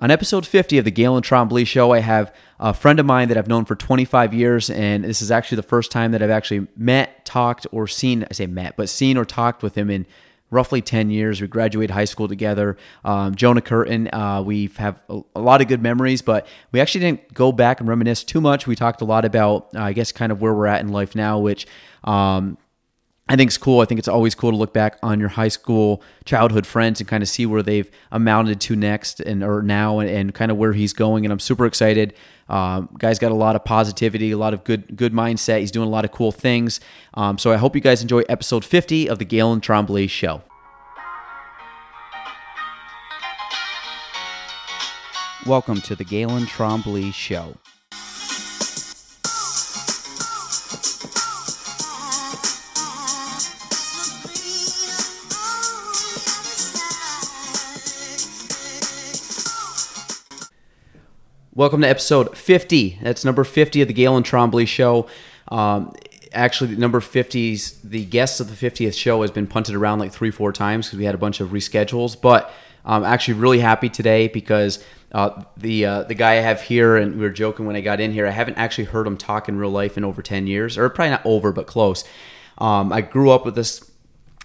On episode 50 of the Gaelan Trombley Show, I have a friend of mine that I've known for 25 years, and this is actually the first time that I've actually met, talked, or seen, I say met, but seen or talked with him in roughly 10 years. We graduated high school together. Um, Jonah Curtin, uh, we have a, a, lot of good memories, but we actually didn't go back and reminisce too much. We talked a lot about, uh, I guess, kind of where we're at in life now, which um, I think it's cool. I think it's always cool to look back on your high school childhood friends and kind of see where they've amounted to next and or now and, and kind of where he's going. And I'm super excited. Um, guy's got a lot of positivity, a lot of good good mindset. He's doing a lot of cool things. Um, so I hope you guys enjoy episode 50 of the Gaelan Trombley Show. Welcome to the Gaelan Trombley Show. Welcome to episode 50. That's number 50 of the Gaelan Trombley Show. Um, actually, number 50's, the guest of the 50th show has been punted around like three, four times because we had a bunch of reschedules. But I'm actually really happy today because uh, the uh, the guy I have here, and we were joking when I got in here, I haven't actually heard him talk in real life in over 10 years, or probably not over, but close. Um, I grew up with this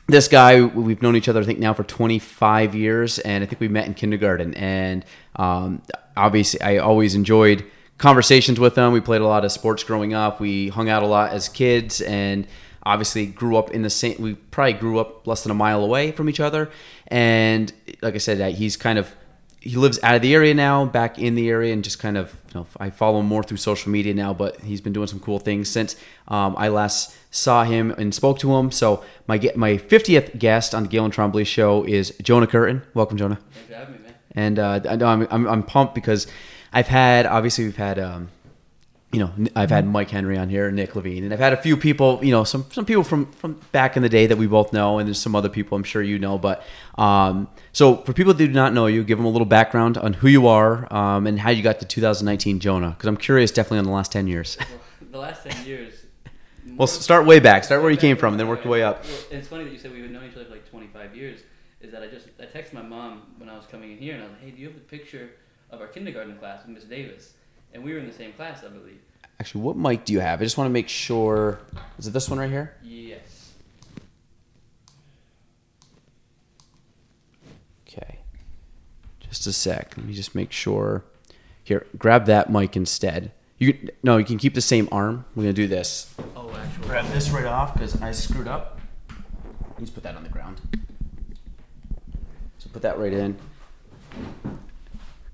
this guy we've known each other i think now for 25 years and i think we met in kindergarten. And um, obviously i always enjoyed conversations with him. We played a lot of sports growing up. We hung out a lot as kids and obviously grew up in the same we probably grew up less than a mile away from each other. And like i said he's kind of he lives out of the area now, back in the area, and just kind of you know I follow him more through social media now. But he's been doing some cool things since um, I last saw him and spoke to him. So my my fiftieth guest on the Gaelan Trombley show is Jonah Curtin. Welcome, Jonah. Thanks for having me, man. And uh, I know I'm, I'm, I'm pumped because I've had obviously we've had um, you know, I've had Mike Henry on here, Nick Levine, and I've had a few people, you know, some some people from from back in the day that we both know, and there's some other people I'm sure you know. But um, so for people that do not know you, give them a little background on who you are um, and how you got to 2019 Jonah, because I'm curious, definitely on the last 10 years. Well, the last 10 years. Well, start way back. Start where you came from, and then work your way up. Well, it's funny that you said we've known each other for like 25 years. Is that I just I texted my mom when I was coming in here, and I was like, "Hey, do you have the picture of our kindergarten class with Miss Davis?" And we were in the same class, I believe. Actually, what mic do you have? I just want to make sure. Is it this one right here? Yes. Okay. Just a sec. Let me just make sure. Here, grab that mic instead. You can, no, you can keep the same arm. We're gonna do this. Oh, actually. Grab this right off because I screwed up. Let's put that on the ground. So put that right in.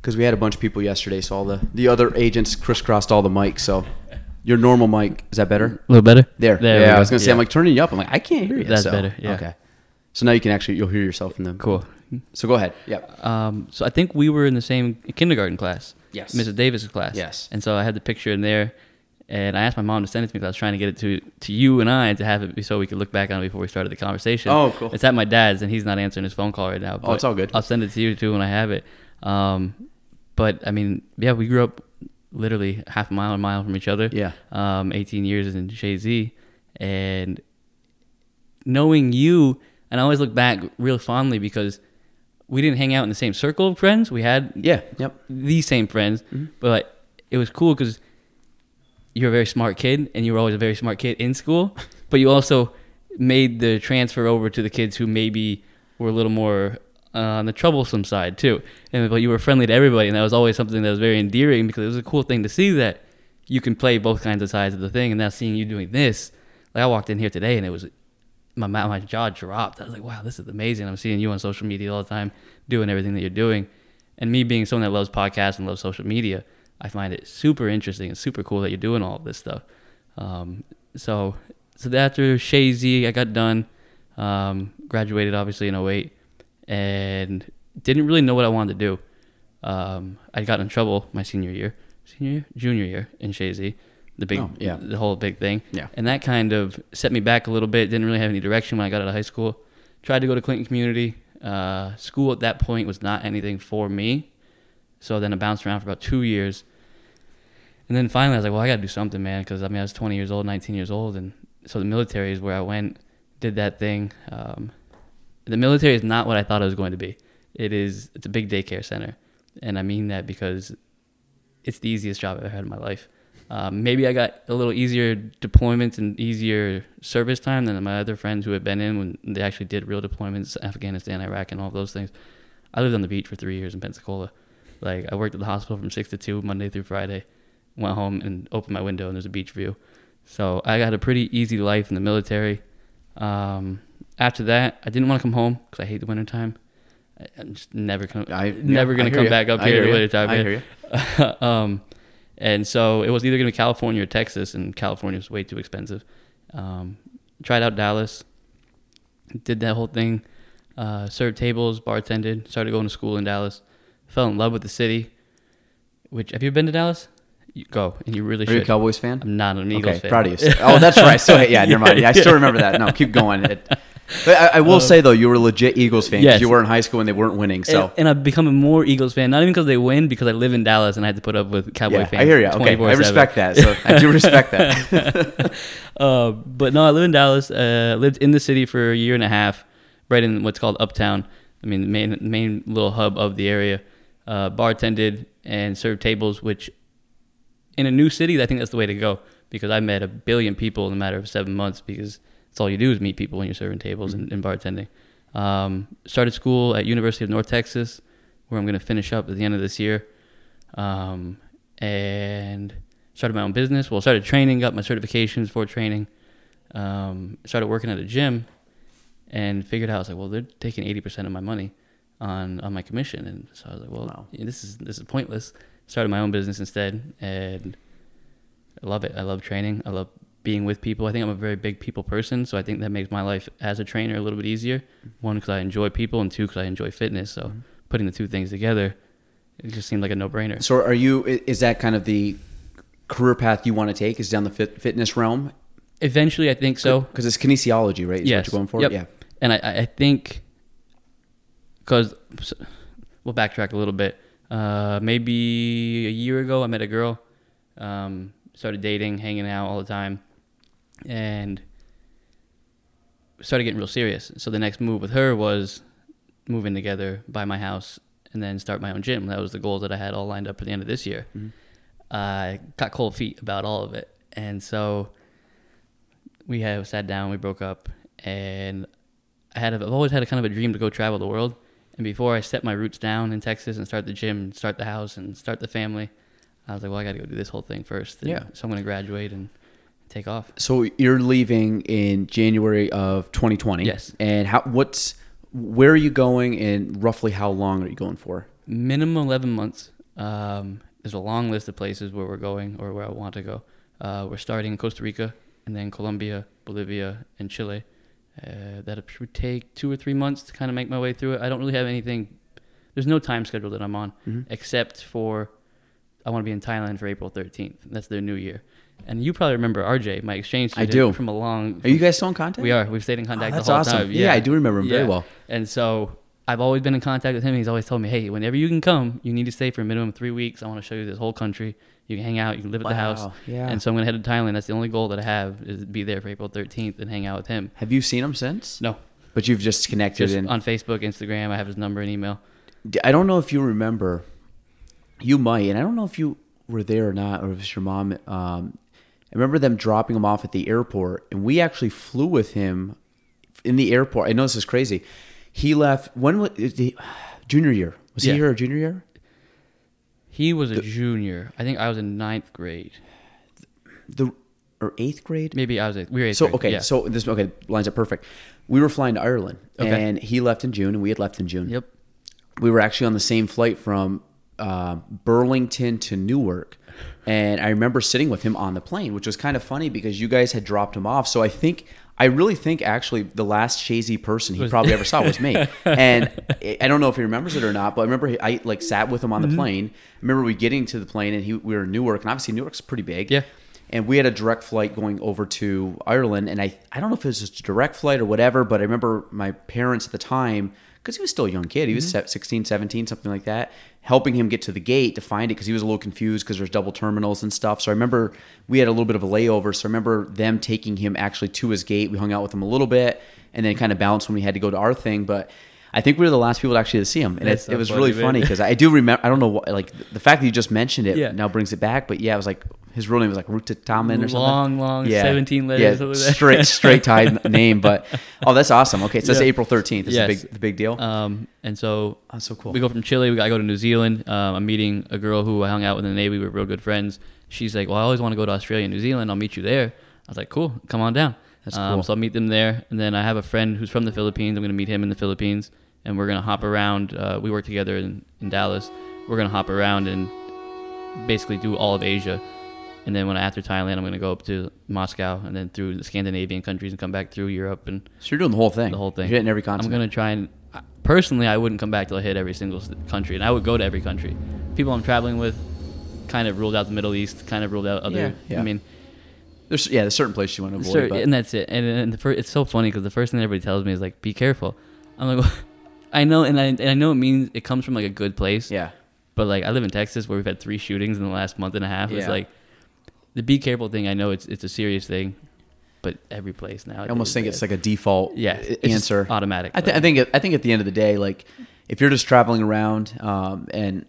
Because we had a bunch of people yesterday, so all the the other agents crisscrossed all the mics. So your normal mic is that better? A little better. There. There yeah, I was gonna say Yeah. I'm like turning you up. I'm like I can't hear you. That's so- better, yeah. Okay. So now you can actually you'll hear yourself in the Cool. So go ahead. Yep. Um, so I think we were in the same kindergarten class. Yes. Mrs. Davis's class. Yes. And so I had the picture in there, and I asked my mom to send it to me because I was trying to get it to to you and I to have it so we could look back on it before we started the conversation. Oh, cool. It's at my dad's, and he's not answering his phone call right now. Oh, it's all good. I'll send it to you too when I have it. Um, but I mean, yeah, we grew up literally half a mile, and a mile from each other. Yeah. Um, 18 years in Chazy, and knowing you, and I always look back real fondly because we didn't hang out in the same circle of friends. We had Yeah. Yep. the same friends, but it was cool because you're a very smart kid, and you were always a very smart kid in school. But you also made the transfer over to the kids who maybe were a little more uh, on the troublesome side too. And but you were friendly to everybody, and that was always something that was very endearing because it was a cool thing to see that you can play both kinds of sides of the thing. And now seeing you doing this, like I walked in here today, and it was my my jaw dropped. I was like, wow, this is amazing. I'm seeing you on social media all the time, doing everything that you're doing. And me being someone that loves podcasts and loves social media, I find it super interesting and super cool that you're doing all of this stuff. Um, so, so after Chazy, I got done, um, graduated obviously in 08, and didn't really know what I wanted to do. Um, I got in trouble my senior year, senior year, junior year in Chazy, the big, Oh, yeah. the whole big thing. Yeah. And that kind of set me back a little bit. Didn't really have any direction when I got out of high school. tried to go to Clinton Community. Uh, school at that point was not anything for me. So then I bounced around for about two years. And then finally, I was like, well, I got to do something, man, because I mean, I was 20 years old, 19 years old. And so the military is where I went, did that thing. Um, the military is not what I thought it was going to be. It is, it's a big daycare center. And I mean that because it's the easiest job I've ever had in my life. Um, maybe I got a little easier deployments and easier service time than my other friends who had been in when they actually did real deployments, Afghanistan, Iraq, and all those things. I lived on the beach for three years in Pensacola. Like I worked at the hospital from six to two, Monday through Friday. Went home and opened my window and there's a beach view. So I got a pretty easy life in the military. Um, after that, I didn't want to come home because I hate the wintertime. I- I'm just never come, I never yeah, gonna come ya. back up I here hear in ya. wintertime. I man. hear you. um, and so it was either going to be California or Texas, and California was way too expensive. Um, tried out Dallas, did that whole thing, uh, served tables, bartended, started going to school in Dallas, fell in love with the city. Which have you been to Dallas? You go, and you really Are you a. Cowboys fan? I'm not an Eagles okay, fan. proud of you. Oh, that's right. So yeah, never mind. Yeah, I still remember that. No, keep going. It, but I, I will say though, you were a legit Eagles fan Yes. you were in high school when they weren't winning. So and, and I've become a more Eagles fan, not even because they win, because I live in Dallas and I had to put up with Cowboy yeah, fans. I hear you. Okay, I respect that. So I do respect that. Uh, but no, I live in Dallas. Uh, lived in the city for a year and a half, right in what's called Uptown. I mean, the main main little hub of the area. Uh, bartended and served tables, which in a new city, I think that's the way to go because I met a billion people in a matter of seven months because that's all you do is meet people when you're serving tables and, and bartending. Um, started school at University of North Texas, where I'm going to finish up at the end of this year, um, and started my own business. Well, started training, got my certifications for training, um, started working at a gym, and figured out I was like, well, they're taking eighty percent of my money on on my commission, and so I was like, well, Wow. this is this is pointless. Started my own business instead, and I love it. I love training. I love being with people. I think I'm a very big people person, so I think that makes my life as a trainer a little bit easier. One, because I enjoy people, and two, because I enjoy fitness. So Mm-hmm. putting the two things together, it just seemed like a no-brainer. so are you? Is that kind of the career path you want to take? Is down the fit, fitness realm? Eventually, I think so. Because it's kinesiology, right? Is yes. what you're going for? Yep. Yeah. And I, I I think because we'll backtrack a little bit. Uh, maybe a year ago, I met a girl, um, started dating, hanging out all the time, and started getting real serious. So the next move with her was moving together, buy my house, and then start my own gym. That was the goal that I had all lined up for the end of this year. Mm-hmm. I got cold feet about all of it, and so we have sat down, we broke up, and I had a, I've always had a kind of a dream to go travel the world. And before I set my roots down in Texas and start the gym, start the house, and start the family, I was like, well, I got to go do this whole thing first. And Yeah. So I'm going to graduate and take off. So you're leaving in January of 2020. Yes. And how? What's? Where are you going? And roughly how long are you going for? minimum 11 months. Um, there's a long list of places where we're going or where I want to go. Uh, we're starting in Costa Rica and then Colombia, Bolivia, and Chile. Uh, that should take two or three months to kind of make my way through it. I don't really have anything. There's no time schedule that I'm on Mhm. except for I want to be in Thailand for April 13th. That's their new year. And you probably remember RJ, my exchange I student do. from a long. Are you guys still in contact? We are. We've stayed in Oh, contact that's the whole awesome. time. Yeah. I do remember him very well. And so I've always been in contact with him. He's always told me, hey, whenever you can come, you need to stay for a minimum of three weeks. I want to show you this whole country. You can hang out. You can live at the house. Yeah. And so I'm going to head to Thailand. That's the only goal that I have is to be there for April 13th and hang out with him. Have you seen him since? No, But you've just connected just and on Facebook, Instagram. I have his number and email. I don't know if you remember. You might, and I don't know if you were there or not, or if it's your mom. Um, I remember them dropping him off at the airport, and we actually flew with him in the airport. I know this is crazy. He left when was the junior year? Was Yeah. he here a junior year? He was a junior. I think I was in ninth grade. The or eighth grade? Maybe I was. A, we were eighth So grade. okay, yeah. so this okay lines up perfect. We were flying to Ireland, Okay. and he left in June, and we had left in June. Yep. we were actually on the same flight from uh, Burlington to Newark. And I remember sitting with him on the plane, which was kind of funny because you guys had dropped him off. So I think, I really think actually the last Chazy person he probably ever saw was me. And I don't know if he remembers it or not, but I remember I like sat with him on Mm-hmm. the plane. I remember we getting to the plane and he, we were in Newark, and obviously Newark's pretty big. Yeah. and we had a direct flight going over to Ireland, and I I don't know if it was just a direct flight or whatever, but I remember my parents at the time because he was still a young kid, he was Mm-hmm. 16, 17, something like that, helping him get to the gate to find it because he was a little confused because there's double terminals and stuff. So I remember we had a little bit of a layover, so I remember them taking him actually to his gate. We hung out with him a little bit, and then kind of bounced when we had to go to our thing, but. I think we were the last people to actually see him, and it, it was funny, really man. funny because I do remember. I don't know what, like the fact that you just mentioned it Yeah. now brings it back. But yeah, it was like his real name was like Rutataman or something. Long, long, 17 letters Yeah, over there. straight straight tied name. But oh, that's awesome. Okay, so it's Yeah. April thirteenth. Is Yes. the big the big deal. Um, and so That's so cool. we go from Chile. We got to go to New Zealand. Um, I'm meeting a girl who I hung out with in the Navy. We were real good friends. She's like, "Well, I always want to go to Australia and New Zealand. I'll meet you there." I was like, "Cool, come on down." That's um, cool. So I'll meet them there, and then I have a friend who's from the Philippines. I'm going to meet him in the Philippines, and we're going to hop around. Uh, we work together in, in Dallas. We're going to hop around and basically do all of Asia. And then when after Thailand, I'm going to go up to Moscow and then through the Scandinavian countries and come back through Europe and so you're doing the whole thing. the whole thing. You're hitting every I'm gonna try and personally, I wouldn't come back till I hit every single country, and I would go to every country. People I'm traveling with kind of ruled out the Middle East, kind of ruled out other. Yeah, yeah. I mean, There's yeah, there's certain places you want to avoid. cer- but and that's it. And, and the first, it's so funny because the first thing everybody tells me is like, "Be careful." I'm like, I know, and I, and I know it means it comes from like a good place. yeah, But like, I live in Texas where we've had three shootings in the last month and a half. It's Yeah. like the be careful thing. I know it's it's a serious thing, but every place now. I almost think it's like a default yeah it's just answer. automatic. I, th- I think I think at the end of the day, like if you're just traveling around um, and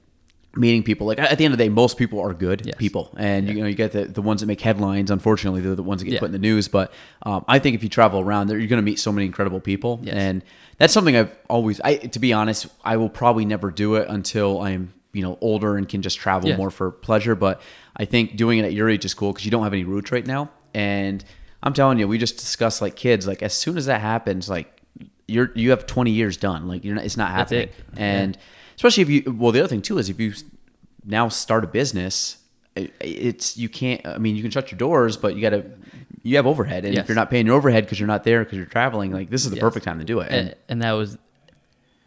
meeting people, like at the end of the day, most people are good Yes. people, and Yeah. you know you get the, the ones that make headlines. Unfortunately, they're the ones that get Yeah. put in the news. But um, I think if you travel around, there you're going to meet so many incredible people, Yes. and that's something I've always. I to be honest, I will probably never do it until I'm you know older and can just travel Yeah. more for pleasure. But I think doing it at your age is cool because you don't have any roots right now, and I'm telling you, we just discussed like kids. Like as soon as that happens, like you're you have 20 years done. Like you're not, it's not happening. it. And especially if you well, the other thing too is if you now start a business, it's you can't. I mean, you can shut your doors, but you got to. You have overhead, and Yes. if you're not paying your overhead because you're not there because you're traveling, like this is the Yes. perfect time to do it. And, and, and that was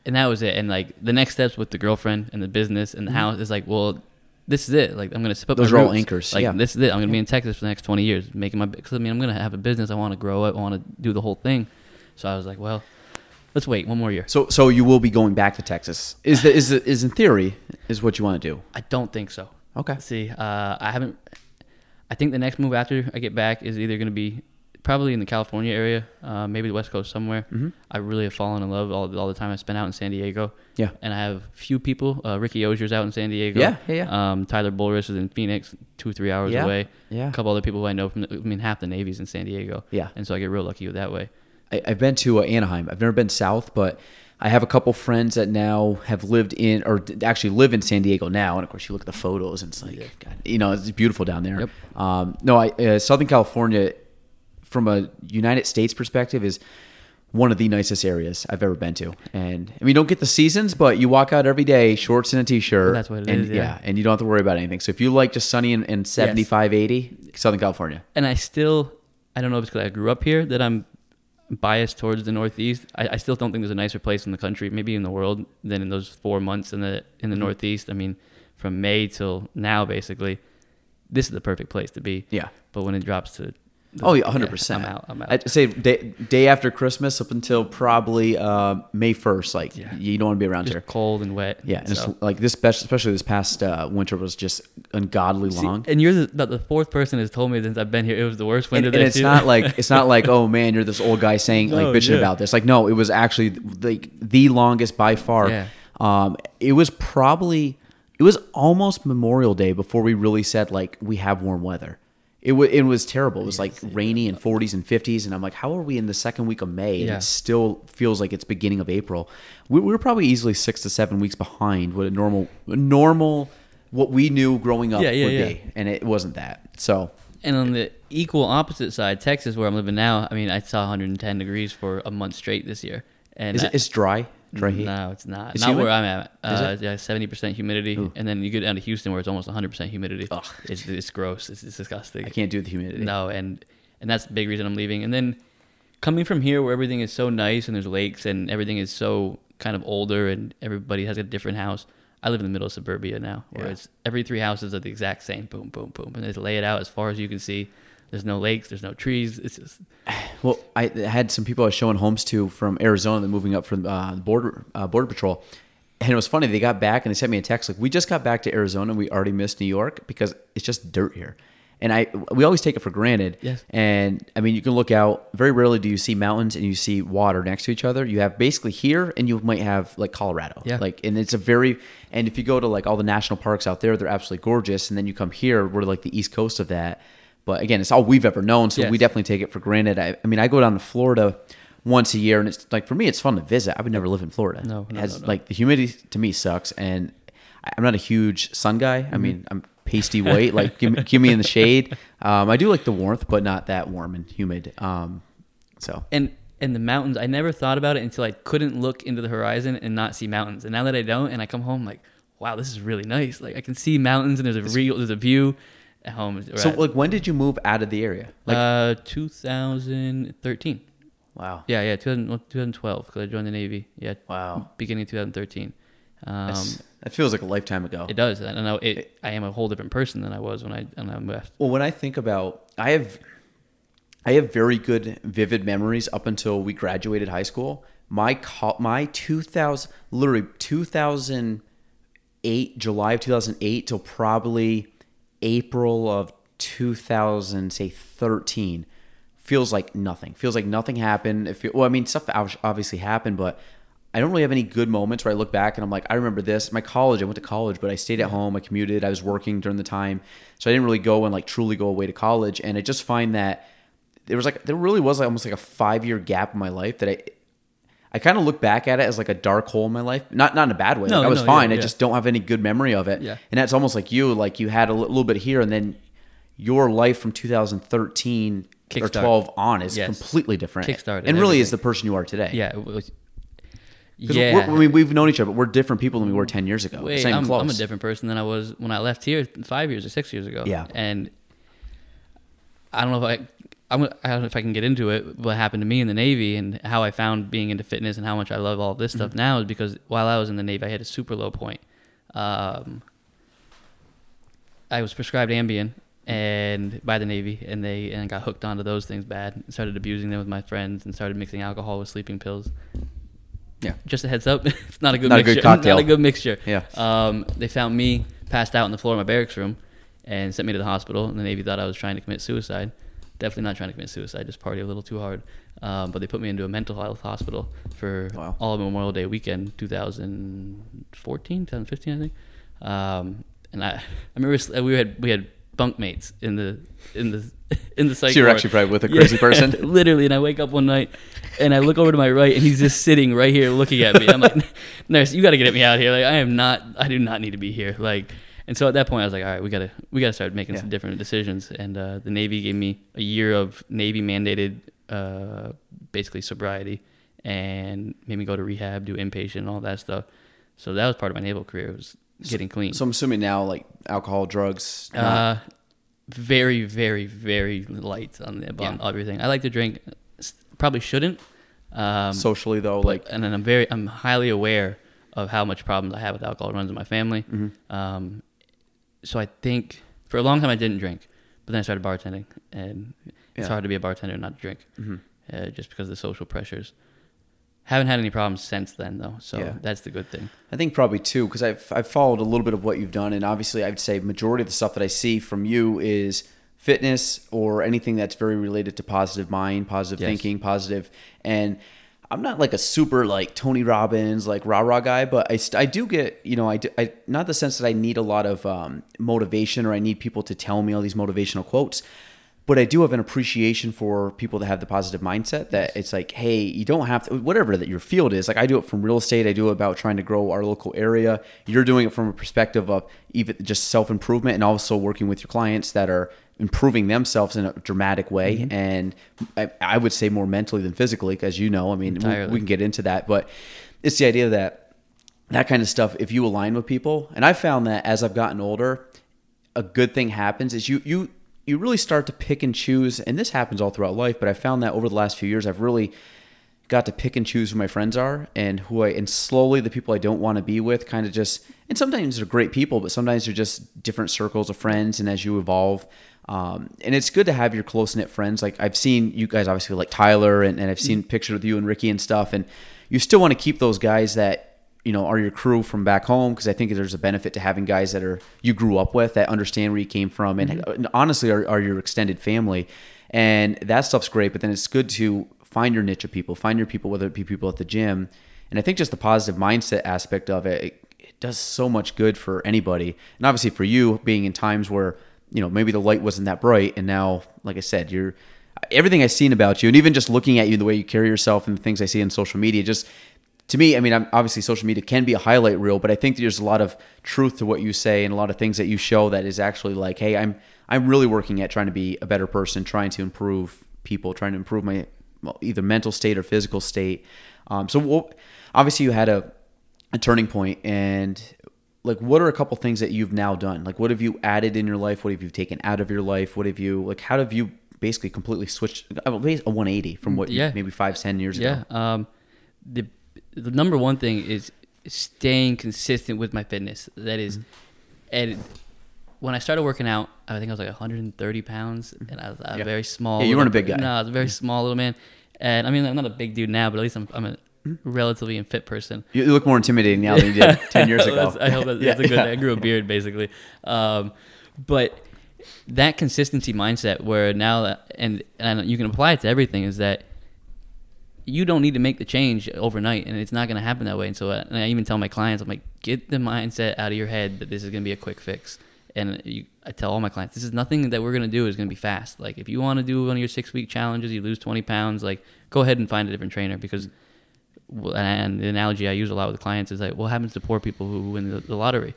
and that was it and like the next steps with the girlfriend and the business and the house is like well this is it like i'm gonna put Mm-hmm. Those my are all anchors, like yeah. this is it i'm gonna be in texas for the next 20 years making my because i mean i'm gonna have a business i want to grow it i want to do the whole thing so i was like well let's wait one more year so, so you will be going back to Texas. Is the, is the, is in theory is what you want to do? i don't think so Okay. see uh, i haven't i think the next move after i get back is either gonna be probably in the california area uh, maybe the west coast somewhere Mm-hmm. i really have fallen in love all, all the time i spent out in san diego Yeah. and I have a few people. Uh, Ricky Ozier's out in San Diego. Yeah, yeah, yeah. Um, Tyler Bulris is in Phoenix, two three hours Yeah, away. yeah. A couple other people who I know from. The, I mean, half the Navy's in San Diego. Yeah. And so I get real lucky with that way. I, I've been to uh, Anaheim. I've never been south, but I have a couple friends that now have lived in or actually live in San Diego now. And of course, you look at the photos, and it's like, God, you know, it's beautiful down there. Yep. Um, no, I, uh, Southern California, from a United States perspective, is one of the nicest areas I've ever been to. And I mean, don't get the seasons, but you walk out every day, shorts and a t-shirt. That's what it and, is, yeah. and you don't have to worry about anything. So if you like just sunny and, and 75, 80, Southern California. And I still, I don't know if it's because I grew up here that I'm biased towards the Northeast. I, I still don't think there's a nicer place in the country, maybe in the world, than in those four months in the in the Mm-hmm. Northeast. I mean, from May till now, basically, this is the perfect place to be. Yeah. But when it drops to Oh yeah, hundred percent. I'm out. I'm out. I'd say day, day after Christmas up until probably uh, May first. Like Yeah. you don't want to be around just here. cold and wet. Yeah, and so. it's like this, especially this past uh, winter was just ungodly See, long. and you're the, the fourth person has told me since I've been here it was the worst winter and there it's too. not like it's not like oh man, you're this old guy saying like bitching yeah. about this. Like no, it was actually like the longest by far. Yeah. Um, it was probably it was almost Memorial Day before we really said like we have warm weather. It, w- it was terrible. It was like rainy and 40s and 50s, and I'm like, how are we in the second week of May? And Yeah. it still feels like it's beginning of April. We, we were probably easily six to seven weeks behind what a normal, normal, what we knew growing up Yeah, would be, and it wasn't that. So and on the equal opposite side, Texas, where I'm living now, I mean, I saw 110 degrees for a month straight this year. And is I- it's dry, dry heat. No, it's not. It's not where I'm at. Uh, yeah, 70% humidity, and then you get down to Houston where it's almost 100% humidity. Ugh. It's, it's gross. It's, it's disgusting. I can't do the humidity. No, and and that's the big reason I'm leaving. And then coming from here, where everything is so nice and there's lakes and everything is so kind of older and everybody has a different house. I live in the middle of suburbia now, where Yeah. it's every three houses are the exact same. Boom, boom, boom, and they just lay it out as far as you can see. There's no lakes. There's no trees. It's just Well, I had some people I was showing homes to from Arizona that moving up from uh, the border uh, border patrol, and it was funny. They got back and they sent me a text like, "We just got back to Arizona. and We already missed New York because it's just dirt here." And I we always take it for granted. Yes. And I mean, you can look out. Very rarely do you see mountains and you see water next to each other. You have basically here, and you might have like Colorado. Yeah. Like, and it's a very and if you go to like all the national parks out there, they're absolutely gorgeous. And then you come here, we're like the east coast of that. But again, it's all we've ever known, so Yes. we definitely take it for granted. I, I mean, I go down to Florida once a year, and it's like for me, it's fun to visit. I would never live in Florida. No, It has, no, no. like the humidity to me sucks, and I'm not a huge sun guy. Mm-hmm. I mean, I'm pasty white. like give me, give me in the shade. Um, I do like the warmth, but not that warm and humid. Um, so and and the mountains. I never thought about it until I couldn't look into the horizon and not see mountains. And now that I don't, and I come home like, wow, this is really nice. Like I can see mountains and there's a real there's a view home. so like when did you move out of the area? Like uh, 2013. wow, Yeah, yeah, 2000, 2012 because I joined the Navy. Yeah, wow, beginning of 2013. Um, That's- that feels like a lifetime ago. it does. and I know it. I am a whole different person than I was when I when I left. Well, when I think about, I have, I have very good, vivid memories up until we graduated high school. My co- my two thousand, literally two thousand eight, July of two thousand eight till probably April of two thousand, say thirteen, feels like nothing. Feels like nothing happened. It feel, well, I mean, stuff obviously happened, but I don't really have any good moments where I look back and I'm like, I remember this. My college, I went to college, but I stayed at home. I commuted. I was working during the time, so I didn't really go and like truly go away to college. And I just find that there was like there really was like almost like a five year gap in my life that I. I kind of look back at it as like a dark hole in my life. Not not in a bad way. No, Like, I was no, fine. yeah, I just don't have any good memory of it. Yeah. And that's almost like you. Like you had a little bit here, and then your life from 2013 or 12 on is Yes. completely different. Kickstarted and really is the person you are today. Yeah. Yeah. mean, we've known each other, but we're different people than we were 10 years ago. Wait, I'm, close. I'm a different person than I was when I left here five years or six years ago. Yeah. And I don't know if I, I'm, I don't know if I can get into it. What happened to me in the Navy and how I found being into fitness and how much I love all this Mm-hmm. stuff now is because while I was in the Navy, I had a super low point. Um, I was prescribed Ambien and by the Navy, and they and got hooked onto those things bad. And started abusing them with my friends and started mixing alcohol with sleeping pills. Yeah. Just a heads up, it's not a good Not a good mixture. cocktail. Not a good mixture. Yeah. Um, they found me passed out on the floor of my barracks room and sent me to the hospital. And the Navy thought I was trying to commit suicide. Definitely not trying to commit suicide, just party a little too hard. Um, but they put me into a mental health hospital for Wow. all of Memorial Day weekend, 2014, 2015, I think. Um, and I, I remember we had we had bunk mates in the in the in the psych. So you're ward. actually probably with a crazy person? literally. And I wake up one night and I look over to my right and he's just sitting right here looking at me. I'm like, nurse, you got to get me out of here. Like, I am not, I do not need to be here. Like, and so at that point, I was like, all right, we gotta, we gotta start making Yeah. some different decisions. And uh, the Navy gave me a year of Navy mandated, uh, basically sobriety, and made me go to rehab, do inpatient, and all that stuff. So that was part of my naval career was getting clean. So I'm assuming now, like alcohol, drugs. Uh, very, very, very light on the on Yeah. everything. I like to drink. Probably shouldn't. Um, socially though, but- like and then I'm very, I'm highly aware of how much problems I have with alcohol. Runs in my family. Mm-hmm. Um, so I think for a long time I didn't drink, but then I started bartending, and it's Yeah. hard to be a bartender and not drink, Mhm. uh, just because of the social pressures. Haven't had any problems since then though, so Yeah. that's the good thing. I think probably too, because I've I've followed a little bit of what you've done, and obviously I'd say majority of the stuff that I see from you is fitness or anything that's very related to positive mind, positive Yes. thinking. And I'm not like a super like Tony Robbins like rah rah guy, but I, I do get you know I, do, I not the sense that I need a lot of um, motivation or I need people to tell me all these motivational quotes. But I do have an appreciation for people that have the positive mindset that it's like, hey, you don't have to, whatever that your field is. Like I do it from real estate. I do it about trying to grow our local area. You're doing it from a perspective of even just self improvement and also working with your clients that are improving themselves in a dramatic way. Mm-hmm. And I, I would say more mentally than physically, because you know, I mean, we, we can get into that. But it's the idea that that kind of stuff, if you align with people, and I found that as I've gotten older, a good thing happens is you you you really start to pick and choose and this happens all throughout life but i found that over the last few years i've really got to pick and choose who my friends are and who I and slowly the people I don't want to be with kind of just and sometimes they're great people, but sometimes they're just different circles of friends. And as you evolve, um, and it's good to have your close knit friends. Like I've seen you guys obviously like Tyler, and, and I've seen pictures with you and Ricky and stuff, and you still want to keep those guys that you know are your crew from back home because I think there's a benefit to having guys that are you grew up with that understand where you came from, and, mm-hmm. and honestly are, are your extended family, and that stuff's great. But then it's good to find your niche of people, find your people, whether it be people at the gym. And I think just the positive mindset aspect of it, it, it does so much good for anybody. And obviously for you being in times where, you know, maybe the light wasn't that bright. And now, like I said, you're everything I've seen about you and even just looking at you, the way you carry yourself and the things I see in social media, just to me, I mean, I'm, obviously social media can be a highlight reel, but I think there's a lot of truth to what you say and a lot of things that you show that is actually like, hey, I'm I'm really working at trying to be a better person, trying to improve people, trying to improve my either mental state or physical state. Um, so what, obviously you had a, a turning point and like what are a couple things that you've now done like what have you added in your life what have you taken out of your life what have you like how have you basically completely switched a 180 from what Yeah. you, maybe five ten years Yeah. ago Um, the the number one thing is staying consistent with my fitness. That is- mm-hmm. and when I started working out, I think I was like 130 pounds, and I was a Yeah. very small. Yeah, you weren't a big guy. No, I was a very small little man, and I mean I'm not a big dude now, but at least I'm I'm a mm-hmm. relatively fit person. you look more intimidating now than you did 10 years ago That's- I hope that's, Yeah, that's a good. yeah. I grew a beard basically, um, but that consistency mindset, where now that, and and you can apply it to everything, is that you don't need to make the change overnight, and it's not going to happen that way. And so, uh, and I even tell my clients, I'm like, get the mindset out of your head that this is going to be a quick fix. And you, I tell all my clients, this is nothing that we're going to do is going to be fast. Like if you want to do one of your six week challenges, you lose 20 pounds, like go ahead and find a different trainer because and the analogy I use a lot with clients is like, what happens to poor people who win the, the lottery?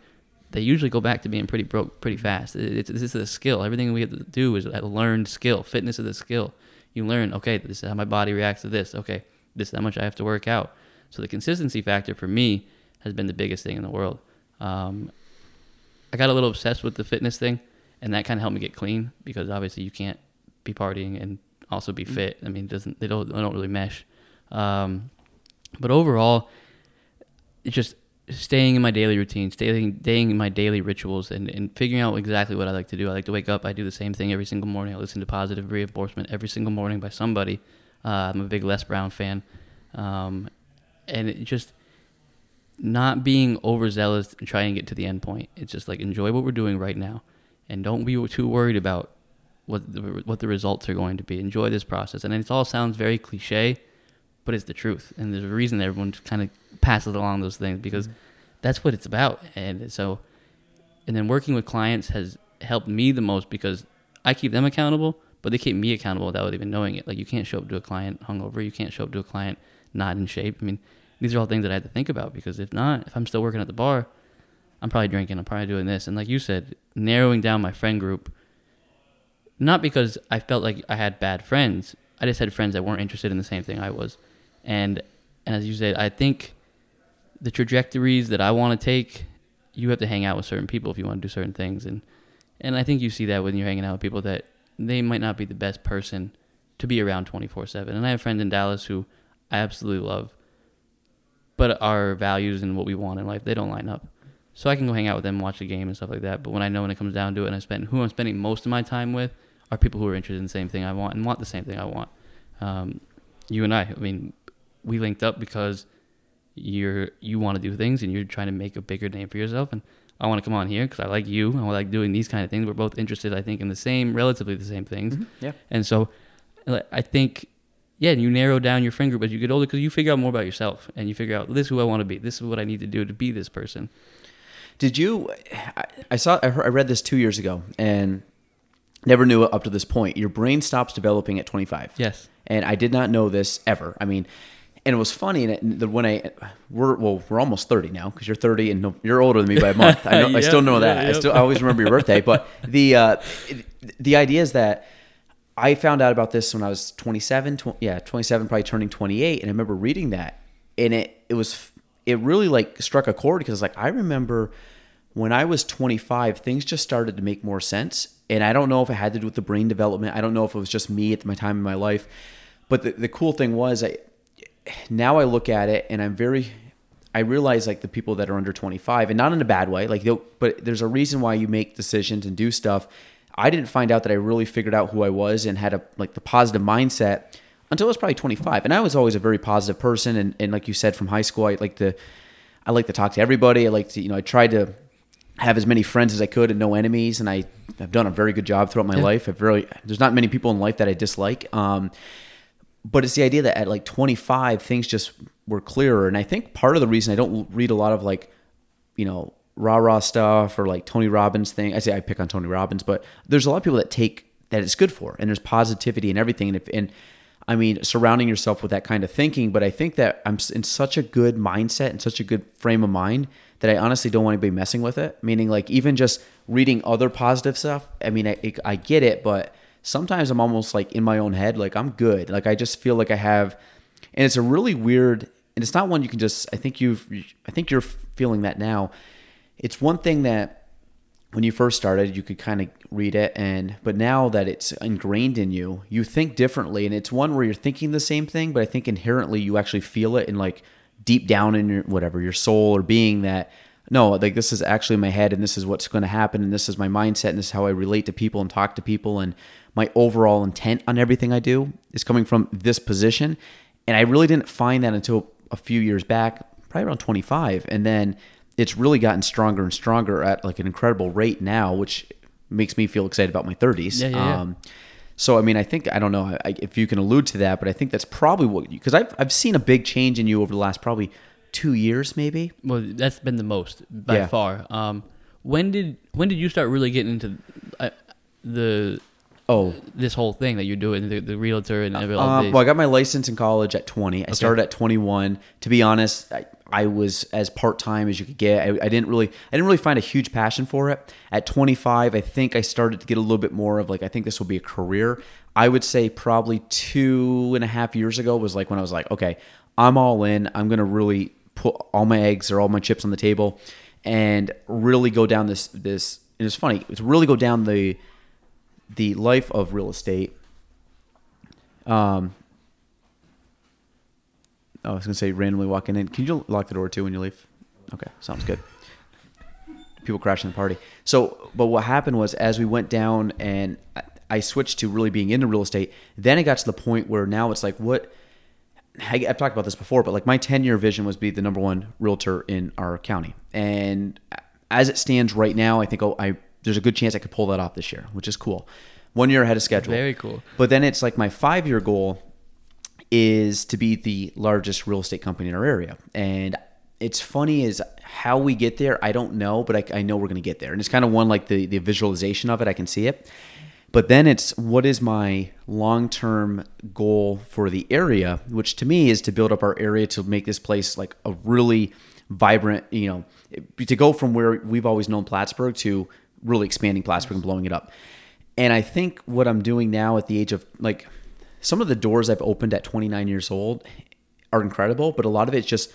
They usually go back to being pretty broke pretty fast. It's, this is a skill. Everything we have to do is a learned skill. Fitness is a skill. You learn, okay, this is how my body reacts to this. Okay, this is how much I have to work out. So the consistency factor for me has been the biggest thing in the world. Um, I got a little obsessed with the fitness thing, and that kind of helped me get clean because obviously you can't be partying and also be fit. I mean, it doesn't they don't they don't really mesh. Um, but overall, it's just staying in my daily routine, staying staying in my daily rituals, and, and figuring out exactly what I like to do. I like to wake up. I do the same thing every single morning. I listen to positive reinforcement every single morning by somebody. Uh, I'm a big Les Brown fan, um, and just not being overzealous and trying to get to the end point. It's just like enjoy what we're doing right now, and don't be too worried about what the, what the results are going to be. Enjoy this process, and it all sounds very cliche, but it's the truth. And there's a reason that everyone just kind of passes along those things because mm-hmm. that's what it's about. And so, and then working with clients has helped me the most because I keep them accountable, but they keep me accountable without even knowing it. Like you can't show up to a client hungover, you can't show up to a client not in shape. I mean, these are all things that I had to think about because if not, if I'm still working at the bar, I'm probably drinking, I'm probably doing this. And like you said, narrowing down my friend group, not because I felt like I had bad friends. I just had friends that weren't interested in the same thing I was. And as you said, I think the trajectories that I want to take, you have to hang out with certain people if you want to do certain things. And and I think you see that when you're hanging out with people that they might not be the best person to be around 24/7. And I have friends in Dallas who I absolutely love, but our values and what we want in life they don't line up. So I can go hang out with them, watch the game and stuff like that. But when I know when it comes down to it, and I spend who I'm spending most of my time with are people who are interested in the same thing I want and want the same thing I want. Um, you and I, I mean, we linked up because you're you want to do things and you're trying to make a bigger name for yourself and I want to come on here because I like you. and I like doing these kind of things. We're both interested, I think, in the same, relatively the same things. Mm-hmm, yeah And so uh, I think, yeah, you narrow down your friend group as you get older because you figure out more about yourself and you figure out this is who I want to be. This is what I need to do to be this person. Did you? I, I saw. I, heard, I read this two years ago, and never knew up to this point. Your brain stops developing at 25. Yes. And I did not know this ever. I mean, and it was funny and the, when I we're well we're almost 30 now because you're 30 and you're older than me by a month. I know. I still know that. I still I always remember your birthday. But the uh, the idea is that. I found out about this when I was 27, tw- yeah, 27, probably turning 28, and I remember reading that, and it it was it really like struck a chord because like I remember when I was 25, things just started to make more sense, and I don't know if it had to do with the brain development. I don't know if it was just me at my time in my life, but the, the cool thing was I now I look at it and I'm very I realize like the people that are under 25 and not in a bad way like but there's a reason why you make decisions and do stuff. I didn't find out that I really figured out who I was and had a like the positive mindset until I was probably 25 and I was always a very positive person and, and like you said from high school I like to I like to talk to everybody. I like to, you know, I tried to have as many friends as I could and no enemies. And I have done a very good job throughout my Yeah. life. I've really, there's not many people in life that I dislike. Um, but it's the idea that at like 25, things just were clearer. And I think part of the reason I don't read a lot of like, you know, rah rah stuff or like Tony Robbins thing. I say I pick on Tony Robbins, but there's a lot of people that take that it's good for, and there's positivity and everything. And if and I mean, surrounding yourself with that kind of thinking. But I think that I'm in such a good mindset and such a good frame of mind that I honestly don't want anybody messing with it. Meaning, like even just reading other positive stuff. I mean, I, I get it, but sometimes I'm almost like in my own head. Like I'm good. Like I just feel like I have, and it's a really weird. And it's not one you can just. I think you've. I think you're feeling that now. It's one thing that when you first started you could kind of read it and but now that it's ingrained in you you think differently and it's one where you're thinking the same thing but i think inherently you actually feel it in like deep down in your whatever your soul or being that no like this is actually my head and this is what's going to happen and this is my mindset and this is how i relate to people and talk to people and my overall intent on everything i do is coming from this position and i really didn't find that until a few years back probably around 25 and then it's really gotten stronger and stronger at like an incredible rate now, which makes me feel excited about my 30s. Yeah, yeah, yeah. Um, so I mean, I think I don't know I, if you can allude to that, but I think that's probably what you, because I've I've seen a big change in you over the last probably two years, maybe. Well, that's been the most by Yeah. far. Um, when did when did you start really getting into uh, the Oh, this whole thing that you're doing, the, the realtor and every all Um, these? well, I got my license in college at 20. I started at 21. To be honest, I, I was as part time as you could get. I, I didn't really, I didn't really find a huge passion for it. At 25, I think I started to get a little bit more of like, I think this will be a career. I would say probably two and a half years ago was like when I was like, okay, I'm all in. I'm gonna really put all my eggs or all my chips on the table, and really go down this this. And it's funny. It's really go down the the life of real estate. Um, oh, I was gonna say randomly walking in. Can you lock the door too when you leave? Okay, sounds good. People crashing the party. So, but what happened was as we went down and I- switched to really being into real estate, then it got to the point where now it's like, what? I- I've talked about this before, but like my 10 year vision was be the number one realtor in our county. And as it stands right now, I think oh, I there's a good chance I could pull that off this year, which is cool. One year ahead of schedule. Very cool. But then it's like my five year goal is to be the largest real estate company in our area. And it's funny is how we get there, I don't know, but I, I know we're going to get there. And it's kind of one like the, the visualization of it, I can see it. But then it's what is my long term goal for the area, which to me is to build up our area to make this place like a really vibrant, you know, to go from where we've always known Plattsburgh to really expanding Plattsburgh and blowing it up. And I think what I'm doing now at the age of like some of the doors I've opened at 29 years old are incredible, but a lot of it's just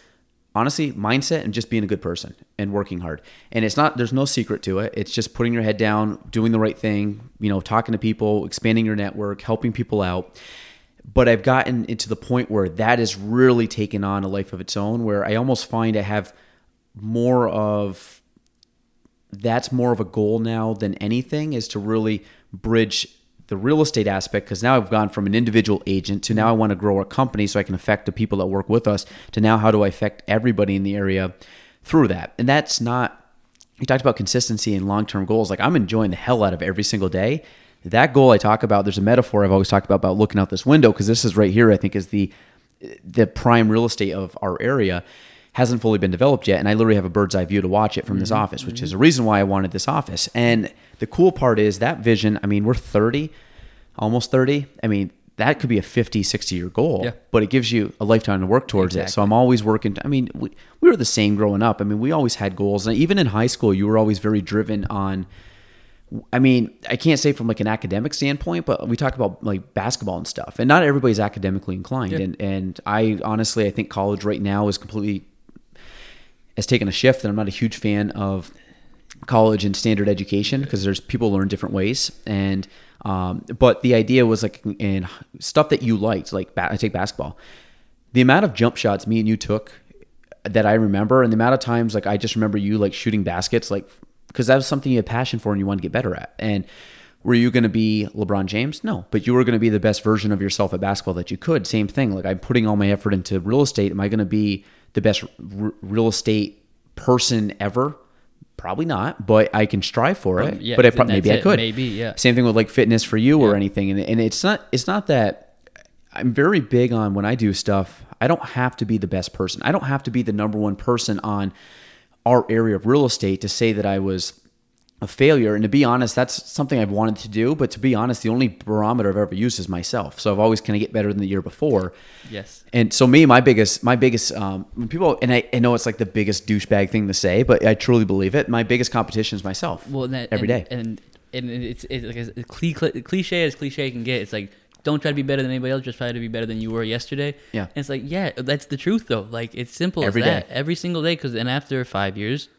honestly mindset and just being a good person and working hard. And it's not there's no secret to it. It's just putting your head down, doing the right thing, you know, talking to people, expanding your network, helping people out. But I've gotten into the point where that has really taken on a life of its own where I almost find I have more of that's more of a goal now than anything is to really bridge the real estate aspect because now I've gone from an individual agent to now I want to grow a company so I can affect the people that work with us to now how do I affect everybody in the area through that. And that's not you talked about consistency and long-term goals. Like I'm enjoying the hell out of every single day. That goal I talk about, there's a metaphor I've always talked about about looking out this window because this is right here I think is the the prime real estate of our area hasn't fully been developed yet and i literally have a bird's eye view to watch it from this mm-hmm. office which is a reason why i wanted this office. And the cool part is that vision i mean we're 30 almost 30 i mean that could be a 50 60 year goal Yeah. but it gives you a lifetime to work towards it. So i'm always working i mean we, we were the same growing up. I mean we always had goals. And even in high school you were always very driven on I mean, I can't say from like an academic standpoint, but we talk about like basketball and stuff, and not everybody's academically inclined. Yeah. And and I honestly, I think college right now is completely has taken a shift, and I'm not a huge fan of college and standard education because there's people learn different ways. And um, but the idea was like in stuff that you liked, like ba- I take basketball. the amount of jump shots me and you took that I remember, and the amount of times like I just remember you like shooting baskets, like because that was something you had passion for and you wanted to get better at. And were you going to be LeBron James? No, but you were going to be the best version of yourself at basketball that you could. Same thing. Like I'm putting all my effort into real estate. Am I going to be the best r- real estate person ever? Probably not, but I can strive for it. Um, yeah, but I pro- maybe I it. could. Maybe, yeah. Same thing with like fitness for you or anything. And, and it's not it's not that I'm very big on when I do stuff. I don't have to be the best person. I don't have to be the number one person on our area of real estate to say that I was a failure. And to be honest, that's something I've wanted to do. But to be honest, the only barometer I've ever used is myself. So I've always kind of get better than the year before. Yes. And so me, my biggest, my biggest, um, when people, and I, I know it's like the biggest douchebag thing to say, but I truly believe it. My biggest competition is myself. Well, that, every and, day. and and it's it's like as cliche, cliche as cliche can get. It's like don't try to be better than anybody else. Just try to be better than you were yesterday. Yeah. And it's like yeah, that's the truth though. Like it's simple Every as that. day. Every single day. Because then after five years,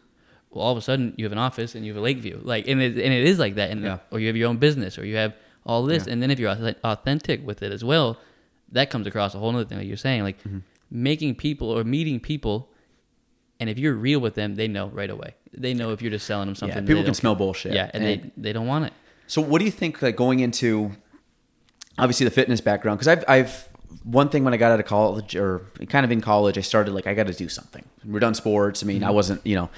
well, all of a sudden you have an office and you have a Lakeview. Like and it, and it is like that. And Yeah. or you have your own business or you have all this. Yeah. And then if you're authentic with it as well, that comes across a whole other thing that you're saying. Like Mm-hmm. making people or meeting people. And if you're real with them, they know right away. They know if you're just selling them something. yeah, people can smell bullshit. yeah, and, they they don't want it. So what do you think like going into obviously the fitness background because I've I've one thing when I got out of college or kind of in college I started like I got to do something. We're done sports. I mean, I wasn't, you know,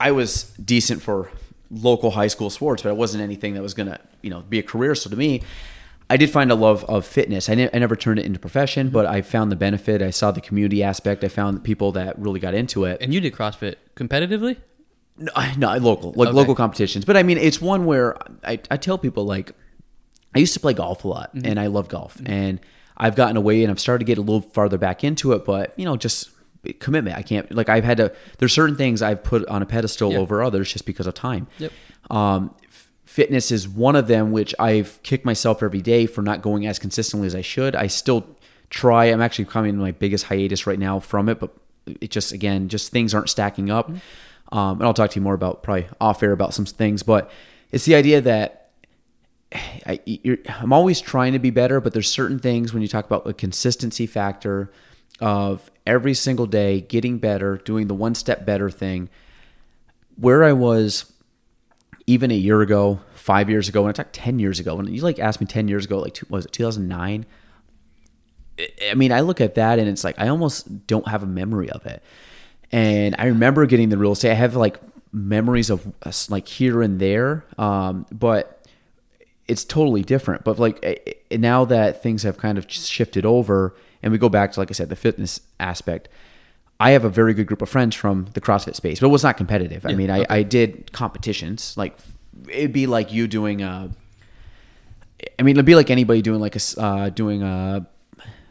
I was decent for local high school sports, but it wasn't anything that was going to, you know, be a career. So to me, I did find a love of fitness. I, ne- I never turned it into profession, but I found the benefit. I saw the community aspect. I found people that really got into it. And you did CrossFit competitively? No, I- no, local, like Okay. local competitions. But I mean, it's one where I, I tell people like, I used to play golf a lot, Mm-hmm. and I love golf, and I've gotten away, and I've started to get a little farther back into it. But you know, just commitment. I can't like I've had to. There's certain things I've put on a pedestal Yep. over others just because of time. Yep. Um, f- fitness is one of them, which I've kicked myself every day for not going as consistently as I should. I still try. I'm actually coming to my biggest hiatus right now from it, but it just again, just things aren't stacking up. Um, and I'll talk to you more about probably off air about some things, but it's the idea that I, you're, I'm always trying to be better, but there's certain things when you talk about a consistency factor of every single day getting better, doing the one step better thing. Where I was even a year ago, five years ago, when I talked ten years ago, when you like asked me ten years ago, like was it 2009? I- mean, I look at that and it's like I almost don't have a memory of it. And I remember getting the real estate. I have like memories of like here and there, um, but it's totally different. But like now that things have kind of shifted over, and we go back to like I said, the fitness aspect. I have a very good group of friends from the CrossFit space, but it was not competitive. I mean, I, okay. I did competitions. Like it'd be like you doing a. I mean, it'd be like anybody doing like a uh, doing a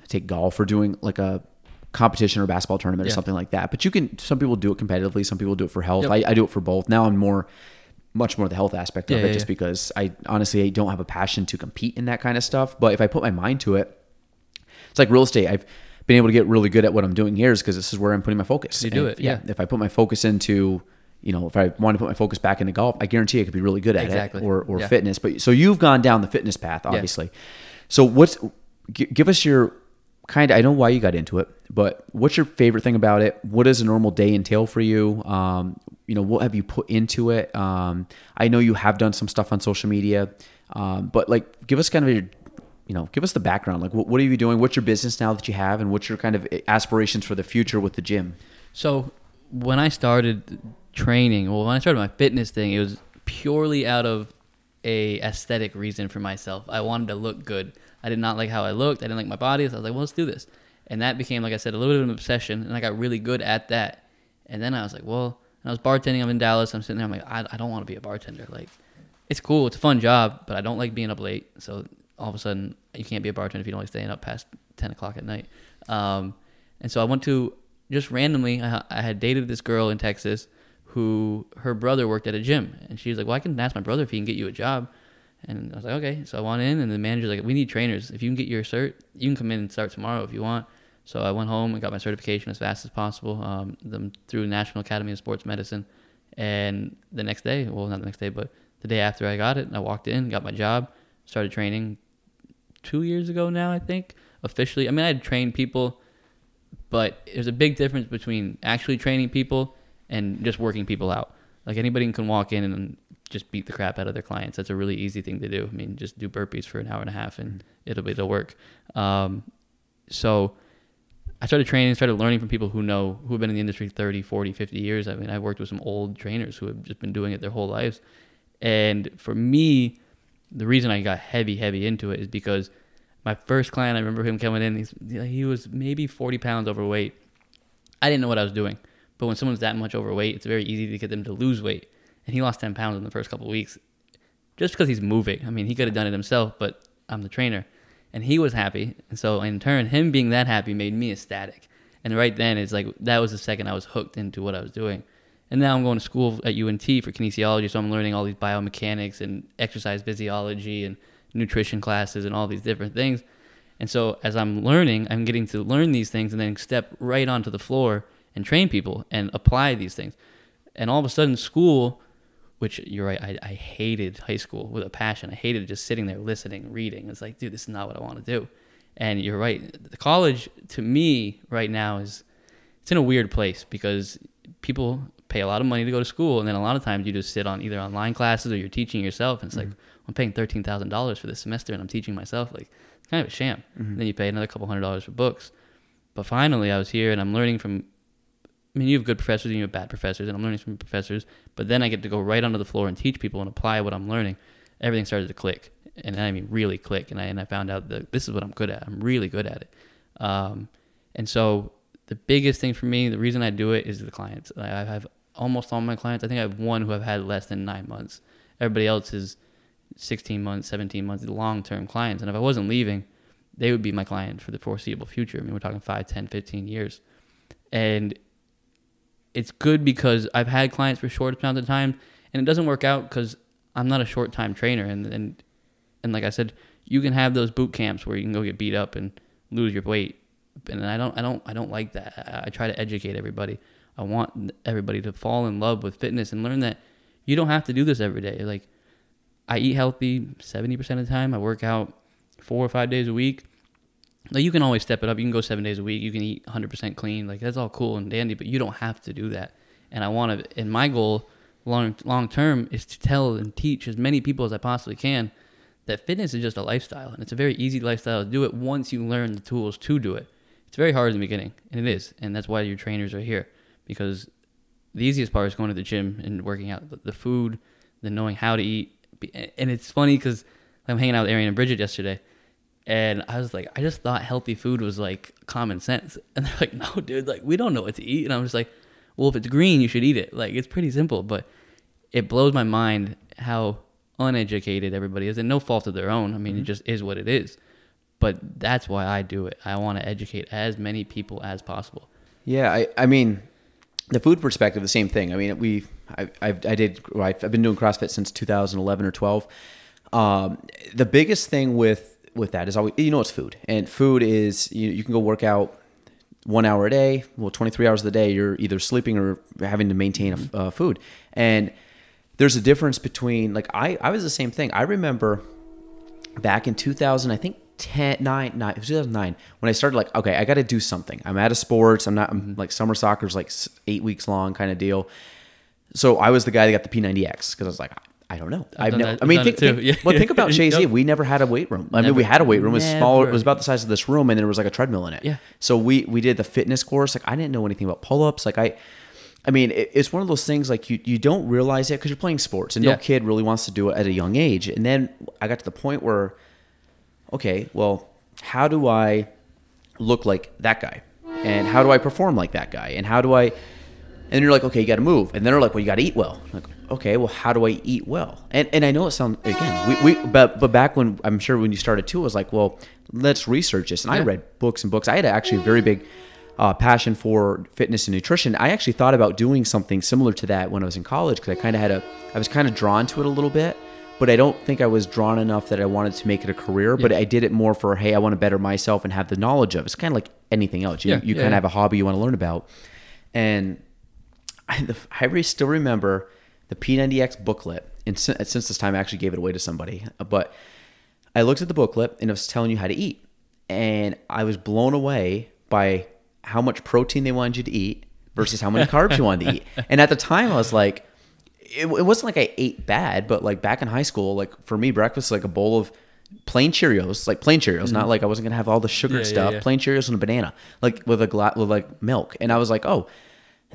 take golf or doing like a competition or basketball tournament or something like that. But you can. Some people do it competitively. Some people do it for health. Yep. I, I do it for both. Now I'm more, much more the health aspect of Yeah, it, yeah, just yeah. because I honestly I don't have a passion to compete in that kind of stuff. But if I put my mind to it, it's like real estate. I've been able to get really good at what I'm doing here is because this is where I'm putting my focus. You do And it, yeah. If I put my focus into, you know, if I want to put my focus back into golf, I guarantee I could be really good at Exactly. it or, or Yeah. fitness. But so you've gone down the fitness path, obviously. So what's gi- give us your kind of I know why you got into it, but what's your favorite thing about it? What does a normal day entail for you? Um, you know, what have you put into it? Um, I know you have done some stuff on social media, um, but like, give us kind of your, you know, give us the background. Like, what, what are you doing? What's your business now that you have, and what's your kind of eh, aspirations for the future with the gym? So when I started training, well, when I started my fitness thing, it was purely out of a aesthetic reason for myself. I wanted to look good. I did not like how I looked. I didn't like my body. So I was like, well, let's do this. And that became, like I said, a little bit of an obsession, and I got really good at that. And then I was like, well, and I was bartending. I'm in Dallas. I'm sitting there. I'm like, I, I don't want to be a bartender. Like, it's cool. It's a fun job, but I don't like being up late. So all of a sudden, you can't be a bartender if you don't like staying up past 10 o'clock at night. Um, and so I went to just randomly, I, I had dated this girl in Texas who her brother worked at a gym. And she was like, Well, I can ask my brother if he can get you a job. And I was like, Okay. So I went in, and the manager's like, We need trainers. If you can get your cert, you can come in and start tomorrow if you want. So I went home and got my certification as fast as possible um, them through National Academy of Sports Medicine. And the next day, well, not the next day, but the day after I got it, I walked in, got my job, started training two years ago now, I think, officially. I mean, I had trained people But there's a big difference between actually training people and just working people out. Like anybody can walk in and just beat the crap out of their clients. That's a really easy thing to do. I mean, just do burpees for an hour and a half and it'll it'll work. Um, so I started training, started learning from people who know, who have been in the industry 30, 40, 50 years. I mean, I've worked with some old trainers who have just been doing it their whole lives. And for me, the reason I got heavy, heavy into it is because my first client, I remember him coming in, he was maybe 40 pounds overweight. I didn't know what I was doing. But when someone's that much overweight, it's very easy to get them to lose weight. And he lost 10 pounds in the first couple of weeks just because he's moving. I mean, he could have done it himself, but I'm the trainer. And he was happy. And so, in turn, him being that happy made me ecstatic. And right then, it's like that was the second I was hooked into what I was doing. And now I'm going to school at UNT for kinesiology, so I'm learning all these biomechanics and exercise physiology and nutrition classes and all these different things. And so as I'm learning, I'm getting to learn these things and then step right onto the floor and train people and apply these things. And all of a sudden, school, which you're right, I, I hated high school with a passion. I hated just sitting there listening, reading. It's like, dude, this is not what I want to do. And you're right. The college, to me, right now is it's in a weird place because people pay a lot of money to go to school, and then a lot of times you just sit on either online classes or you're teaching yourself, and it's mm-hmm. like I'm paying thirteen thousand dollars for this semester, and I'm teaching myself. Like it's kind of a sham. Mm-hmm. Then you pay another couple hundred dollars for books. But finally, I was here, and I'm learning from. I mean, you have good professors and you have bad professors, and I'm learning from professors. But then I get to go right onto the floor and teach people and apply what I'm learning. Everything started to click, and I mean really click. And I and I found out that this is what I'm good at. I'm really good at it. Um, and so the biggest thing for me, the reason I do it is the clients. I have almost all my clients. I think I have one who have had less than nine months. Everybody else is 16 months, 17 months, long term clients. And if I wasn't leaving, they would be my client for the foreseeable future. I mean, we're talking 5, 10, 15 years. And it's good because I've had clients for short amounts of time, and it doesn't work out because I'm not a short time trainer. And, and, and like I said, you can have those boot camps where you can go get beat up and lose your weight. And I don't, I don't, I don't like that. I try to educate everybody. I want everybody to fall in love with fitness and learn that you don't have to do this every day. Like I eat healthy 70% of the time. I work out four or five days a week. Like you can always step it up. You can go seven days a week. You can eat 100% clean. Like that's all cool and dandy, but you don't have to do that. And I want to, and my goal long, long term is to tell and teach as many people as I possibly can that fitness is just a lifestyle and it's a very easy lifestyle to do it once you learn the tools to do it. It's very hard in the beginning and it is. And that's why your trainers are here because the easiest part is going to the gym and working out. The, food, the knowing how to eat, and it's funny because I'm hanging out with Arian and Bridget yesterday, and I was like, I just thought healthy food was like common sense, and they're like, No, dude, like we don't know what to eat, and I'm just like, Well, if it's green, you should eat it. Like it's pretty simple, but it blows my mind how uneducated everybody is, and no fault of their own. I mean, mm-hmm. it just is what it is. But that's why I do it. I want to educate as many people as possible. Yeah, I, I mean, the food perspective, the same thing. I mean, we, I, I, I did, I've been doing CrossFit since 2011 or 12. Um, the biggest thing with, with that is always, you know, it's food and food is, you, you can go work out one hour a day. Well, 23 hours of the day, you're either sleeping or having to maintain a, uh, food. And there's a difference between like, I, I was the same thing. I remember back in 2000, I think 10, 9, 9, it was 2009 when I started like, okay, I got to do something. I'm out of sports. I'm not, I'm like summer soccer's like eight weeks long kind of deal. So I was the guy that got the P90X because I was like, I don't know. I've, I've never, I mean, think, think, yeah. well, think about Chazy. Nope. We never had a weight room. I never, mean, we had a weight room. It was smaller. It was about the size of this room, and there was like a treadmill in it. Yeah. So we we did the fitness course. Like I didn't know anything about pull ups. Like I, I mean, it, it's one of those things like you you don't realize it because you're playing sports, and yeah. no kid really wants to do it at a young age. And then I got to the point where, okay, well, how do I look like that guy? And how do I perform like that guy? And how do I and then you're like, okay, you got to move. And then they're like, well, you got to eat well. I'm like, okay, well, how do I eat well? And and I know it sounds again, we, we but but back when I'm sure when you started too, I was like, well, let's research this. And yeah. I read books and books. I had actually a very big uh, passion for fitness and nutrition. I actually thought about doing something similar to that when I was in college because I kind of had a, I was kind of drawn to it a little bit but I don't think I was drawn enough that I wanted to make it a career. But I did it more for, hey, I want to better myself and have the knowledge of. It's kind of like anything else. You, yeah, you yeah, kind of have a hobby you want to learn about. And I, the, I still remember the P90X booklet. And since, since this time, I actually gave it away to somebody. Uh, but I looked at the booklet and it was telling you how to eat. And I was blown away by how much protein they wanted you to eat versus how many carbs you wanted to eat. And at the time, I was like, it, it wasn't like I ate bad, but like back in high school, like for me, breakfast was like a bowl of plain Cheerios, like plain Cheerios, not like I wasn't gonna have all the sugared Mm-hmm. Yeah, yeah, stuff. Plain Cheerios and a banana, like with a glass with like milk. And I was like, oh,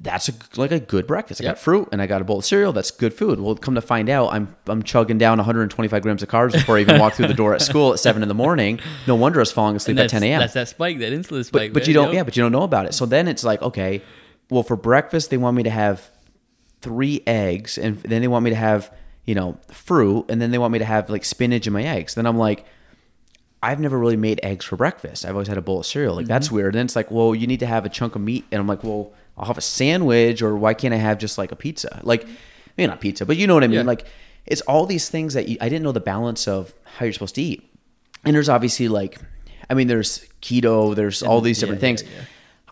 that's a, like a good breakfast. I got fruit and I got a bowl of cereal. That's good food. Well, come to find out, I'm I'm chugging down 125 grams of carbs before I even walk through the door at school at seven in the morning. No wonder I was falling asleep at 10 a.m. That's that spike, that insulin spike. but man, you don't, know? yeah, but you don't know about it. So then it's like, okay, well, for breakfast, they want me to have three eggs, and then they want me to have, you know, fruit, and then they want me to have like spinach in my eggs. Then I'm like, I've never really made eggs for breakfast. I've always had a bowl of cereal. Like, that's mm-hmm. weird. And then it's like, well, you need to have a chunk of meat. And I'm like, well, I'll have a sandwich, or why can't I have just like a pizza? Like, maybe not pizza, but you know what I mean? Yeah. Like, it's all these things that you, I didn't know the balance of how you're supposed to eat. And there's obviously like, I mean, there's keto, there's all these yeah, different yeah, things.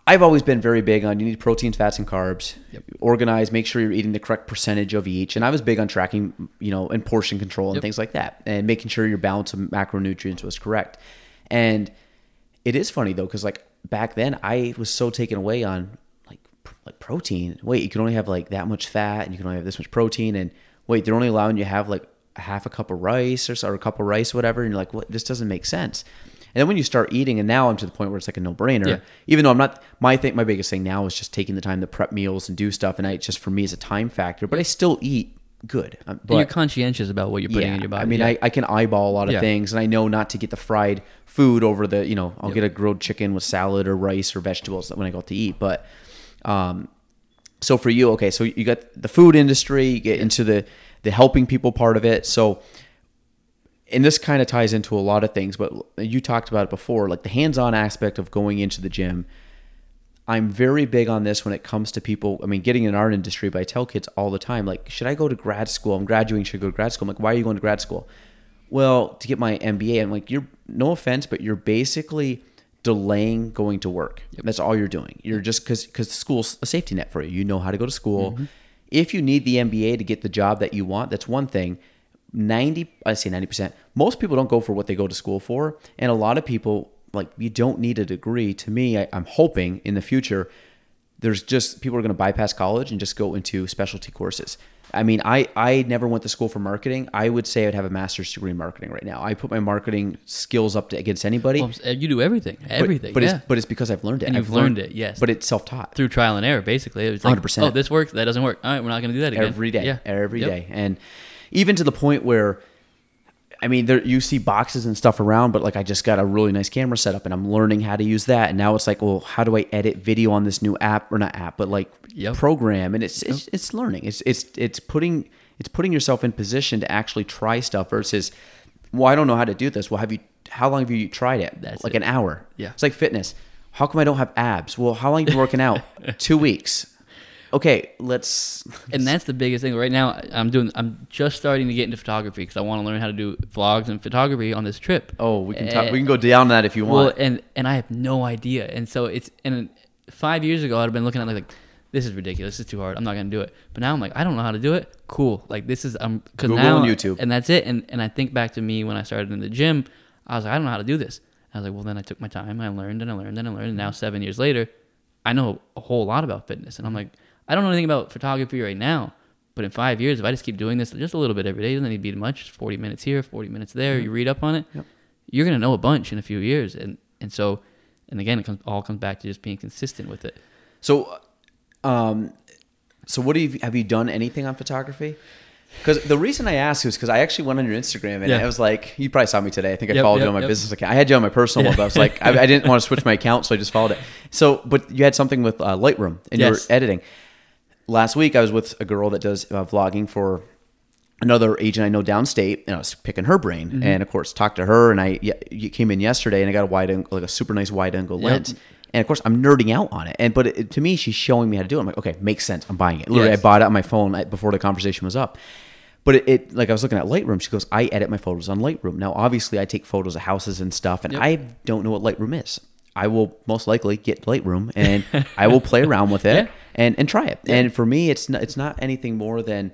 I've always been very big on you need proteins, fats, and carbs. Yep. Organize, make sure you're eating the correct percentage of each. And I was big on tracking, you know, and portion control and Yep. things like that, and making sure your balance of macronutrients was correct. And it is funny though, because like back then I was so taken away on like pr- like protein. Wait, you can only have like that much fat, and you can only have this much protein, and wait, they're only allowing you to have like a half a cup of rice or, or a cup of rice, whatever. And you're like, what? This doesn't make sense. And then when you start eating, and now I'm to the point where it's like a no brainer. Yeah. Even though I'm not, my thing, my biggest thing now is just taking the time to prep meals and do stuff, and I just for me is a time factor. But I still eat good. Um, And you're conscientious about what you're putting in your body. I mean, yeah. I, I can eyeball a lot of Yeah. things, and I know not to get the fried food over the, you know, I'll get a grilled chicken with salad or rice or vegetables when I go out to eat. But, um, so for you, okay, so you got the food industry, you get into the the helping people part of it. So, and this kind of ties into a lot of things, but you talked about it before, like the hands-on aspect of going into the gym. I'm very big on this when it comes to people. I mean, getting in our industry, but I tell kids all the time, like, should I go to grad school? I'm graduating, should I go to grad school? I'm like, why are you going to grad school? Well, to get my MBA. I'm like, you're no offense, but you're basically delaying going to work. That's all you're doing. You're just because because school's a safety net for you. You know how to go to school. Mm-hmm. If you need the MBA to get the job that you want, that's one thing. 90 I say 90%. Most people don't go for what they go to school for, and a lot of people like you don't need a degree. To me, I, I'm hoping in the future there's just people are going to bypass college and just go into specialty courses. I mean, I I never went to school for marketing. I would say I'd have a master's degree in marketing right now. I put my marketing skills up to, against anybody. Well, you do everything, everything. But, yeah. it's but it's because I've learned it. And I've you've learned it, yes. But it's self taught through trial and error, basically. It was like, 100%. oh, this works, that doesn't work. All right, we're not going to do that again. every day, Yeah, every Yep. day, and even to the point where, I mean, there you see boxes and stuff around, but like I just got a really nice camera set up, and I'm learning how to use that, and now it's like, well, how do I edit video on this new app or not app, but like Yep. program, and it's it's, it's learning. It's it's it's putting it's putting yourself in position to actually try stuff versus, well, I don't know how to do this. Well, have you? How long have you tried it? That's like it. an hour. Yeah. It's like fitness. How come I don't have abs? Well, how long have you been working out? Two weeks. Okay, let's and that's the biggest thing. Right now i'm doing i'm just starting to get into photography because i want to learn how to do vlogs and photography on this trip. Oh, we can talk. Eh, We can go down that if you well want. and and i have no idea. And so it's and five years ago i'd have been looking at it like this is ridiculous this is too hard i'm not gonna do it. But now i'm like i don't know how to do it. Cool. Like this is i'm because now and YouTube. and that's it. And and i think back to me when i started in the gym i was like i don't know how to do this. I was like well then i took my time i learned and i learned and i learned. And now seven years later i know a whole lot about fitness. And i'm like i don't know anything about photography right now but in five years if i just keep doing this just a little bit every day it doesn't need to be much 40 minutes here 40 minutes there you read up on it Yep. you're gonna know a bunch in a few years and and so and again it comes, all comes back to just being consistent with it So, um, so what do you have you done anything on photography? Because the reason I asked was because I actually went on your Instagram and Yeah. I was like, you probably saw me today. I think I Yep, followed you on my yep. business account. I had you on my personal one, but I was like, I, I didn't want to switch my account, so I just followed it. So, but you had something with uh, Lightroom and you were editing. Last week, I was with a girl that does uh, vlogging for another agent I know downstate, and I was picking her brain, Mm-hmm. and of course talked to her, and I yeah, you came in yesterday, and I got a wide angle, like a super nice wide angle Yep. lens, and of course I'm nerding out on it, and but it, to me she's showing me how to do it. I'm like, okay, makes sense. I'm buying it. Literally, Yes. I bought it on my phone uh, before the conversation was up. But it, it like I was looking at Lightroom. She goes, I edit my photos on Lightroom. Now, obviously, I take photos of houses and stuff, and Yep. I don't know what Lightroom is. I will most likely get Lightroom and I will play around with it Yeah. And, and try it. And for me, it's not, it's not anything more than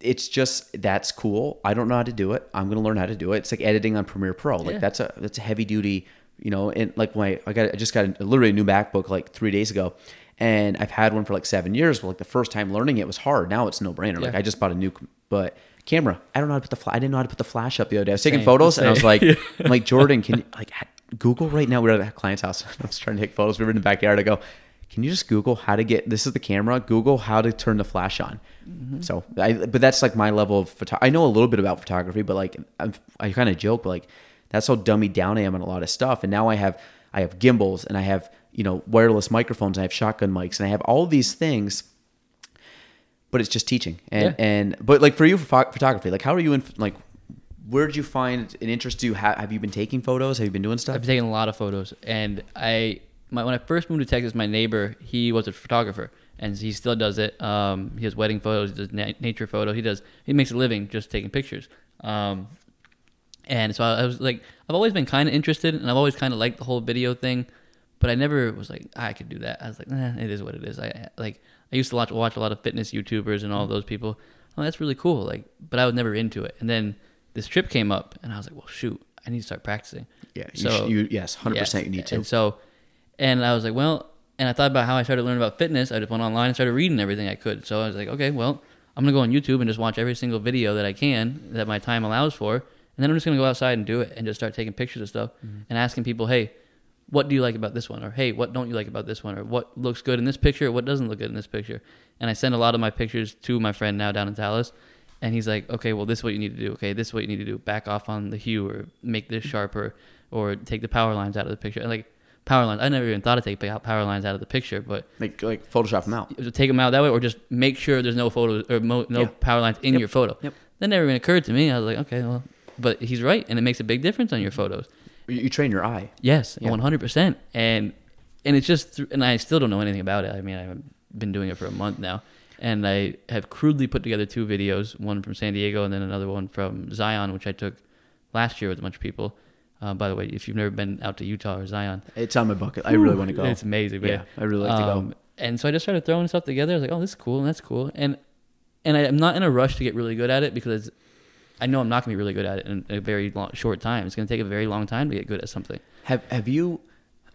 it's just that's cool. I don't know how to do it. I'm going to learn how to do it. It's like editing on Premiere Pro. Like Yeah. that's a that's a heavy duty you know, and like my I got I just got a, literally a new MacBook like three days ago, and I've had one for like seven years. But like the first time learning it was hard. Now it's no brainer. Like Yeah. I just bought a new, but camera. I don't know how to put the fla- I didn't know how to put the flash up the other day. I was taking Same, photos and I was same. like, I'm like Jordan, can you like Google right now? We're at a client's house. I was trying to take photos. We were in the backyard. I go, can you just Google how to get this is the camera? Google how to turn the flash on. Mm-hmm. So, I, but that's like my level of photo. I know a little bit about photography, but like I'm, I kind of joke, but like that's how dummy down I am on a lot of stuff. And now I have I have gimbals and I have you know wireless microphones. And I have shotgun mics and I have all these things. But it's just teaching, and Yeah. and but like for you for photography, like how are you in like where did you find an interest? Do you have have you been taking photos? Have you been doing stuff? I've taken a lot of photos, and I my, when I first moved to Texas, my neighbor he was a photographer, and he still does it. Um, he does wedding photos, he does na- nature photos. He does he makes a living just taking pictures. Um, and so I, I was like, I've always been kind of interested, and I've always kind of liked the whole video thing, but I never was like, I could do that. I was like, eh, it is what it is. I like I used to watch watch a lot of fitness YouTubers and all those people. Oh, that's really cool. Like, but I was never into it. And then this trip came up, and I was like, well, shoot, I need to start practicing. yeah, you, sh- you yes, hundred percent. You need to. And so, and I was like, well, and I thought about how I started learning about fitness. I just went online and started reading everything I could. So I was like, okay, well, I'm gonna go on YouTube and just watch every single video that I can that my time allows for, and then I'm just gonna go outside and do it and just start taking pictures of stuff Mm-hmm. and asking people, hey, what do you like about this one? Or hey, what don't you like about this one? Or what looks good in this picture? Or what doesn't look good in this picture? And I send a lot of my pictures to my friend now down in Dallas. And he's like, okay, well, this is what you need to do. Okay, this is what you need to do. Back off on the hue or make this sharper or take the power lines out of the picture. And like power lines, I never even thought to take power lines out of the picture, but Like like Photoshop them out. take them out that way or just make sure there's no photos or mo- no Yeah. power lines in Yep. your photo. Yep. That never even occurred to me. I was like, okay, well, but he's right. And it makes a big difference on your photos. You, you train your eye. Yes, one hundred percent. And and it's just, th- and I still don't know anything about it. I mean, I've been doing it for a month now, and I have crudely put together two videos, one from San Diego and then another one from Zion, which I took last year with a bunch of people. Uh, by the way, if you've never been out to Utah or Zion, It's on my bucket. I really want to go. it's amazing, man. Yeah, I really like to go. Um, And so I just started throwing stuff together. I was like, oh, this is cool, and that's cool, and and I, am not in a rush to get really good at it because I know I'm not gonna be really good at it in a very long, short time. It's gonna take a very long time to get good at something. Have Have you?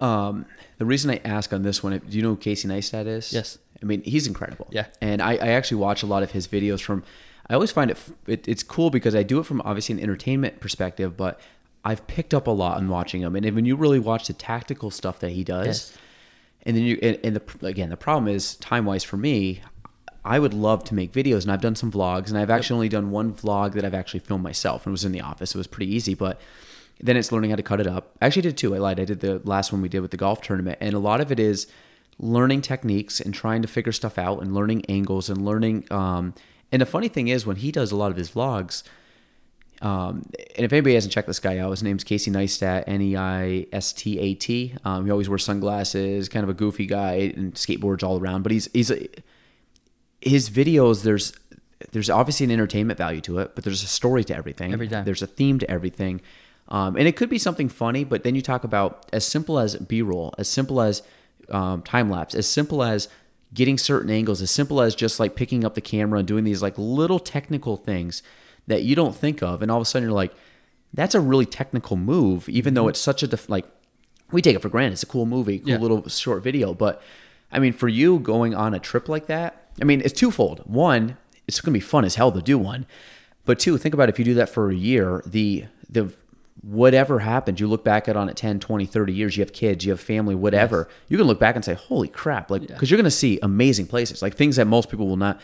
Um, the reason I ask on this one, do you know who Casey Neistat is? Yes. I mean, he's incredible. Yeah. And I, I actually watch a lot of his videos from. I always find it, it it's cool because I do it from obviously an entertainment perspective, but I've picked up a lot in watching him. And when you really watch the tactical stuff that he does, Yes. and then you and, and the again the problem is time wise for me. I would love to make videos, and I've done some vlogs, and I've actually only done one vlog that I've actually filmed myself, and was in the office. It was pretty easy, but then it's learning how to cut it up. I actually did two. I lied. I did the last one we did with the golf tournament, and a lot of it is learning techniques and trying to figure stuff out, and learning angles, and learning. Um, and the funny thing is, when he does a lot of his vlogs, um, and if anybody hasn't checked this guy out, his name's Casey Neistat, N E I S T A T. Um, he always wears sunglasses, kind of a goofy guy, and skateboards all around. But he's he's his videos. There's there's obviously an entertainment value to it, but there's a story to everything. Every time. there's a theme to everything, um, and it could be something funny. But then you talk about as simple as B-roll, as simple as um, time lapse, as simple as getting certain angles, as simple as just like picking up the camera and doing these like little technical things that you don't think of, and all of a sudden you're like, that's a really technical move, even though mm-hmm. it's such a def- like we take it for granted. It's a cool movie, cool Yeah. little short video. But I mean, for you going on a trip like that, I mean, it's twofold. One, it's going to be fun as hell to do one. But two, think about if you do that for a year, the the whatever happened, you look back at on it 10, 20, 30 years, you have kids, you have family, whatever. You can look back and say, "Holy crap." Like cuz you're going to see amazing places, like things that most people will not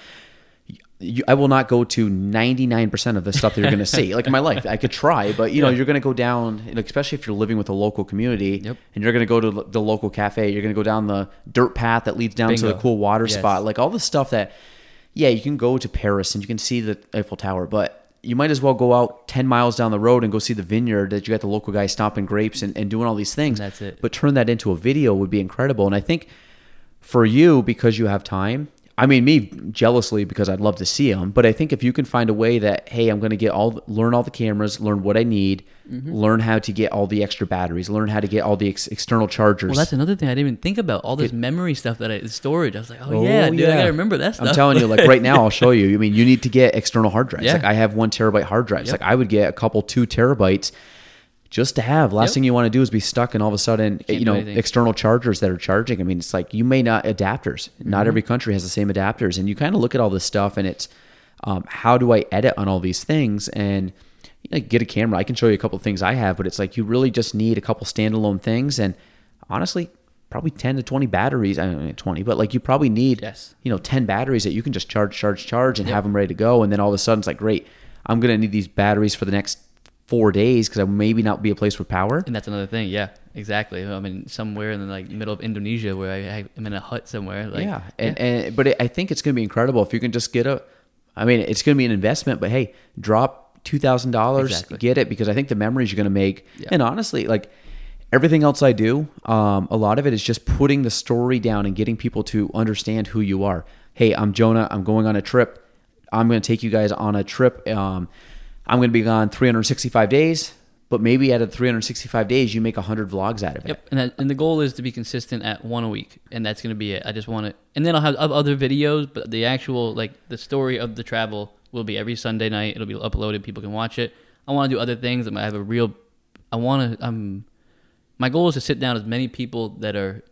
you, I will not go to 99% of the stuff that you're going to see. Like in my life, I could try, but you know, you're going to go down, especially if you're living with a local community Yep. and you're going to go to the local cafe, you're going to go down the dirt path that leads down to the cool water Yes. spot. Like all the stuff that, yeah, you can go to Paris and you can see the Eiffel Tower, but you might as well go out 10 miles down the road and go see the vineyard that you got the local guy stomping grapes and, and doing all these things. That's it. But turn that into a video would be incredible. And I think for you because you have time i mean me jealously because i'd love to see them but i think if you can find a way that hey i'm going to get all learn all the cameras learn what i need Mm-hmm. learn how to get all the extra batteries learn how to get all the ex- external chargers Well, that's another thing I didn't even think about. All this memory stuff that I storage. I was like, oh, Oh, yeah, dude, I gotta remember that stuff. I'm telling you, like right now, I'll show you. I mean, you need to get external hard drives. Yeah. Like I have one terabyte hard drives. Yep. Like I would get a couple two terabytes just to have. Last Yep. thing you want to do is be stuck and all of a sudden, can't you know, external chargers that are charging. I mean, it's like you may not adapters. Mm-hmm. Not every country has the same adapters, and you kind of look at all this stuff, and it's um, how do I edit on all these things and you know, get a camera. I can show you a couple of things I have, but it's like you really just need a couple standalone things, and honestly, probably ten to twenty batteries. I don't know, twenty, but like you probably need Yes. you know 10 batteries that you can just charge charge charge and have them ready to go and then all of a sudden it's like great i'm going to need these batteries for the next four days because i maybe not be a place with power And that's another thing. Yeah, exactly. I mean, somewhere in the like middle of Indonesia where I, I'm in a hut somewhere. Like, yeah and, and but it, i think it's going to be incredible if you can just get a i mean it's going to be an investment but hey drop $2000 get it because i think the memories you're going to make Yeah. and honestly like everything else i do um, a lot of it is just putting the story down and getting people to understand who you are hey i'm jonah i'm going on a trip i'm going to take you guys on a trip um, i'm going to be gone 365 days but maybe out of 365 days you make 100 vlogs out of it Yep, and that, and the goal is to be consistent at one a week, and that's gonna be it. I just want to, and then I'll have other videos, but the actual like the story of the travel will be every Sunday night. It'll be uploaded. People can watch it. I want to do other things. I have a real. I want to. Um, my goal is to sit down as many people that are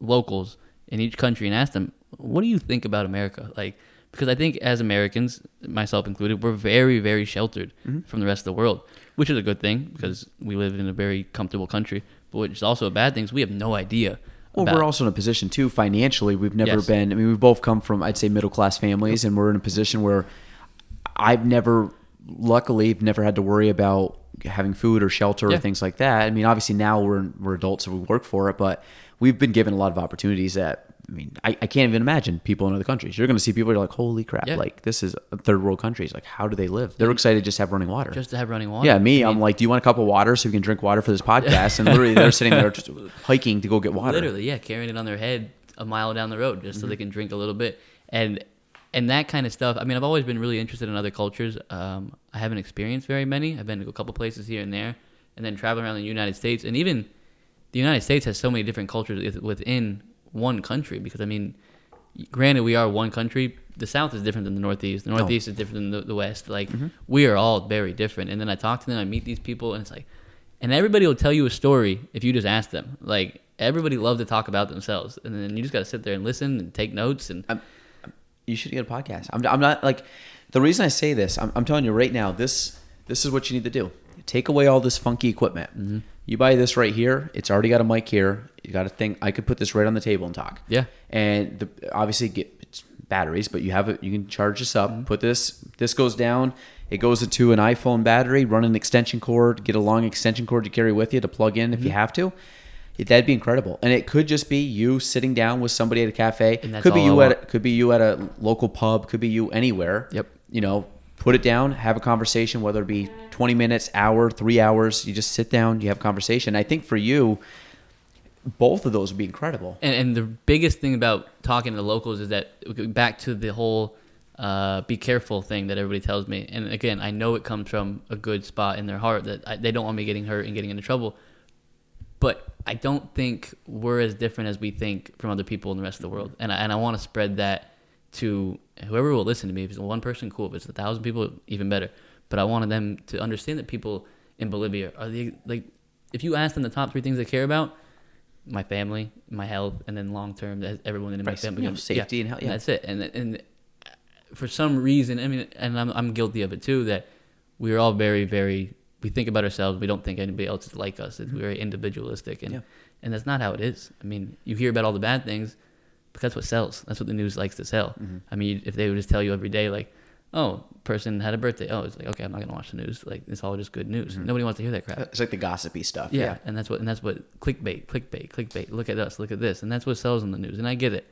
locals in each country and ask them, "What do you think about America?" Like, because I think as Americans, myself included, we're very, very sheltered Mm-hmm. from the rest of the world, which is a good thing because we live in a very comfortable country. But which is also a bad thing is we have no idea. Well, about- we're also in a position too financially. We've never Yes. been. I mean, we've both come from, I'd say, middle class families, and we're in a position where I've never, luckily, never had to worry about having food or shelter Yeah. or things like that. I mean, obviously now we're we're adults, so we work for it, but we've been given a lot of opportunities that. I mean, I, I can't even imagine people in other countries. You're going to see people you're like, holy crap! Yeah. Like this is third world countries. Like, how do they live? They're excited just to just have running water. just to have running water. yeah, me. I I'm mean, like, do you want a cup of water so we can drink water for this podcast? And literally, they're sitting there just hiking to go get water. literally, yeah, carrying it on their head a mile down the road just so Mm-hmm. they can drink a little bit, and and that kind of stuff. I mean, I've always been really interested in other cultures. Um, I haven't experienced very many. I've been to a couple places here and there, and then traveling around the United States, and even the United States has so many different cultures within one country. Because I mean, granted, we are one country. The South is different than the Northeast. The Northeast is different than the, the West. Like we are all very different. And then I talk to them, I meet these people, and it's like, and everybody will tell you a story if you just ask them. Like everybody loves to talk about themselves, and then you just got to sit there and listen and take notes. And you should get a podcast. I'm, I'm not like the reason I say this. I'm, I'm telling you right now. This this is what you need to do. Take away all this funky equipment. Mm-hmm. You buy this right here. It's already got a mic here. You got to think. I could put this right on the table and talk. Yeah. And the, obviously get it's batteries, but you have it. You can charge this Mm-hmm. up. Put this. This goes down. It goes into an iPhone battery. Run an extension cord. Get a long extension cord to carry with you to plug in if Mm-hmm. you have to. It- That'd be incredible, and it could just be you sitting down with somebody at a cafe. And that's could be you at a, could be you at a local pub, could be you anywhere. Yep. You know, put it down, have a conversation, whether it be 20 minutes, hour, three hours. You just sit down, you have a conversation. I think for you, both of those would be incredible. And, and the biggest thing about talking to the locals is that back to the whole uh, be careful thing that everybody tells me. And again, I know it comes from a good spot in their heart that I, they don't want me getting hurt and getting into trouble. But I don't think we're as different as we think from other people in the rest of the world. And I, and I want to spread that to whoever will listen to me. If it's one person, cool. If it's a thousand people, even better. But I wanted them to understand that people in Bolivia are the like. If you ask them the top three things they care about, my family, my health, and then long term, everyone in my Right, family, you know, safety and health, yeah. that's it. And and for some reason, I mean, and I'm I'm guilty of it too. That we're all very very we think about ourselves. We don't think anybody else is like us. It's mm-hmm. very individualistic, and Yeah. and that's not how it is. I mean, you hear about all the bad things, but that's what sells. That's what the news likes to sell. Mm-hmm. I mean, if they would just tell you every day, like, oh, person had a birthday. Oh, it's like okay, I'm not gonna watch the news. Like it's all just good news. Mm-hmm. Nobody wants to hear that crap. Uh, it's like the gossipy stuff. Yeah, Yeah. and that's what and that's what clickbait, clickbait, clickbait. Look at us, look at this, and that's what sells in the news. And I get it,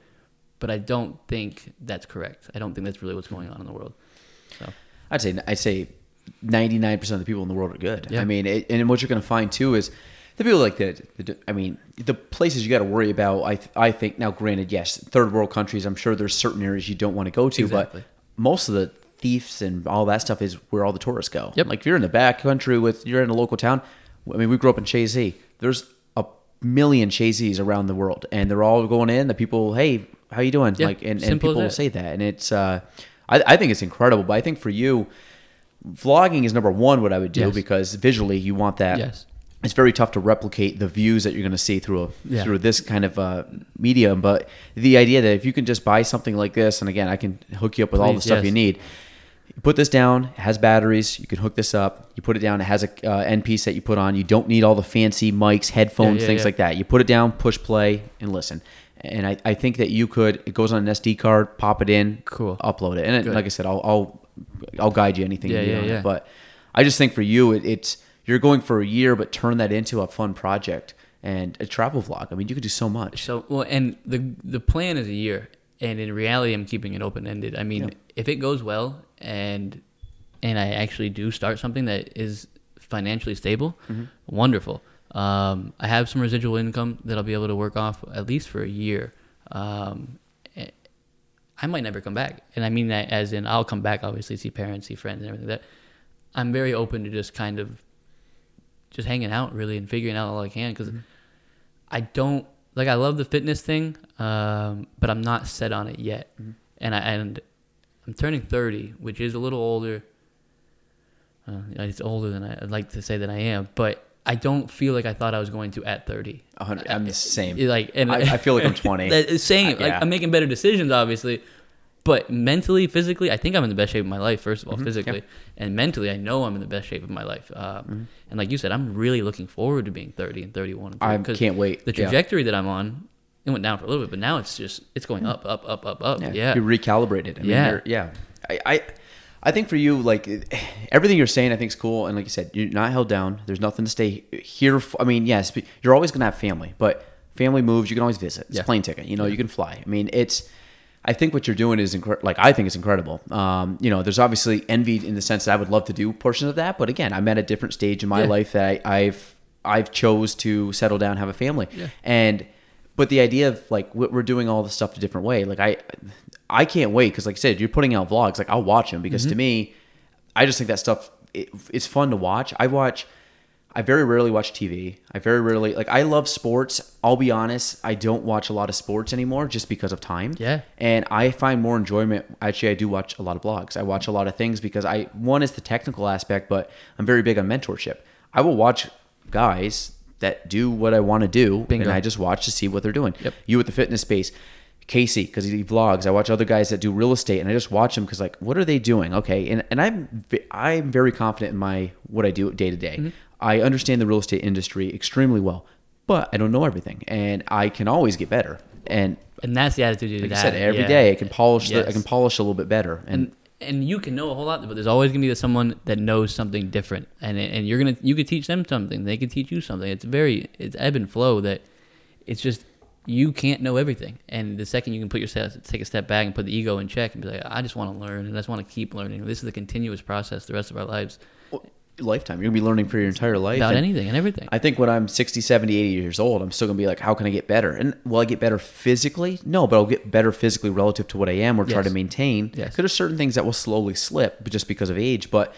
but I don't think that's correct. I don't think that's really what's going on in the world. So I'd say I'd say 99% of the people in the world are good. Yeah. I mean, it, and what you're going to find too is the people like the, the I mean, the places you got to worry about. I I think now, granted, yes, third world countries. I'm sure there's certain areas you don't want to go to, Exactly. but most of the thieves and all that stuff is where all the tourists go. Yep. Like if you're in the back country with you're in a local town. I mean, we grew up in Chazy. There's a million Chazys around the world, and they're all going in. The people, hey, how you doing? Yeah, like, and, and people will say that, and it's. uh I, I think it's incredible, but I think for you, vlogging is number one what I would do Yes. because visually you want that Yes. It's very tough to replicate the views that you're going to see through a Yeah. through this kind of uh, medium. But the idea that if you can just buy something like this, and again, I can hook you up with all the stuff yes. you need. You put this down. It has batteries. You can hook this up. You put it down. It has a uh, end piece that you put on. You don't need all the fancy mics, headphones, yeah, things yeah. like that. You put it down, push play, and listen. And I, I think that you could. It goes on an SD card. Pop it in. Cool. Upload it. And it, like I said, I'll I'll, I'll guide you anything Yeah, you need yeah, on it. yeah. But I just think for you, it, it's you're going for a year, but turn that into a fun project and a travel vlog. I mean, you could do so much. So well, and the the plan is a year, and in reality, I'm keeping it open ended. I mean, Yeah. if it goes well, and and I actually do start something that is financially stable, Mm-hmm. wonderful. Um, I have some residual income that I'll be able to work off at least for a year. Um, eh, I might never come back, and I mean that as in I'll come back, obviously see parents, see friends, and everything. Like that I'm very open to just kind of just hanging out really and figuring out all I can because I don't like I love the fitness thing, um, but I'm not set on it yet, and I and I'm turning 30, which is a little older. Uh, it's older than I, I'd like to say that I am, but I don't feel like I thought I was going to at 30. Hundred- I'm the same. Like, and I, I feel like I'm 20. that is saying it. Uh, Like. I'm making better decisions, obviously, but mentally, physically, I think I'm in the best shape of my life. First of all, mm-hmm. physically, and mentally, I know I'm in the best shape of my life. Um, mm-hmm. And like you said, I'm really looking forward to being 30 and 31. And 30, I can't wait. The Yeah. trajectory that I'm on, it went down for a little bit, but now it's just it's going mm. up, up, up, up, up. Yeah, You recalibrated. I mean, Yeah. yeah. I, I, I think for you, like everything you're saying, I think is cool. And like you said, you're not held down. There's nothing to stay here. For. I mean, yes, but you're always gonna have family, but family moves. You can always visit. It's Yeah. plane ticket. You know, you can fly. I mean, it's. I think what you're doing is incre- like I think it's incredible. Um, you know, there's obviously envy in the sense that I would love to do portions of that, but again, I'm at a different stage in my Yeah. life that I, I've I've chose to settle down, have a family, Yeah. and but the idea of like we- we're doing all this stuff a different way, like I I can't wait because like I said, you're putting out vlogs, like I'll watch them because to Mm-hmm. me, I just think that stuff it, it's fun to watch. I watch. I very rarely watch TV. I very rarely like I love sports. I'll be honest, I don't watch a lot of sports anymore just because of time. Yeah. And I find more enjoyment actually I do watch a lot of vlogs. I watch a lot of things because I one is the technical aspect, but I'm very big on mentorship. I will watch guys that do what I want to do Bingo. and I just watch to see what they're doing. Yep. You with the fitness space, Casey because he vlogs. I watch other guys that do real estate, and I just watch them because like, what are they doing? Okay, and and I'm I'm very confident in my what I do day to day. Mm-hmm. I understand the real estate industry extremely well, but I don't know everything, and I can always get better. And and that's the attitude you like to said, have. every yeah. day I can polish. The, I can polish a little bit better, and, and and you can know a whole lot, but there's always gonna be someone that knows something different, and and you're gonna you could teach them something, they can teach you something. It's very it's ebb and flow that it's just you can't know everything, and the second you can put yourself take a step back and put the ego in check and be like, I just want to learn and I just want to keep learning. This is a continuous process the rest of our lives lifetime. You're gonna be learning for your entire life. about and anything and everything. I think when I'm 60, 70, 80 years old, I'm still gonna be like, how can I get better? And will I get better physically? No, but I'll get better physically relative to what I am, or try to maintain. Yes. Because there's certain things that will slowly slip, but just because of age. But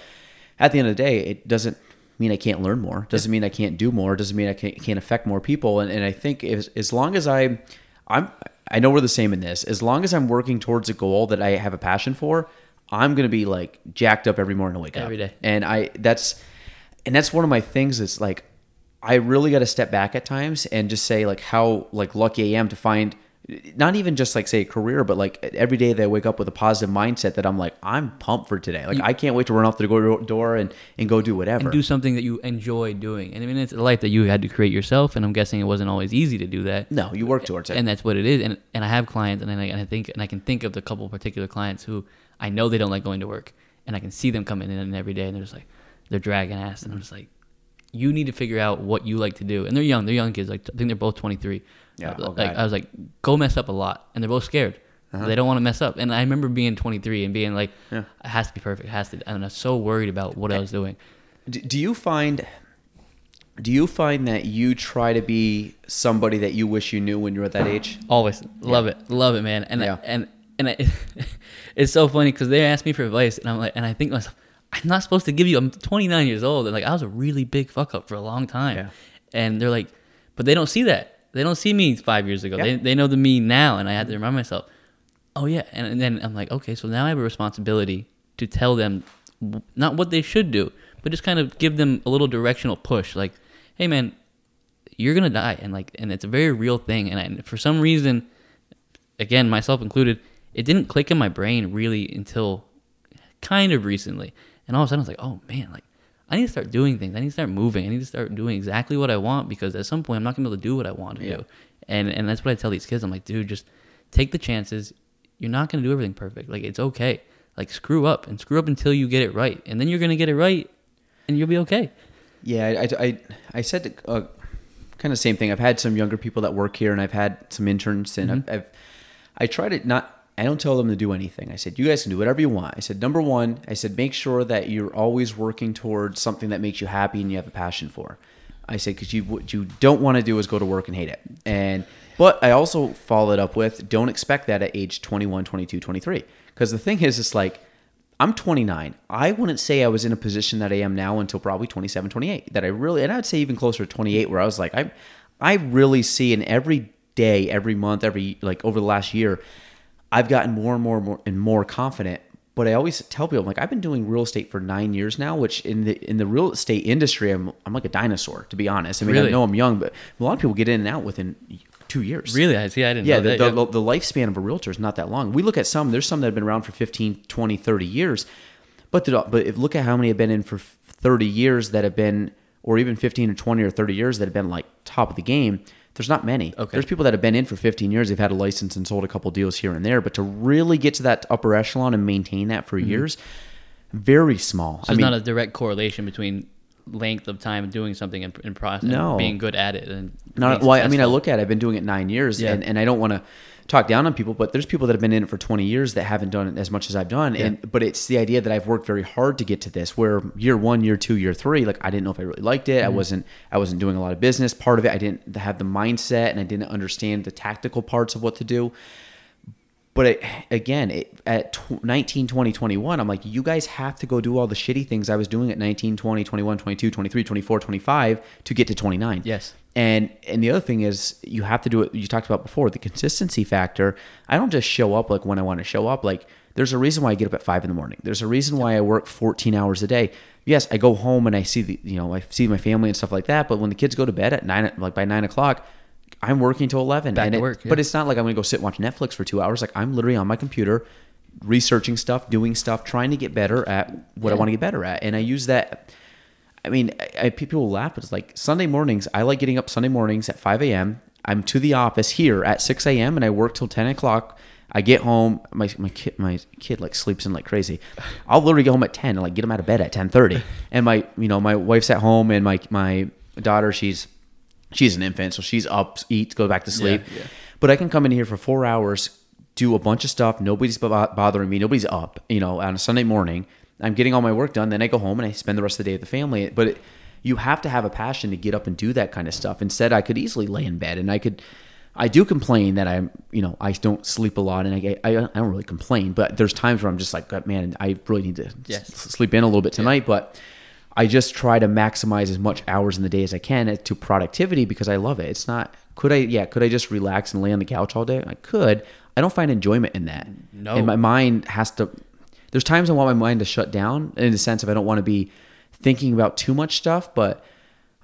at the end of the day, it doesn't mean I can't learn more. Doesn't mean I can't do more. Doesn't mean I can't, can't affect more people. And, and I think as, as long as I, I'm, I know we're the same in this. As long as I'm working towards a goal that I have a passion for, I'm gonna be like jacked up every morning to wake up. Every day. And I that's and that's one of my things is like I really got to step back at times and just say like how like lucky I am to find not even just like say a career but like every day that I wake up with a positive mindset that I'm like I'm pumped for today. Like mm. I can't wait to run off the door and and go do whatever. and do something that you enjoy doing. And I mean, it's a life that you had to create yourself, and I'm guessing it wasn't always easy to do that. no, you work towards it. and that's what it is. And and I have clients, and I, and I think and I can think of the couple particular clients who I know they don't like going to work, and I can see them coming in every day, and they're just like they're dragging ass, and I'm just like, you need to figure out what you like to do. And they're young, they're young kids. Like I think they're both 23. Yeah, Uh, like I was like, go mess up a lot, and they're both scared. They don't want to mess up. And I remember being 23 and being like, Yeah. it has to be perfect. It has to. And I was so worried about what I was doing. do, you find do you find that you try to be somebody that you wish you knew when you were at that age? Always love it, love it, man. And Yeah. and and I, it's so funny because they ask me for advice, and I'm like, and I think myself, I'm not supposed to give you. I'm 29 years old, and like I was a really big fuck up for a long time. Yeah. And they're like, but they don't see that. They don't see me five years ago. Yeah. They they know the me now, and I had to remind myself. Oh yeah, and, and then I'm like, okay, so now I have a responsibility to tell them not what they should do, but just kind of give them a little directional push, like, hey man, you're gonna die, and like, and it's a very real thing. And I, for some reason, again, myself included, it didn't click in my brain really until kind of recently. And all of a sudden, I was like, oh man, like I need to start doing things. I need to start moving. I need to start doing exactly what I want because at some point, I'm not gonna be able to do what I want to Yeah. do. And and that's what I tell these kids. I'm like, dude, just take the chances. You're not gonna do everything perfect. Like it's okay. Like screw up and screw up until you get it right, and then you're gonna get it right, and you'll be okay. Yeah, I, I, I, said uh, kind of same thing. I've had some younger people that work here, and I've had some interns, and I've, I've I try to not. I don't tell them to do anything. I said you guys can do whatever you want. I said number one, I said make sure that you're always working towards something that makes you happy and you have a passion for. I said because you what you don't want to do is go to work and hate it. And but I also followed up with don't expect that at age 21, 22, 23. Because the thing is, it's like I'm 29. I wouldn't say I was in a position that I am now until probably 27, 28. That I really, and I'd say even closer to 28, where I was like, I, I really see in every day, every month, every like over the last year, I've gotten more and more and more and more confident. But I always tell people, I'm like, I've been doing real estate for nine years now, which in the in the real estate industry, I'm I'm like a dinosaur, to be honest. I mean, Really? I know I'm young, but a lot of people get in and out within two years. Really, I see. I didn't Yeah, know the, that. the, yeah. the, the lifespan of a realtor is not that long. We look at some, there's some that have been around for 15, 20, 30 years. But the, but if look at how many have been in for 30 years that have been, or even 15 or 20 or 30 years that have been like top of the game. There's not many. Okay. There's people that have been in for 15 years. They've had a license and sold a couple deals here and there. But to really get to that upper echelon and maintain that for mm-hmm. years, very small. So I there's mean, not a direct correlation between length of time doing something in, in process, No. being good at it, and Not, well, I mean, I look at it, I've been doing it nine years, Yeah. and, and I don't want to talk down on people, but there's people that have been in it for 20 years that haven't done it as much as I've done. And but it's the idea that I've worked very hard to get to this. Where year one, year two, year three, like I didn't know if I really liked it. I mm-hmm. wasn't I wasn't doing a lot of business. Part of it, I didn't have the mindset, and I didn't understand the tactical parts of what to do. But it, again, it, at tw- 19, 20, 21, I'm like, you guys have to go do all the shitty things I was doing at 19, 20, 21, 22, 23, 24, 25 to get to 29. Yes. And and the other thing is you have to do it you talked about before, the consistency factor. I don't just show up like when I want to show up. Like there's a reason why I get up at five in the morning. There's a reason why I work 14 hours a day. Yes, I go home and I see the you know, I see my family and stuff like that. But when the kids go to bed at nine like by nine o'clock, I'm working till eleven. Back and to it- work, yeah. But it's not like I'm gonna go sit and watch Netflix for two hours. Like I'm literally on my computer researching stuff, doing stuff, trying to get better at what I want to get better at. And I use that I mean, I, I, people laugh, but it's like Sunday mornings. I like getting up Sunday mornings at 5 a.m. I'm to the office here at 6 a.m. and I work till 10 o'clock. I get home. My my kid my kid like sleeps in like crazy. I'll literally get home at 10 and like get him out of bed at 10:30. And my you know my wife's at home and my my daughter she's she's an infant so she's up eats go back to sleep. yeah. But I can come in here for four hours, do a bunch of stuff. Nobody's bo- bothering me. Nobody's up. You know, on a Sunday morning, I'm getting all my work done. Then I go home and I spend the rest of the day with the family. But it, you have to have a passion to get up and do that kind of stuff. Instead, I could easily lay in bed and I could. I do complain that I'm, you know, I don't sleep a lot, and I, I, I don't really complain. But there's times where I'm just like, man, I really need to Yes. s- sleep in a little bit tonight. But I just try to maximize as much hours in the day as I can uh, to productivity because I love it. It's not could I yeah, could I just relax and lay on the couch all day? I could. I don't find enjoyment in that. No. And my mind has to there's times I want my mind to shut down in the sense of I don't want to be thinking about too much stuff, but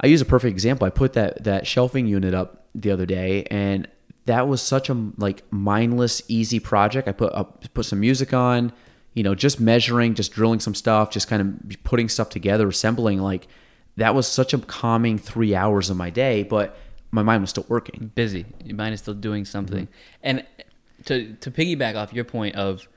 I use a perfect example. I put that that shelving unit up the other day and that was such a like mindless easy project. I put up put some music on, you know, just measuring, just drilling some stuff, just kind of putting stuff together, assembling like that was such a calming 3 hours of my day, but my mind was still working. busy. Your mind is still doing something. Mm-hmm. And to to piggyback off your point of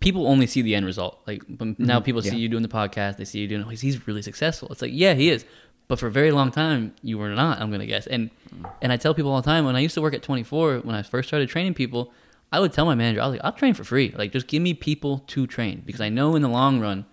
people only see the end result. Like but now, people see Mm-hmm. You doing the podcast. They see you doing. Oh, he's- he's really successful. It's like yeah, he is. But for a very long time, you were not. I'm gonna guess. And Mm. and I tell people all the time when I used to work at 24, when I first started training people, I would tell my manager, I was like, I'll train for free. Like just give me people to train because I know in the long run,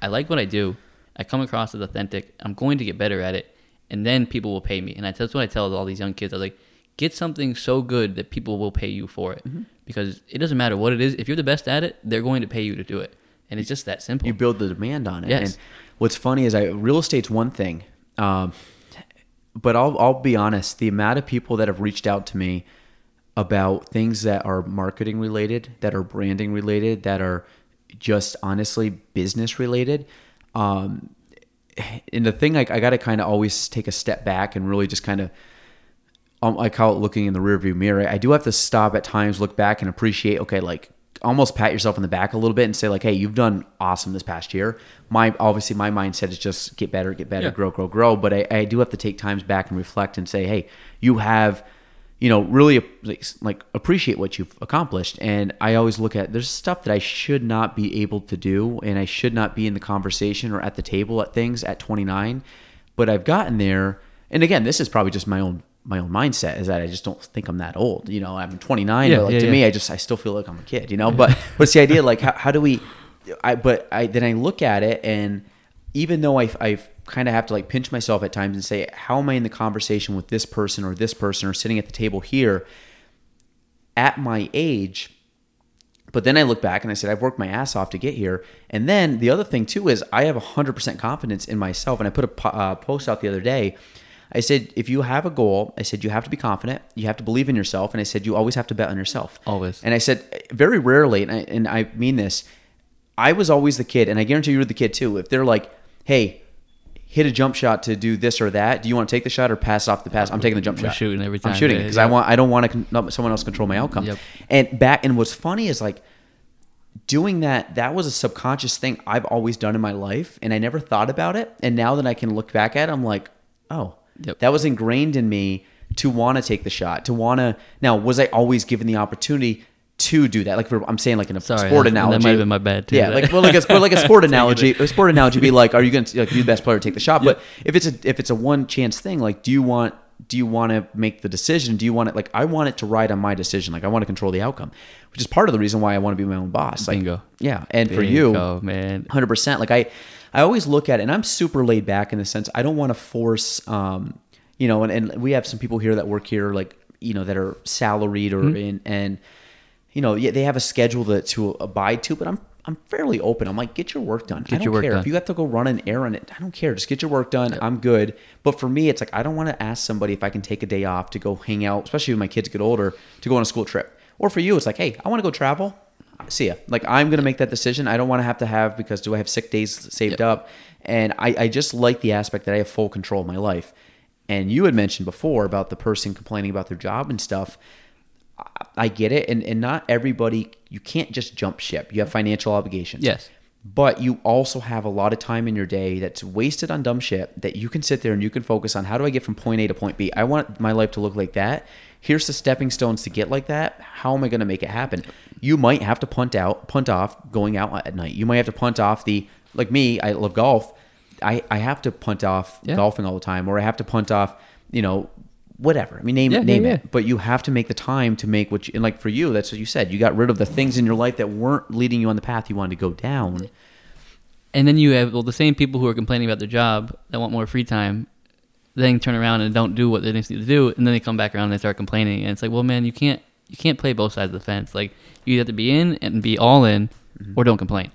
I like what I do. I come across as authentic. I'm going to get better at it, and then people will pay me. And I, that's what I tell all these young kids. I was like, get something so good that people will pay you for it, Mm-hmm. Because it doesn't matter what it is. If you're the best at it, they're going to pay you to do it, and it's just that simple. you build the demand on it. Yes. And what's funny is I real estate's one thing, um, but I'll I'll be honest. The amount of people that have reached out to me about things that are marketing related, that are branding related, that are just honestly business related. Um, and the thing like I got to kind of always take a step back and really just kind of um, I call it looking in the rearview mirror. I do have to stop at times, look back, and appreciate. Okay, like almost pat yourself on the back a little bit and say like, "Hey, you've done awesome this past year." My obviously my mindset is just get better, get better, Yeah. grow, grow, grow. But I, I do have to take times back and reflect and say, "Hey, you have." You know, really like, like appreciate what you've accomplished, and I always look at there's stuff that I should not be able to do, and I should not be in the conversation or at the table at things at 29, but I've gotten there. And again, this is probably just my own my own mindset is that I just don't think I'm that old. You know, I'm 29, Yeah, but like yeah, to yeah. me, I just I still feel like I'm a kid. You know, but but it's the idea like how, how do we? I but I then I look at it and even though I I kind of have to like pinch myself at times and say how am I in the conversation with this person or this person or sitting at the table here at my age but then I look back and I said, I've worked my ass off to get here. And then the other thing too is I have 100% confidence in myself. And I put a po- uh, post out the other day. I said, if you have a goal, I said, you have to be confident. You have to believe in yourself. And I said, you always have to bet on yourself. Always. And I said, very rarely, and I, and I mean this, I was always the kid, and I guarantee you were the kid too. If they're like, hey, hit a jump shot to do this or that, do you want to take the shot or pass off the pass? I'm taking the jump We're shot. shooting every I'm shooting because yeah. I want. I don't want to con- someone else control my outcome. Yep. And back and what's funny is like doing that that was a subconscious thing I've always done in my life and I never thought about it and now that I can look back at it I'm like oh Yep. that was ingrained in me to want to take the shot to want to now was I always given the opportunity to do that? Like for, I'm saying like in a Sorry, sport analogy that might have been my bad, too. yeah like well like a, like a sport analogy a sport analogy be like are you going to like be the best player to take the shot? But if it's a if it's a one chance thing like do you want do you want to make the decision? Do you want it like I want it to ride on my decision. Like I want to control the outcome which is part of the reason why I want to be my own boss. Like Bingo. yeah and for you Oh man, Hundred percent. Like I, I always look at it, and I'm super laid back in the sense I don't want to force, um, you know, and, and we have some people here that work here, like you know, that are salaried or Mm-hmm. in, and you know, yeah, they have a schedule that to abide to, but I'm I'm fairly open. I'm like, get your work done. I don't your work care done. if you have to go run an errand. I don't care. Just get your work done. I'm good. But for me, it's like I don't want to ask somebody if I can take a day off to go hang out, especially when my kids get older, to go on a school trip. Or for you, it's like, hey, I want to go travel. See ya. Like I'm gonna make that decision. I don't want to have to have because do I have sick days saved up? And I, I just like the aspect that I have full control of my life. And you had mentioned before about the person complaining about their job and stuff. I- I get it, and and not everybody. You can't just jump ship. You have financial obligations. Yes. But you also have a lot of time in your day that's wasted on dumb shit that you can sit there and you can focus on how do I get from point A to point B? I want my life to look like that. Here's the stepping stones to get like that. How am I going to make it happen? You might have to punt out, punt off going out at night. You might have to punt off the like me, I love golf. I, I have to punt off Yeah. golfing all the time or I have to punt off, you know, whatever. I mean name Yeah, it, name yeah, it. yeah. But you have to make the time to make what you and like for you, that's what you said. You got rid of the things in your life that weren't leading you on the path you wanted to go down. and then you have well the same people who are complaining about their job that want more free time, then turn around and don't do what they need to do, and then they come back around and they start complaining, and it's like, well, man, you can't you can't play both sides of the fence. Like you have to be in and be all in, Mm-hmm. or don't complain,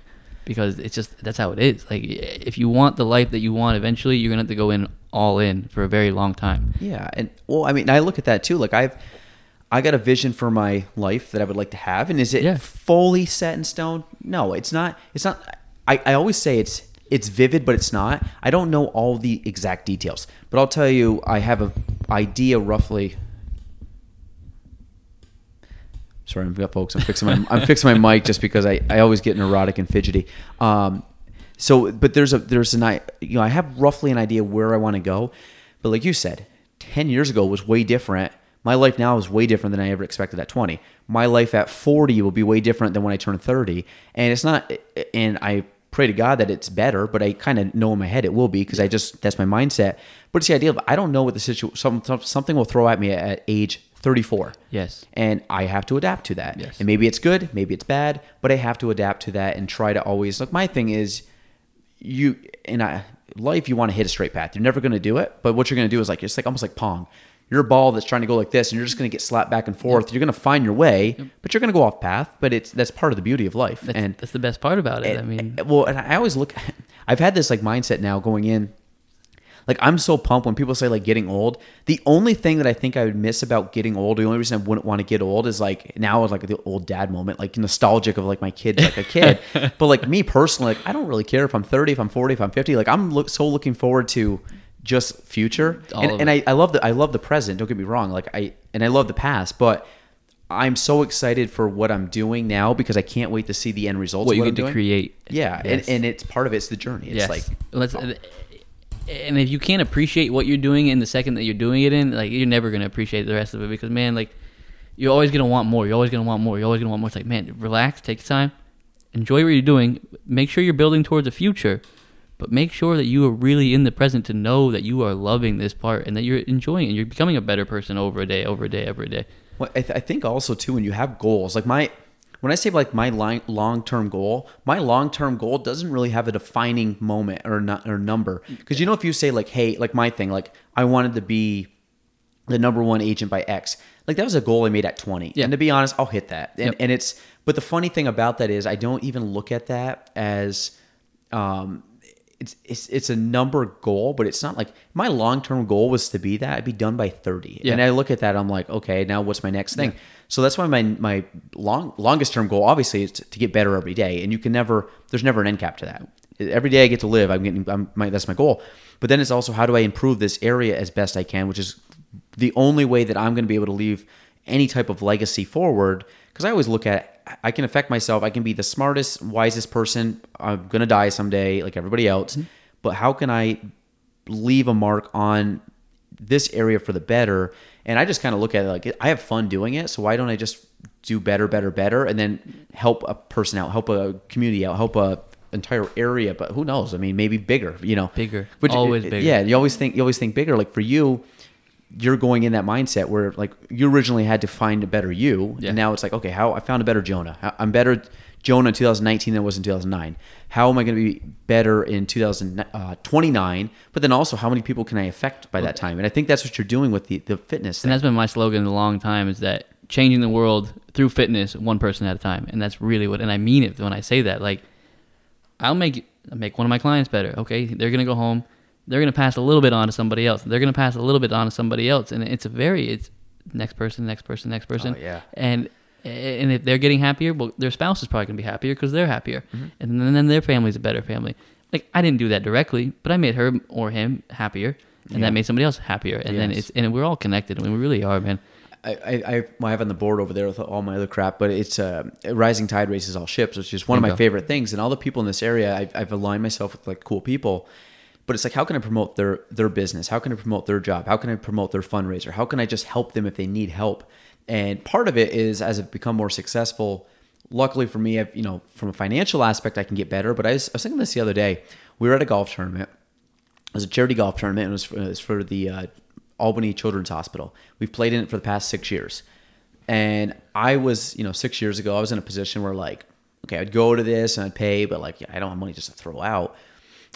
because it's just that's how it is. Like if you want the life that you want, eventually you're gonna have to go in all in for a very long time. Yeah, and well, I mean, I look at that too. Like I've, I got a vision for my life that I would like to have, and is it Yeah. fully set in stone? No, it's not. It's not. I, I always say it's it's vivid, but it's not. I don't know all the exact details, but I'll tell you, I have a idea roughly. Sorry, got folks. I'm fixing my I'm fixing my mic just because I, I always get neurotic and fidgety. Um, so, but there's a there's an I you know I have roughly an idea where I want to go, but like you said, ten years ago was way different. My life now is way different than I ever expected at 20. My life at 40 will be way different than when I turn 30, and it's not. And I pray to God that it's better, but I kind of know in my head it will be because I just that's my mindset. But it's the idea of I don't know what the situation some- something will throw at me at age 34 Yes. and I have to adapt to that. Yes. And maybe it's good, maybe it's bad, but I have to adapt to that and try to always look. My thing is, you in a life you want to hit a straight path. You're never going to do it, but what you're going to do is like it's like almost like pong. You're a ball that's trying to go like this, and you're just going to get slapped back and forth. You're going to find your way, but you're going to go off path. But it's that's part of the beauty of life. That's, and that's the best part about it. I mean, well, and I always look. I've had this like mindset now going in. Like I'm so pumped when people say like getting old. The only thing that I think I would miss about getting old, the only reason I wouldn't want to get old is like now is like the old dad moment, like nostalgic of like my kid like a kid. but like me personally, like I don't really care if I'm 30, if I'm 40, if I'm 50. Like I'm look, so looking forward to just future. All And, and. I, I love the I love the present. Don't get me wrong. Like I and I love the past, but I'm so excited for what I'm doing now because I can't wait to see the end results. what you get to create. Yeah, Yes. and, and it's part of it's the journey. It's yes. like let's. And if you can't appreciate what you're doing in the second that you're doing it in, like you're never gonna appreciate the rest of it because man, like you're always gonna want more. You're always gonna want more. You're always gonna want more. It's like man, relax, take time, enjoy what you're doing. Make sure you're building towards the future, but make sure that you are really in the present to know that you are loving this part and that you're enjoying it. You're becoming a better person over a day, over a day, every day. Well, I, th- I think also too when you have goals, like my when I say like my long term goal, my long term goal doesn't really have a defining moment or not or number. Because you know, if you say like, hey, like my thing, like I wanted to be the number one agent by X, like that was a goal I made at twenty. Yeah. And to be honest, I'll hit that. And Yep. and it's but the funny thing about that is I don't even look at that as um it's, it's it's a number goal, but it's not like my long term goal was to be that I'd be done by thirty, Yeah. and I look at that I'm like, okay, now what's my next thing? So that's why my my long longest term goal obviously is to, to get better every day, and you can never there's never an end cap to that. Every day I get to live, I'm getting I'm, my, that's my goal. But then it's also how do I improve this area as best I can, which is the only way that I'm going to be able to leave any type of legacy forward. Because I always look at I can affect myself. I can be the smartest, wisest person. I'm going to die someday, like everybody else. Mm-hmm. But how can I leave a mark on this area for the better? And I just kind of look at it like I have fun doing it. So why don't I just do better, better, better, and then help a person out, help a community out, help a entire area. But who knows? I mean, maybe bigger. You know, Bigger. Always bigger. Yeah, you always think you always think bigger. Like for you, you're going in that mindset where like you originally had to find a better you, Yeah. and now it's like okay, how I found a better Jonah. I'm better Jonah in 2019 than I was in 2009. How am I going to be better in 2029? Uh, but then also, how many people can I affect by that time? And I think that's what you're doing with the the fitness. And that's been my slogan a long time is that changing the world through fitness one person at a time. And that's really what and I mean it when I say that. Like I'll make I'll make one of my clients better. Okay. They're gonna go home. They're gonna pass a little bit on to somebody else. They're gonna pass a little bit on to somebody else. And it's a very it's next person, next person, next person. Oh, yeah. And and if they're getting happier, well, their spouse is probably gonna be happier because they're happier, Mm-hmm. and then, then their family's a better family. Like I didn't do that directly, but I made her or him happier, and Yeah. that made somebody else happier, and then it's and we're all connected. I mean, we really are, man. I, I, I have on the board over there with all my other crap, but it's uh, rising tide raises all ships, which is one of my Bingo. favorite things. And all the people in this area, I've, I've aligned myself with like cool people. But it's like, how can I promote their their business? How can I promote their job? How can I promote their fundraiser? How can I just help them if they need help? And part of it is as I've become more successful. Luckily for me, I've you know from a financial aspect, I can get better. But I was, I was thinking this the other day. We were at a golf tournament. It was a charity golf tournament. And it was for, it was for the uh, Albany Children's Hospital. We've played in it for the past six years. And I was, you know, six years ago, I was in a position where like, okay, I'd go to this and I'd pay, but like, I don't have money just to throw out.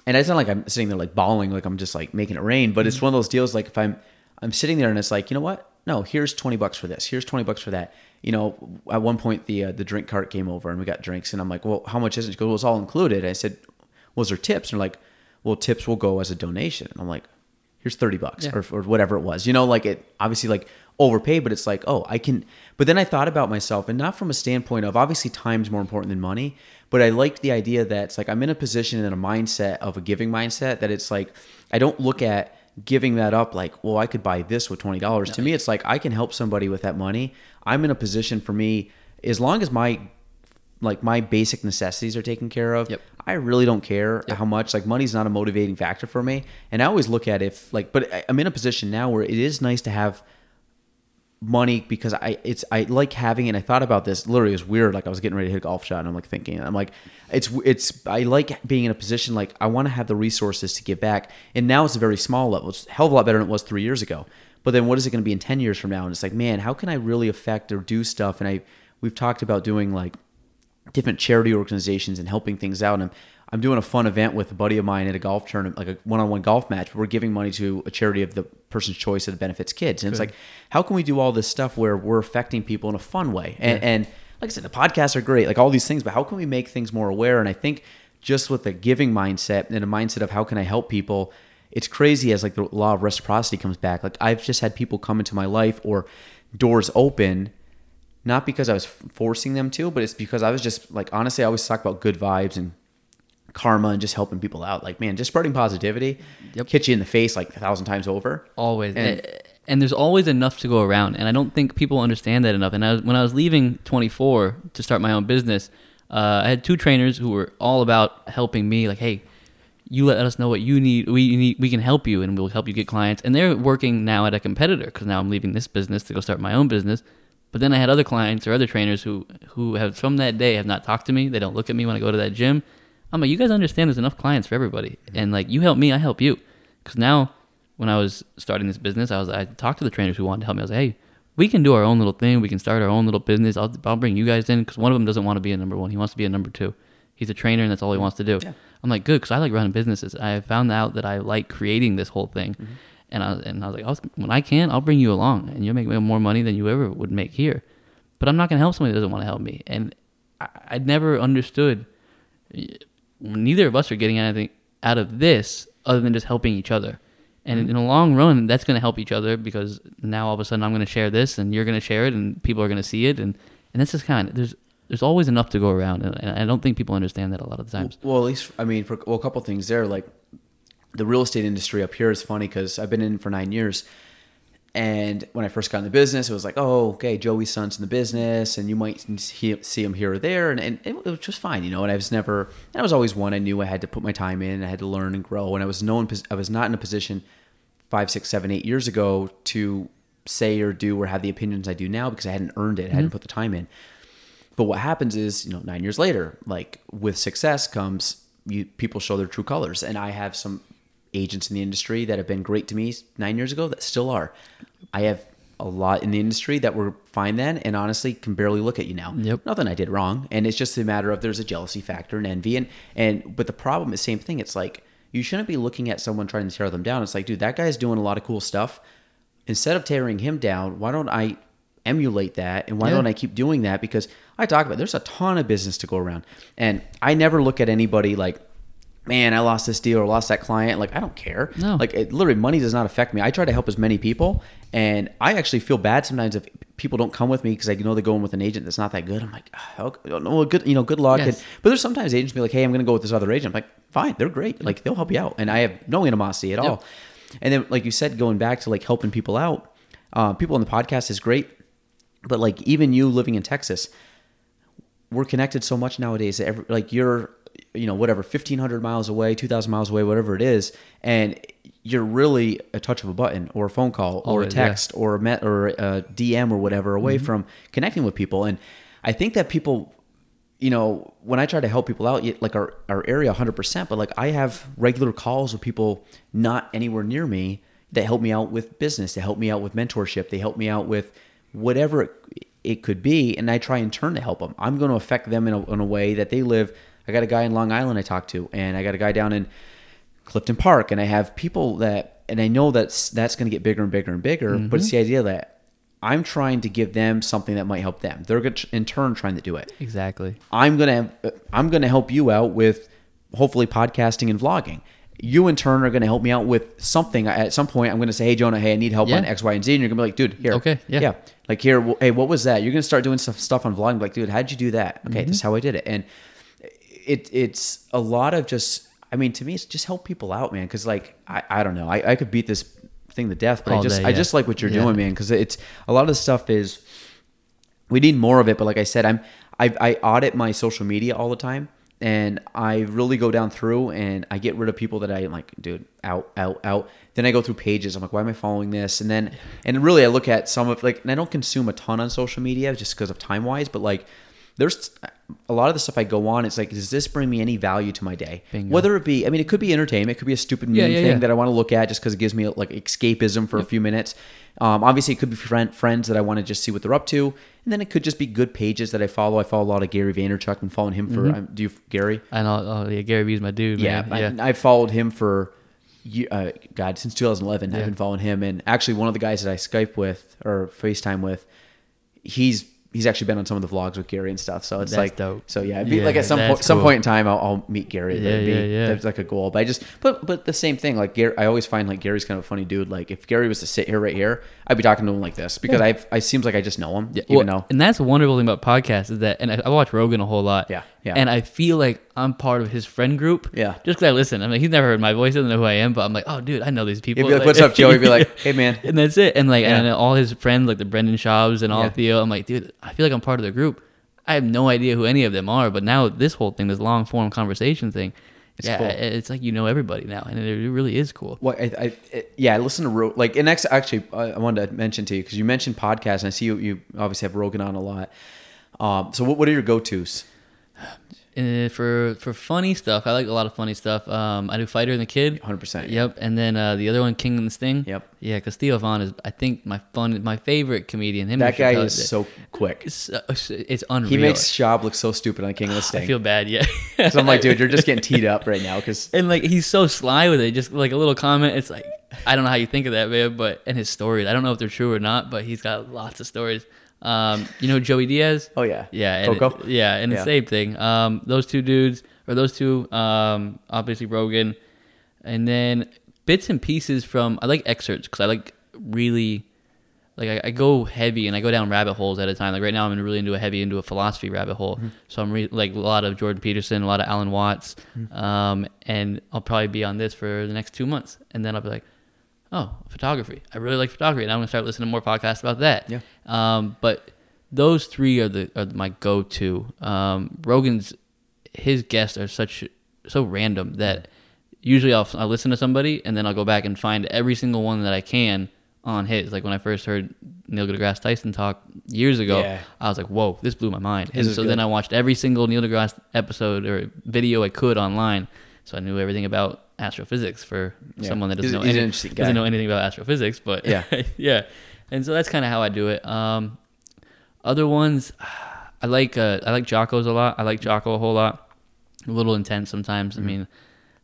And it's not like I'm sitting there like bawling, like I'm just like making it rain. But it's one of those deals like if I'm, I'm sitting there and it's like, you know what? No, here's twenty bucks for this. Here's twenty bucks for that. You know, at one point the uh, the drink cart came over and we got drinks, and I'm like, well, how much is it? She goes, well, it's all included. I said, was there tips? And they're like, well, tips will go as a donation. I'm like, here's 30 bucks Yeah. or, or whatever it was. You know, like it obviously like overpaid, but it's like, oh, I can. But then I thought about myself and not from a standpoint of obviously time's more important than money, but I liked the idea that it's like I'm in a position in a mindset of a giving mindset that it's like I don't look at giving that up like, well, I could buy this with $20. To me, it's like I can help somebody with that money. I'm in a position for me, as long as my like my basic necessities are taken care of. Yep. I really don't care how much. Like money's not a motivating factor for me. And I always look at if like, but I'm in a position now where it is nice to have money because I it's I like having. And I thought about this. Literally, it was weird. Like I was getting ready to hit a golf shot, and I'm like thinking, I'm like, it's it's I like being in a position like I want to have the resources to give back. And now it's a very small level. It's a hell of a lot better than it was three years ago. But then what is it going to be in ten years from now? And it's like, man, how can I really affect or do stuff? And I we've talked about doing like different charity organizations and helping things out. And I'm, I'm doing a fun event with a buddy of mine at a golf tournament, like a one-on-one golf match. We're giving money to a charity of the person's choice that benefits kids. And it's like, how can we do all this stuff where we're affecting people in a fun way? And, and like I said, the podcasts are great, like all these things, but how can we make things more aware? And I think just with the giving mindset and a mindset of how can I help people, it's crazy as like the law of reciprocity comes back. Like I've just had people come into my life or doors open, not because I was forcing them to, but it's because I was just like honestly, I always talk about good vibes and karma and just helping people out. Like man, just spreading positivity, Yep. hit you in the face like a thousand times over. always. And- and, and there's always enough to go around. And i don't think people understand that enough. And I was, when i was leaving 24 to start my own business uh, i had two trainers who were all about helping me like hey you let us know what you need we need we can help you and we'll help you get clients. And they're working now at a competitor because now i'm leaving this business to go start my own business. But then i had other clients or other trainers who who have from that day have not talked to me. They don't look at me when i go to that gym i'm like you guys understand there's enough clients for everybody and like you help me i help you because now when I was starting this business, I was I talked to the trainers who wanted to help me. I was like, hey, we can do our own little thing. We can start our own little business. I'll I'll bring you guys in because one of them doesn't want to be a number one. He wants to be a number two. He's a trainer and that's all he wants to do. Yeah. I'm like, good because I like running businesses. I found out that I like creating this whole thing, Mm-hmm. and I and I was like, I'll, when I can, I'll bring you along, and you'll make more money than you ever would make here. But I'm not gonna help somebody that doesn't want to help me, and I, I never understood neither of us are getting anything out of this other than just helping each other. And in the long run, that's going to help each other because now all of a sudden I'm going to share this and you're going to share it and people are going to see it and and that's just kind of there's there's always enough to go around and, and I don't think people understand that a lot of the times. Well, at least I mean, for well, a couple things there. Like the real estate industry up here is funny because I've been in for nine years, and when I first got in the business, it was like, oh, okay, Joey's son's in the business, and you might see him here or there, and, and it, was just fine, you know. And I was never, and I was always one I knew I had to put my time in, I had to learn and grow, and I was no, one I was not in a position five, six, seven, eight years ago to say or do or have the opinions I do now because I hadn't earned it, I hadn't mm-hmm. put the time in. But what happens is, you know, nine years later, like with success comes you people show their true colors. And I have some agents in the industry that have been great to me nine years ago that still are. I have a lot in the industry that were fine then and honestly can barely look at you now. Yep. Nothing I did wrong. And it's just a matter of there's a jealousy factor and envy and and but the problem is same thing. It's like you shouldn't be looking at someone trying to tear them down. It's like, dude, that guy's doing a lot of cool stuff. Instead of tearing him down, why don't I emulate that and why Yeah. don't I keep doing that? Because I talk about there's a ton of business to go around. And I never look at anybody like, man, I lost this deal or lost that client. Like, I don't care. No. Like, it, literally, money does not affect me. I try to help as many people. And I actually feel bad sometimes if people don't come with me because I know they're going with an agent that's not that good. I'm like, oh, okay, no, good, you know, good luck. Yes. And, but there's sometimes agents be like, hey, I'm going to go with this other agent. I'm like, fine, they're great. Like, they'll help you out. And I have no animosity at all. And then, like you said, going back to like helping people out, uh, people on the podcast is great. But like even you living in Texas, we're connected so much nowadays that every, like you're you know whatever 1500 miles away 2000 miles away whatever it is and you're really a touch of a button or a phone call or a Always, yeah. text or a met or a dm or whatever away mm-hmm. from connecting with people. And i think that people you know when i try to help people out like our, our area 100% but like i have regular calls with people not anywhere near me that help me out with business they help me out with mentorship they help me out with whatever it, it could be and i try in turn to help them i'm going to affect them in a, in a way that they live i got a guy in long island i talked to and i got a guy down in clifton park and i have people that and i know that's that's going to get bigger and bigger and bigger but it's the idea that i'm trying to give them something that might help them they're in turn trying to do it Exactly. I'm gonna I'm gonna help you out with hopefully podcasting and vlogging. You in turn are gonna help me out with something. At some point, I'm gonna say, "Hey Jonah, hey, I need help Yeah. on X, Y, and Z," and you're gonna be like, "Dude, here, Okay, yeah. like here, well, hey, what was that?" You're gonna start doing stuff stuff on vlogging, like, "Dude, how'd you do that?" Okay, Mm-hmm. this is how I did it, and it it's a lot of just. I mean, to me, it's just help people out, man. Because like I I don't know, I I could beat this thing to death, but I just day, I just like what you're Yeah. doing, man. Because it's a lot of the stuff is we need more of it but like i said i'm I, I audit my social media all the time and i really go down through and i get rid of people that i am like dude out out out then i go through pages i'm like why am i following this and then and really i look at some of like and i don't consume a ton on social media just because of time wise but like there's a lot of the stuff I go on. It's like, does this bring me any value to my day? Bingo. Whether it be, I mean, it could be entertainment, it could be a stupid meme Yeah, yeah, thing yeah. that I want to look at just because it gives me like escapism for a few minutes. Um, obviously, it could be friend, friends that I want to just see what they're up to, and then it could just be good pages that I follow. I follow a lot of Gary Vaynerchuk and following him for. um, do you Gary? I know. Oh, yeah, Gary Vee's my dude. Yeah, man. I, I followed him for, uh, God, since 2011. I've been following him, and actually, one of the guys that I Skype with or FaceTime with, he's he's actually been on some of the vlogs with Gary and stuff. So it's That's like dope. So yeah, it'd be Yeah, like at some point, some point in time, I'll, I'll meet Gary. Yeah, That'd be, yeah, yeah. That's like a goal. But I just but but the same thing. Like Gary, I always find like Gary's kind of a funny dude. Like if Gary was to sit here right here, I'd be talking to him like this because I I seems like I just know him. Yeah, even well, though and that's the wonderful thing about podcasts is that, and I, I watch Rogan a whole lot. Yeah, yeah. And I feel like I'm part of his friend group. Yeah. Just because I listen. I mean, he's never heard my voice, doesn't know who I am, but I'm like, oh, dude, I know these people. He'd be like, "What's up, Joe?" He'd be like, "Hey, man." and that's it. And like, and all his friends, like the Brendan Schaubs and all Yeah. Theo, I'm like, dude, I feel like I'm part of the group. I have no idea who any of them are, but now this whole thing, this long form conversation thing, It's yeah, cool. it's like you know everybody now, and it really is cool. Well, I, I, it- yeah, I listen to Ro- like, and next, actually, I, I wanted to mention to you because you mentioned podcasts, and I see you, you obviously have Rogan on a lot. Um, so, what, what are your go tos? Uh, for for funny stuff, I like a lot of funny stuff. Um, I do Fighter and the Kid. 100%. Yep, and then uh, the other one, King and the Sting. Yep. Yeah, because Theo Von is, I think, my fun, my favorite comedian. Him That guy is did- so quick. It's, uh, it's unreal. He makes Schaub look so stupid on King of the Sting. I feel bad. Yeah. so I'm like, dude, you're just getting teed up right now because and like he's so sly with it. Just like a little comment, it's like I don't know how you think of that, man. But and his stories, I don't know if they're true or not, but he's got lots of stories. Um, you know Joey Diaz? oh yeah, Yeah, and Coco. yeah, and Yeah. the same thing. Um, those two dudes, or those two, um, obviously Rogan, and then bits and pieces from. I like excerpts because I like really, like I, I go heavy and I go down rabbit holes at a time. Like right now, I'm really into a heavy into a philosophy rabbit hole. Mm-hmm. So I'm re- like a lot of Jordan Peterson, a lot of Alan Watts, Mm-hmm. um, and I'll probably be on this for the next two months, and then I'll be like. Oh, photography! I really like photography, and I'm gonna start listening to more podcasts about that. Yeah. Um, but those three are the are my go to. Um, Rogan's his guests are such so random that usually I'll I'll listen to somebody and then I'll go back and find every single one that I can on his. Like when I first heard Neil deGrasse Tyson talk years ago, Yeah. I was like, "Whoa, this blew my mind!" His and so good. then I watched every single Neil deGrasse episode or video I could online, so I knew everything about astrophysics for Yeah. someone that doesn't He's- know he's any- doesn't know anything about astrophysics, but Yeah. yeah. And so that's kind of how I do it. Um, other ones, I like uh, I like Jocko's a lot. I like Jocko a whole lot. A little intense sometimes. Mm-hmm. I mean,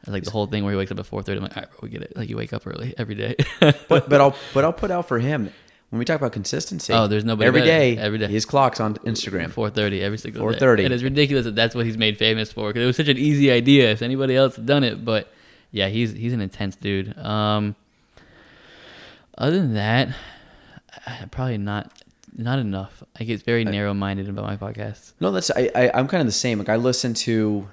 I like the whole thing where he wakes up at four thirty. I'm like, all right, bro, we get it. Like you wake up early every day. but but I'll but I'll put out for him when we talk about consistency. Oh, there's nobody every better. day. Every day. his clocks on Instagram. Four thirty every single day. 4:30. And it's ridiculous that that's what he's made famous for because it was such an easy idea if anybody else had done it. But yeah, he's he's an intense dude. Um, other than that, probably not not enough. I get very narrow minded about my podcast. No, that's I, I I'm kind of the same. Like I listen to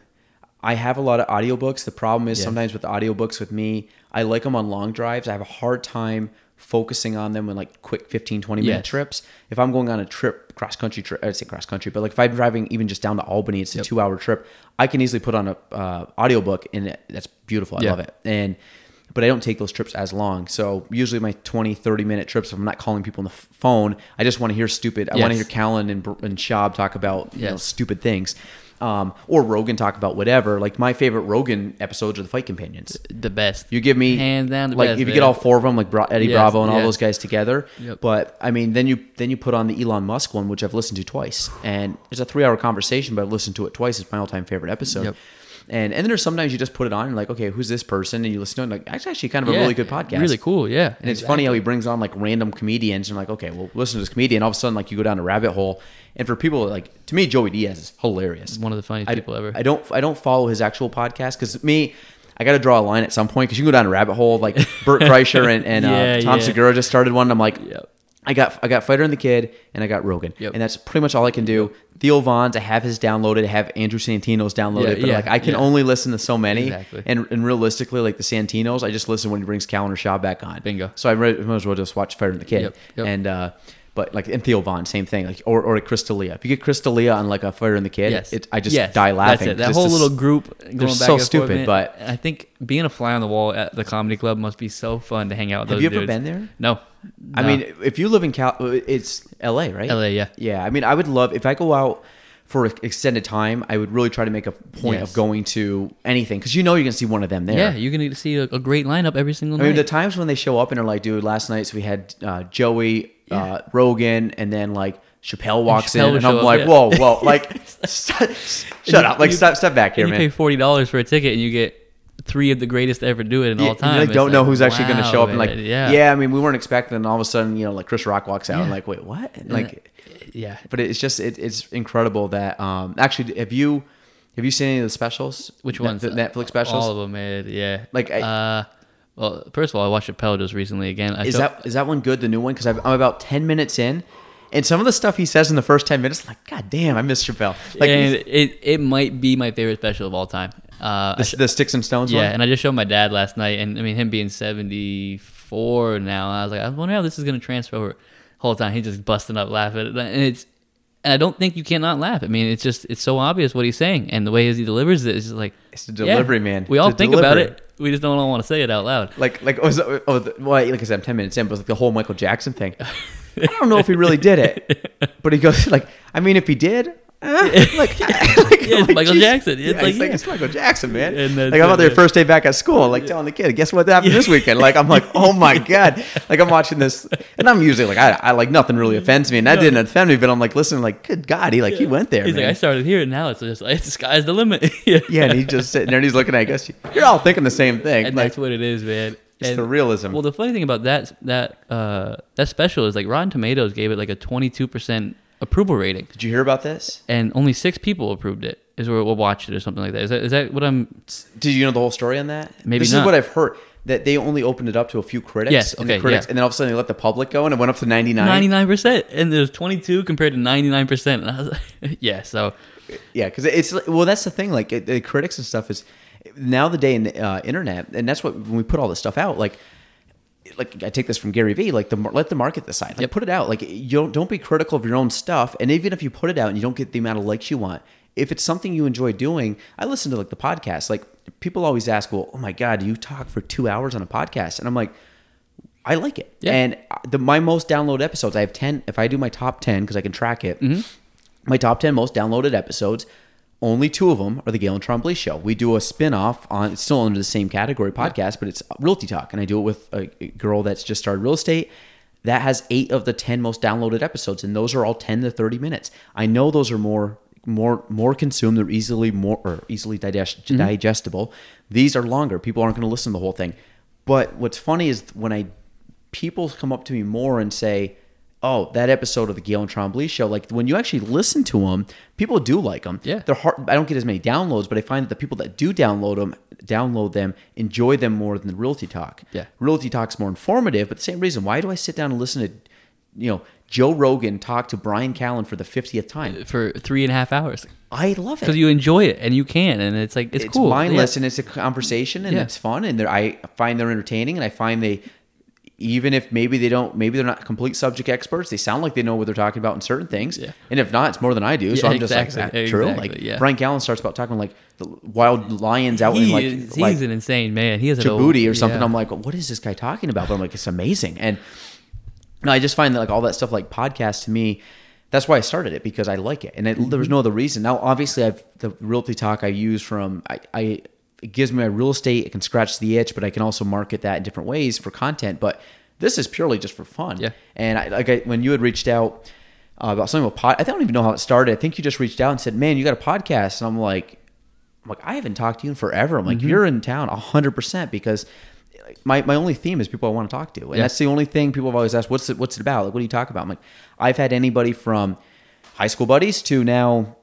I have a lot of audiobooks. The problem is Yes. sometimes with audiobooks with me, I like them on long drives. I have a hard time focusing on them in like quick 15 20 minute Yes. trips. If I'm going on a trip, cross country trip, I'd say cross country, but like if I'm driving even just down to Albany, it's a Yep. 2 hour trip. I can easily put on a uh, audiobook and it, that's beautiful. I Yeah. love it. And but I don't take those trips as long. So usually my 20, 30 minute trips, if I'm not calling people on the phone, I just want to hear stupid. I want to hear Callen and, and Schaub talk about you know, stupid things. Um, or Rogan talk about whatever. Like my favorite Rogan episodes are the Fight Companions. The best. You give me hands down the like best. if you man. get all four of them, like Bra- Eddie Yes, Bravo and all those guys together. Yep. But I mean, then you then you put on the Elon Musk one, which I've listened to twice, and it's a three hour conversation, but I've listened to it twice. It's my all time favorite episode. Yep. And and then there's sometimes you just put it on and like, okay, who's this person? And you listen to it, and like, actually, actually kind of Yeah, a really good podcast. Really cool. Yeah. And it's funny how he brings on like random comedians and like, okay, well, listen to this comedian. All of a sudden, like you go down a rabbit hole. And for people like to me, Joey Diaz is hilarious. one of the funniest I, people ever. I don't I don't follow his actual podcast because me. I got to draw a line at some point because you can go down a rabbit hole like Burt Kreischer and, and Yeah, uh, Tom yeah. Segura just started one. And I'm like, Yep. I got I got Fighter and the Kid and I got Rogan, Yep. and that's pretty much all I can do. Theo Von's I have his downloaded, I have Andrew Santino's downloaded, Yeah, but yeah, like I can yeah. only listen to so many. Exactly. And and realistically, like the Santinos, I just listen when he brings Callen and Schaub back on. Bingo. So I might might as well just watch Fighter and the Kid. Yep, yep. And uh, but like and Theo Von, same thing. Like or or Chris D'Elia. If you get Chris D'Elia on like a Fighter and the Kid, Yes. it, I just Yes, die laughing. That Just whole this- little group back so stupid, but- I think being a fly on the wall at the comedy club must be so fun to hang out with Have you ever dudes. been there? No. I No. mean, if you live in Cal, it's L.A., right? LA, yeah. Yeah, I mean, I would love if I go out for an extended time. I would really try to make a point Yes. of going to anything because you know you're gonna see one of them there. Yeah, you're gonna see a, a great lineup every single I night. mean, the times when they show up and are like, "Dude, last night so we had uh, Joey, uh, Rogan, and then like Chappelle walks Chappelle in, and I'm up, like, yeah. whoa, whoa, like, st- shut up, like, you- step, step back here, you man. pay forty dollars for a ticket, and you get three of the greatest to ever do it in Yeah, all time. You like, don't know who's actually going to show wow, up and like, yeah. yeah, I mean, we weren't expecting, and all of a sudden, you know, like Chris Rock walks out, and like, wait, what? And like, Yeah. But it's just it, it's incredible that um actually have you have you seen any of the specials? Which ones? The Netflix specials. All of them, man. Yeah. Like, I- uh, well, first of all, I watched Chappelle just recently again. I Is felt- that is that one good? The new one? Because I'm about ten minutes in, and some of the stuff he says in the first ten minutes, I'm like, God damn, I miss Chappelle. Like and it it might be my favorite special of all time. Uh, the, the sticks and stones one. Yeah, one. and I just showed my dad last night, and I mean him being seventy four now. I was like, I wonder how this is gonna transfer over. Whole time he's just busting up laughing, and it's and I don't think you cannot laugh. I mean, it's just it's so obvious what he's saying, and the way he delivers it is just like It's the delivery, yeah, man. We all The think about it. We just don't all want to say it out loud. Like like oh, was oh, the, well, like I said, I'm ten minutes in, but like the whole Michael Jackson thing. I don't know if he really did it, but he goes like, I mean, if he did. like, like, Yeah, it's Michael geez. Jackson. It's Yeah, like, yeah. it's Michael Jackson, man. And that's like I'm out there first day back at school, like telling the kid, guess what happened this weekend? Like I'm like, oh my god, like I'm watching this, and I'm usually like, I, I like nothing really offends me, and that No. didn't offend me, but I'm like, listen, like, good God, he like he went there, He's man. like, I started here, and now it's just like the sky's the limit. yeah, and he's just sitting there and he's looking at, I guess you're all thinking the same thing. and like, that's what it is, man. it's And- the realism. Well, the funny thing about that that uh, that special is like Rotten Tomatoes gave it like a twenty two percent approval rating, Did you hear about this? and only six people approved it. Is or, or watched it or something like that. Is that is that what I'm? Did you know the whole story on that? Maybe this not. is what I've heard that they only opened it up to a few critics. Yes, and the okay, critics, yeah. and then all of a sudden they let the public go, and it went up to ninety nine. Ninety nine percent, and there's twenty two compared to ninety nine percent. And I was like, yeah, so Yeah, because it's well, that's the thing. Like it- the critics and stuff is now the day in the uh, internet, and that's what when we put all this stuff out, like. Like I take this from Gary Vee, like the let the market decide. Like Yep. put it out. Like you don't don't be critical of your own stuff. And even if you put it out and you don't get the amount of likes you want, if it's something you enjoy doing, I listen to like the podcast. Like people always ask, well, oh my god, do you talk for two hours on a podcast? And I'm like, I like it. Yeah. And uh, the my most downloaded episodes, I have ten. If I do my top ten because I can track it, Mm-hmm. my top ten most downloaded episodes. Only two of them are the Gaelan Trombley show. We do a spin-off on it's still under the same category podcast, but it's Realty Talk, and I do it with a girl that's just started real estate. That has eight of the ten most downloaded episodes, and those are all ten to thirty minutes. I know those are more more more consumed. They're easily more or easily digest, mm-hmm. digestible. These are longer. People aren't going to listen to the whole thing. But what's funny is when I people come up to me more and say, "Oh, that episode of the Gaelan Trombley show." Like when you actually listen to them, people do like them. Yeah. they're hard. I don't get as many downloads, but I find that the people that do download them, download them, enjoy them more than the Realty Talk. Yeah. Realty Talk's more informative, but the same reason. Why do I sit down and listen to, you know, Joe Rogan talk to Brian Callen for the fiftieth time? for three and a half hours I love it because you enjoy it and you can, and it's like it's, it's cool. mindless Yeah. and it's a conversation and Yeah. it's fun and they're, I find they're entertaining and I find they even if maybe they don't maybe they're not complete subject experts they sound like they know what they're talking about in certain things Yeah. and if not it's more than I do so Yeah, I'm just like exactly, "Is that true like yeah. Brian Callen starts about talking like the wild lions out in like is- he's like an insane man. He has an Djibouti old- or something. I'm like what is this guy talking about but I'm like it's amazing and no, I just find that like all that stuff like podcast to me that's why I started it because I like it and it, there was mm-hmm. no other reason. Now obviously I've the realty talk I use from I, I it gives me my real estate it can scratch the itch but I can also market that in different ways for content but this is purely just for fun. Yeah. And I like I, when you had reached out uh, about something with pod I don't even know how it started. I think you just reached out and said, "Man, you got a podcast." And I'm like I'm like, I haven't talked to you in forever. I'm like, Mm-hmm. you're in town hundred percent because my, my only theme is people I want to talk to. And Yeah. that's the only thing people have always asked, what's it, what's it about? Like, what do you talk about? I'm like, I've had anybody from high school buddies to now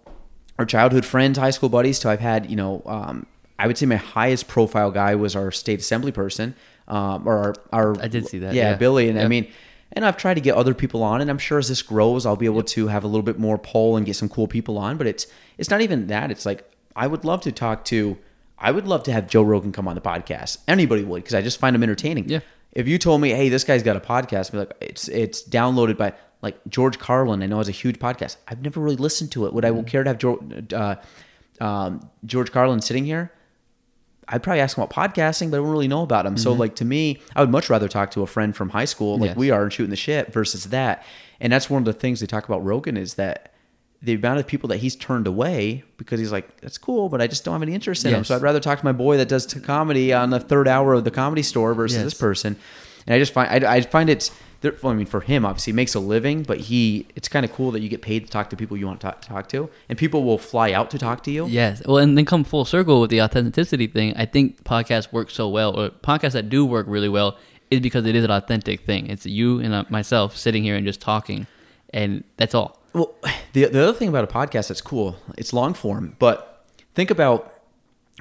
our childhood friends, high school buddies to I've had, you know, um, I would say my highest profile guy was our state assembly person, um, or our, our I did see that, Yeah, yeah. Billy. And I mean, and I've tried to get other people on, and I'm sure as this grows, I'll be able to have a little bit more pull and get some cool people on. But it's it's not even that. It's like I would love to talk to. I would love to have Joe Rogan come on the podcast. Anybody would because I just find him entertaining. Yeah. If you told me, hey, this guy's got a podcast, I'd be like, it's it's downloaded by like George Carlin. I know has a huge podcast. I've never really listened to it. Would I Mm-hmm. care to have George, uh, um, George Carlin sitting here? I'd probably ask him about podcasting, but I don't really know about him. So, mm-hmm. like to me, I would much rather talk to a friend from high school, like Yes. we are, and shooting the shit versus that. And that's one of the things they talk about Rogan is that the amount of people that he's turned away because he's like, that's cool, but I just don't have any interest in him. So I'd rather talk to my boy that does comedy on the third hour of the comedy store versus Yes. this person. And I just find I, I find it's. There- Well, I mean, for him, obviously, he makes a living, but he it's kind of cool that you get paid to talk to people you want to talk, talk to, and people will fly out to talk to you. Yes. Well, and then come full circle with the authenticity thing. I think podcasts work so well, or podcasts that do work really well, is because it is an authentic thing. It's you and uh, myself sitting here and just talking, and that's all. Well, the the other thing about a podcast that's cool, it's long form, but think about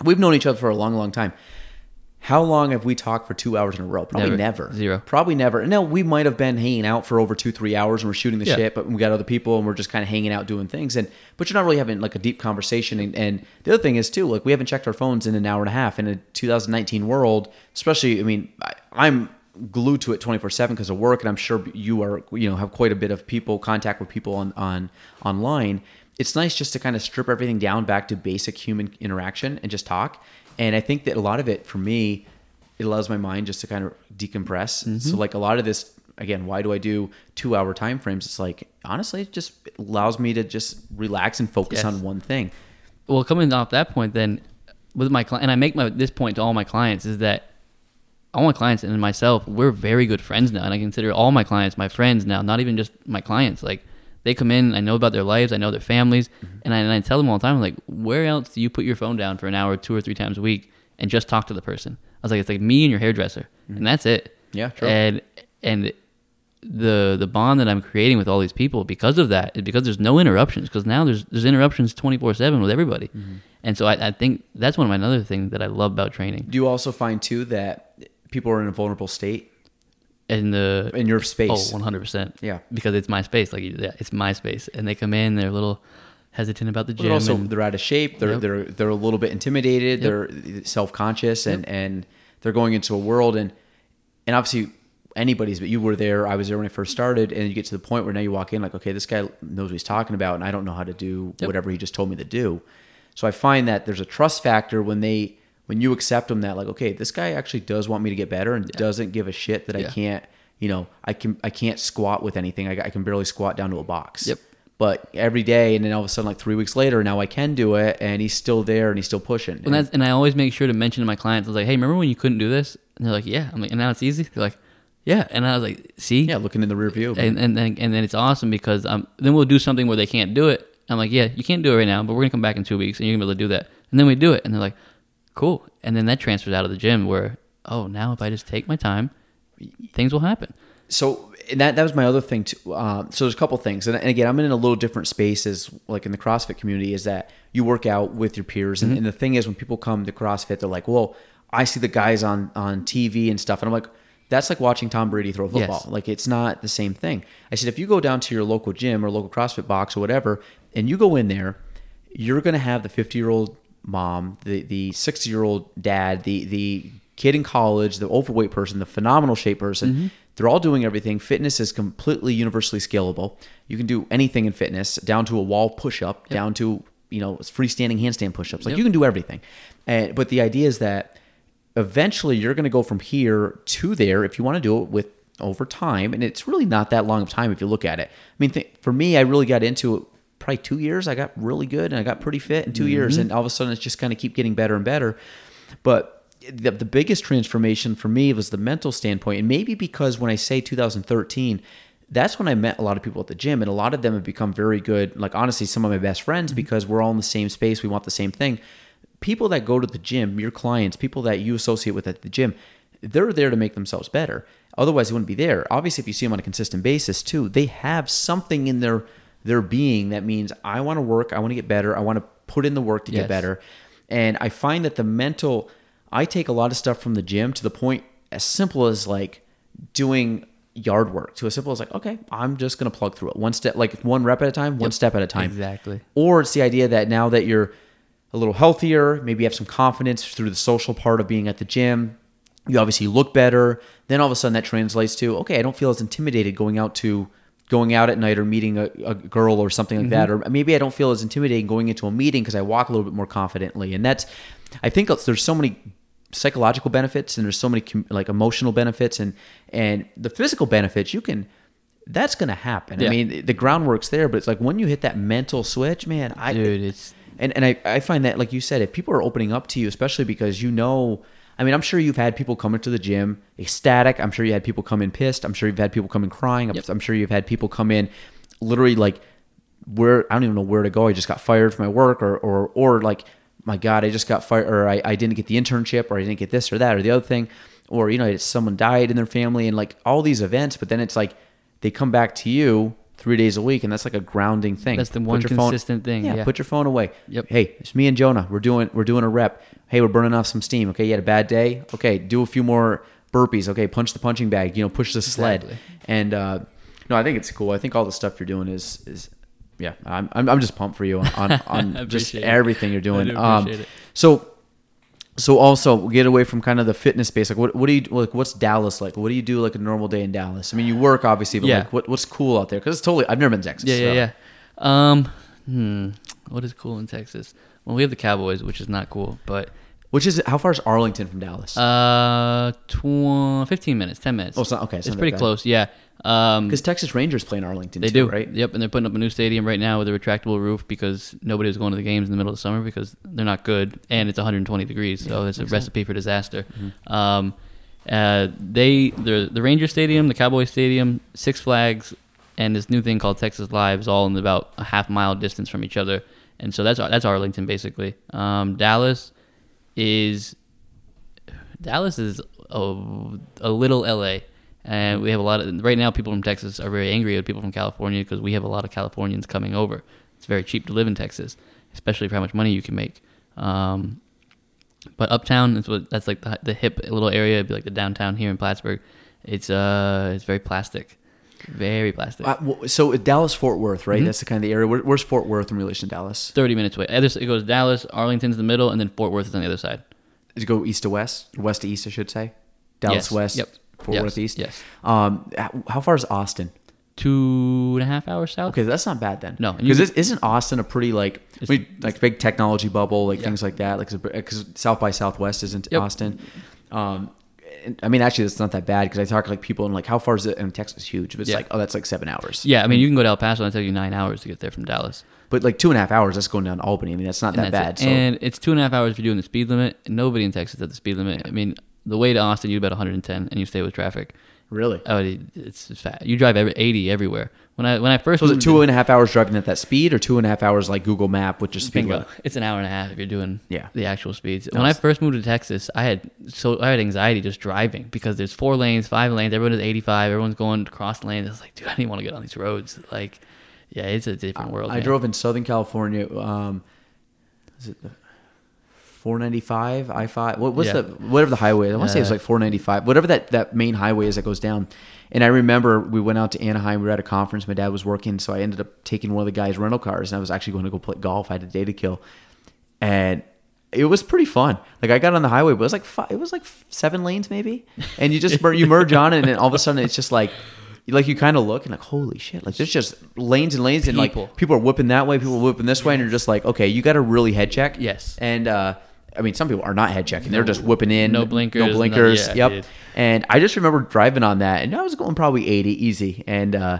we've known each other for a long, long time. How long have we talked for two hours in a row? Probably Never. never. Zero. Probably never. No, we might have been hanging out for over two, three hours and we're shooting the Yeah. shit, but we got other people and we're just kind of hanging out doing things. And but you're not really having like a deep conversation. And, and the other thing is too, like we haven't checked our phones in an hour and a half in a 2019 world. Especially, I mean, I, I'm glued to it 24 seven because of work, and I'm sure you are. You know, have quite a bit of people contact with people on on online. It's nice just to kind of strip everything down back to basic human interaction and just talk. And I think that a lot of it for me it allows my mind just to kind of decompress. Mm-hmm. So like a lot of this again, why do I do two hour time frames? It's like honestly, it just allows me to just relax and focus Yes. on one thing. well coming off that point then with my client and i make my this point to all my clients is that all my clients and myself we're very good friends now and i consider all my clients my friends now not even just my clients like they come in i know about their lives i know their families Mm-hmm. and, I, and i tell them all the time I'm like where else do you put your phone down for an hour two or three times a week and just talk to the person i was like it's like me and your hairdresser and that's it Mm-hmm. Yeah, true. and and the the bond that I'm creating with all these people because of that is because there's no interruptions because now there's there's interruptions 24 seven with everybody, Mm-hmm. and so I, I think that's one of my another things that I love about training Do you also find too that people are in a vulnerable state in the in your oh space? 100 percent Yeah. because it's my space like yeah, it's my space and they come in they're a little hesitant about the But gym also and- they're out of shape. They're Yep. they're they're a little bit intimidated. They're uh, self conscious and and they're going into a world and and obviously anybody's. But you were there. I was there when I first started, and you get to the point where now you walk in like, okay, this guy knows what he's talking about, and I don't know how to do Yep. whatever he just told me to do. So I find that there's a trust factor when they when you accept them that like, okay, this guy actually does want me to get better and doesn't give a shit that I can't. You know, I can I can't squat with anything. I, I can barely squat down to a box. Yep. But every day, and then all of a sudden, like three weeks later, now I can do it, and he's still there, and he's still pushing. And, that's, and I always make sure to mention to my clients, I was like, hey, remember when you couldn't do this? And they're like, yeah. I'm like, and now it's easy. They're like, yeah. And I was like, see, yeah, looking in the rear view. and and then and then it's awesome because um then we'll do something where they can't do it. I'm like, yeah, you can't do it right now, but we're gonna come back in two weeks and you're gonna be able to do that. And then we do it, and they're like, cool. And then that transfers out of the gym where, oh, now if I just take my time, things will happen. so and that that was my other thing too. Uh, so there's a couple things, and, and again, I'm in a little different space as like in the CrossFit community is that you work out with your peers, and, and the thing is when people come to CrossFit, they're like, well, I see the guys on on TV and stuff, and I'm like. That's like watching Tom Brady throw a Yes. football. Like it's not the same thing. I said if you go down to your local gym or local CrossFit box or whatever, and you go in there, you're gonna have the 50 year old mom, the the 60 year old dad, the the kid in college, the overweight person, the phenomenal shape person. Mm-hmm. They're all doing everything. Fitness is completely universally scalable. You can do anything in fitness, down to a wall push up, down to you know freestanding handstand push ups. Like Yep. you can do everything. And but the idea is that eventually you're going to go from here to there if you want to do it with over time and it's really not that long of time if you look at it i mean th- for me i really got into it probably two years i got really good and i got pretty fit in 2 mm-hmm. years and all of a sudden it's just kind of keep getting better and better. But the, the biggest transformation for me was the mental standpoint and maybe because when i say 2013 that's when i met a lot of people at the gym and a lot of them have become very good like honestly some of my best friends mm-hmm. because we're all in the same space we want the same thing. People that go to the gym your clients people that you associate with at the gym they're there to make themselves better. Otherwise they wouldn't be there. Obviously if you see them on a consistent basis too they have something in their their being that means i want to work i want to get better i want to put in the work to Yes. get better and i find that the mental i take a lot of stuff from the gym to the point as simple as like doing yard work to as simple as like okay i'm just going to plug through it one step like one rep at a time one step at a time Exactly. or it's the idea that now that you're a little healthier, maybe you have some confidence through the social part of being at the gym, you obviously look better. Then all of a sudden that translates to, okay, I don't feel as intimidated going out to going out at night or meeting a, a girl or something like that. Mm-hmm. Or maybe I don't feel as intimidating going into a meeting because I walk a little bit more confidently. And that's, I think there's so many psychological benefits and there's so many com- like emotional benefits and and the physical benefits you can that's going to happen. I mean, the groundwork's there, but it's like when you hit that mental switch, man, I Dude, it's and and I, I find that like you said, if people are opening up to you, especially because you know I mean, I'm sure you've had people come into the gym ecstatic. I'm sure you had people come in pissed. I'm sure you've had people come in crying. I'm, Yep. I'm sure you've had people come in literally like where I don't even know where to go. I just got fired from my work or or or like my God, I just got fired or I, I didn't get the internship or I didn't get this or that or the other thing. Or, you know, someone died in their family and like all these events, but then it's like they come back to you three days a week, and that's like a grounding thing. That's the one your phone- consistent thing. Yeah, Yeah. put your phone away. Yep. Hey, it's me and Jonah. We're doing we're doing a rep. Hey, we're burning off some steam. Okay, you had a bad day. Okay, do a few more burpees. Okay, punch the punching bag. You know, push the sled. Exactly. And uh, no, I think it's cool. I think all the stuff you're doing is is yeah. I'm I'm, I'm just pumped for you on on, on just everything you're doing. Um, appreciate it. so. So also get away from kind of the fitness space. Like what, what do you like? What's Dallas like? What do you do like a normal day in Dallas? I mean, you work obviously, but Yeah. like what, what's cool out there? Because it's totally I've never been to Texas. Yeah, so- yeah, yeah. Um, hmm, what is cool in Texas? Well, we have the Cowboys, which is not cool, but Which is how far is Arlington from Dallas? uh, tw- 15 minutes, 10 minutes. Oh, it's not- okay, it's It's, not pretty close. Yeah. Um, Because Texas Rangers play in Arlington. They too, do, right? Yep, and they're putting up a new stadium right now with a retractable roof because nobody was going to the games in the middle of the summer because they're not good, and it's 120 degrees, so it's a recipe for disaster. Mm-hmm. Um, uh, they the the Ranger Stadium, the Cowboy Stadium, Six Flags, and this new thing called Texas Live is all in about a half mile distance from each other, and so that's that's Arlington basically. Um, Dallas is Dallas is a, a little LA. And we have a lot of right now. People from Texas are very angry at people from California because we have a lot of Californians coming over. It's very cheap to live in Texas, especially for how much money you can make. Um, but uptown is what that's like the, the hip little area. It'd be like the downtown here in Plattsburgh. It's uh, it's very plastic, very plastic. Uh, so Dallas Fort Worth, Mm-hmm. right? That's the kind of the area. Where, where's Fort Worth in relation to Dallas? Thirty minutes away. Other- It goes Dallas, Arlington's in the middle, and then Fort Worth is on the other side. Does it go east to west, west to east? I should say. Dallas Yes. west. Yep. Fort Yes. Worth east. Yes. Um, how- far is Austin? Two and a half hours south. Okay, that's not bad then. No, because isn't Austin a pretty like mean, like big technology bubble, like things like that, like because South by Southwest isn't Yep. Austin. Um, I mean, actually, that's not that bad because I talk like people and like how far is it? And Texas is huge, but it's Yeah. like oh, that's like seven hours. Yeah, I mean you can go to El Paso and take you nine hours to get there from Dallas. But like two and a half hours, that's going down to Albany. I mean, that's not that And bad. that's it. So And it's two and a half hours if you're doing the speed limit. Nobody in Texas at the speed limit. I mean, the way to Austin, you about 110, and you stay with traffic. really, Oh, it's it's fat. You drive every 80 everywhere. When I when I first so is it two and a half hours driving at that speed, or two and a half hours like Google Map, which is speed limit? It's an hour and a half if you're doing Yeah. the actual speeds. When I first moved to Texas, I had so I had anxiety just driving because there's four lanes, five lanes. Everyone is 85. Everyone's going across the lanes. It's like, dude, I didn't want to get on these roads. Like, yeah, it's a different world. I drove in Southern California. Um, is it the 495 I five? What what's Yeah. the whatever the highway? I want to say it's Uh, like 495. Whatever that that main highway is that goes down. And I remember we went out to Anaheim. We were at a conference. My dad was working, so I ended up taking one of the guys' rental cars, and I was actually going to go play golf. I had a day to kill, and it was pretty fun. Like I got on the highway, but it was like five, it was like seven lanes maybe, and you just you merge on it, and then all of a sudden it's just like. Like you kind of look and like, holy shit! Like there's just lanes and lanes, and like People. people are whipping that way, people are whipping this way, and you're just like, okay, you got to really head check. Yes. And uh, I mean, some people are not head checking; they're just whipping in, No blinkers, no no- blinkers. yeah, yep. dude. And I just remember driving on that, and I was going probably 80 easy, and uh,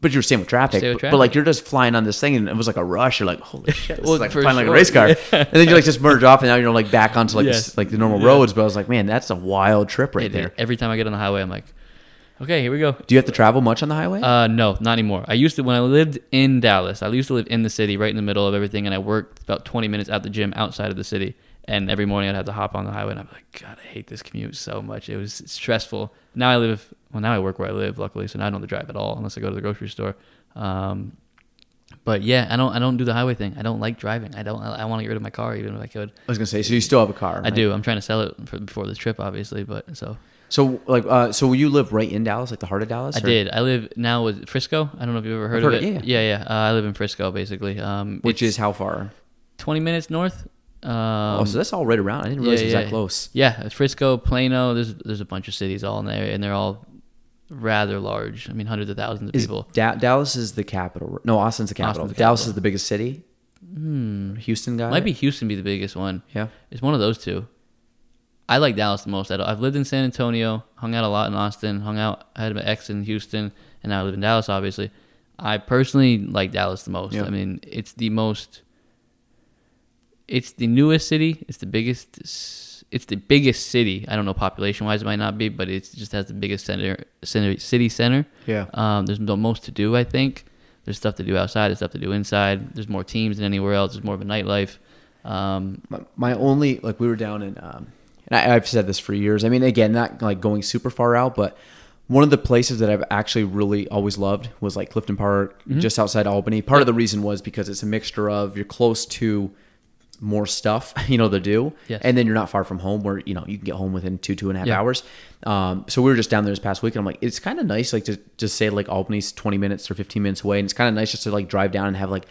but you're staying with traffic, Stay with traffic. but, like you're just flying on this thing, and it was like a rush. You're like, holy shit! This Well, is like flying like a race car, Yeah. and then you like just merge off, and now you're like back onto like Yes. this, like the normal Yeah. roads. But I was like, man, that's a wild trip right It- there. Every time I get on the highway, I'm like, okay, here we go. Do you have to travel much on the highway? Uh, no, not anymore. I used to when I lived in Dallas. I used to live in the city, right in the middle of everything, and I worked about 20 minutes at the gym outside of the city. And every morning I'd have to hop on the highway, and I'm like, God, I hate this commute so much. It was stressful. Now I live. Well, now I work where I live, luckily, so now I don't have to drive at all unless I go to the grocery store. Um, but yeah, I don't. I don't do the highway thing. I don't like driving. I don't. I, I want to get rid of my car, even if I could. I was gonna say, so you still have a car? I do. I'm trying to sell it for, before this trip, obviously. But so So like, uh, so you live right in Dallas, like the heart of Dallas? I or- did. I live now with Frisco. I don't know if you've ever heard heard of it, it. yeah. yeah, yeah. Uh, I live in Frisco, basically. Um, Which is how far? 20 minutes north. Um, oh, so that's all right around. I didn't realize yeah, it was yeah. that close. yeah, Frisco, Plano. There's there's a bunch of cities all in there, and they're all rather large. I mean, hundreds of thousands of Is people. Da- Dallas is the capital. No, Austin's the capital. Austin's the Dallas capital. is the biggest city. Hmm. Houston got Might be Houston be the biggest one. Yeah. It's one of those two. I like Dallas the most. I've lived in San Antonio, hung out a lot in Austin, hung out. I had an ex in Houston, and now I live in Dallas. Obviously, I personally like Dallas the most. Yeah. I mean, it's the most. It's the newest city. It's the biggest. It's the biggest city. I don't know population wise, it might not be, but it just has the biggest center, center city center. Yeah. Um, there's the most to do. I think there's stuff to do outside. There's stuff to do inside. There's more teams than anywhere else. There's more of a nightlife. Um, My, my only like we were down in, um, and I, I've said this for years. I mean, again, not like going super far out, but one of the places that I've actually really always loved was like Clifton Park, Mm-hmm. just outside Albany. Part of the reason was because it's a mixture of you're close to more stuff, you know, to do, Yes. and then you're not far from home, where you know you can get home within two two and a half Yeah. hours. Um, so we were just down there this past week, and I'm like, it's kind of nice, like to just say like Albany's 20 minutes or 15 minutes away, and it's kind of nice just to like drive down and have like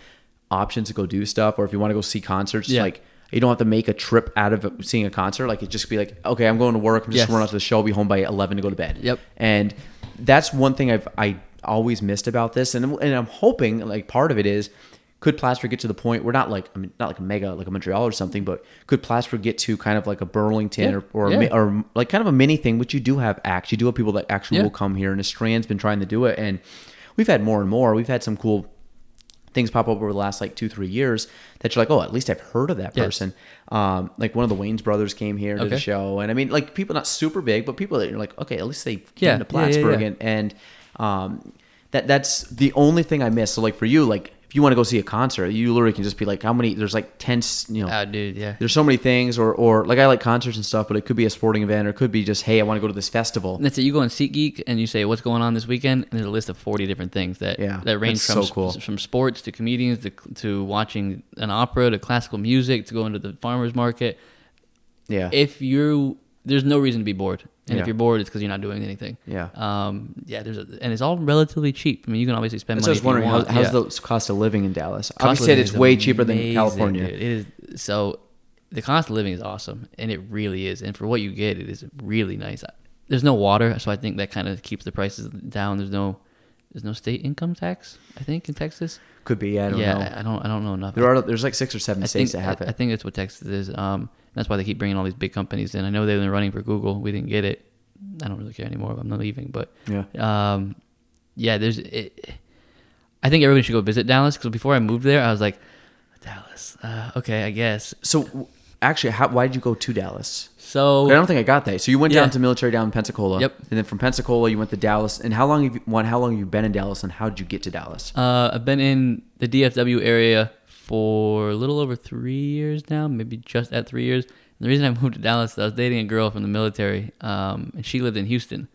options to go do stuff, or if you want to go see concerts, Yeah. like. You don't have to make a trip out of seeing a concert. Like it just be like, okay, I'm going to work. I'm just Yes. running out to the show. I'll be home by 11 to go to bed. Yep. And that's one thing I've I always missed about this, and and I'm hoping like part of it is could Plattsburgh get to the point we're not like I mean not like a mega like a Montreal or something, but could Plattsburgh get to kind of like a Burlington Yeah. or or, Yeah. mi- or like kind of a mini thing, which you do have acts, you do have people that actually Yeah. will come here, and Strand's been trying to do it, and we've had more and more. We've had some cool things pop up over the last like two three years that you're like oh at least i've heard of that Yes. person um like one of the Wayans brothers came here to the show and i mean like people not super big but people that you're like okay at least they came to plattsburgh and and um that that's the only thing i miss so like for you like if you want to go see a concert you literally can just be like how many there's like 10 s- you know Ah, dude, yeah. there's so many things or or like i like concerts and stuff but it could be a sporting event or it could be just hey i want to go to this festival And That's it. You go on SeatGeek and you say what's going on this weekend, and there's a list of 40 different things that Yeah, that range from so cool. from sports to comedians to to watching an opera to classical music to going to the farmers market. yeah If you there's no reason to be bored, and Yeah. if you're bored, it's because you're not doing anything. Yeah. Um. Yeah. There's a, and it's all relatively cheap. I mean, you can obviously spend That's money. I was wondering. How, how's Yeah. the cost of living in Dallas? Cost Obviously, it's way cheaper than California. dude. It is so the cost of living is awesome, and it really is. And for what you get, it is really nice. There's no water, so I think that kind of keeps the prices down. There's no there's no state income tax. I think in Texas. Could be. I don't yeah, know. I I don't I don't know enough. There are there's like six or seven I states think that have I, it. I think that's what Texas is. Um, that's why they keep bringing all these big companies in. I know they've been running for Google. We didn't get it. I don't really care anymore. I'm not leaving, but yeah. um, yeah, there's. It, I think everybody should go visit Dallas because before I moved there, I was like, Dallas. Uh, okay, I guess. So actually, how, why did you go to Dallas? So I don't think I got that. So you went Yeah. down to military down in Pensacola. Yep. And then from Pensacola, you went to Dallas. And how long have you one? How long have you been in Dallas? And how did you get to Dallas? uh, I've been in the DFW area for a little over three years now, maybe just at three years. And the reason I moved to Dallas, is I was dating a girl from the military, um, and she lived in Houston,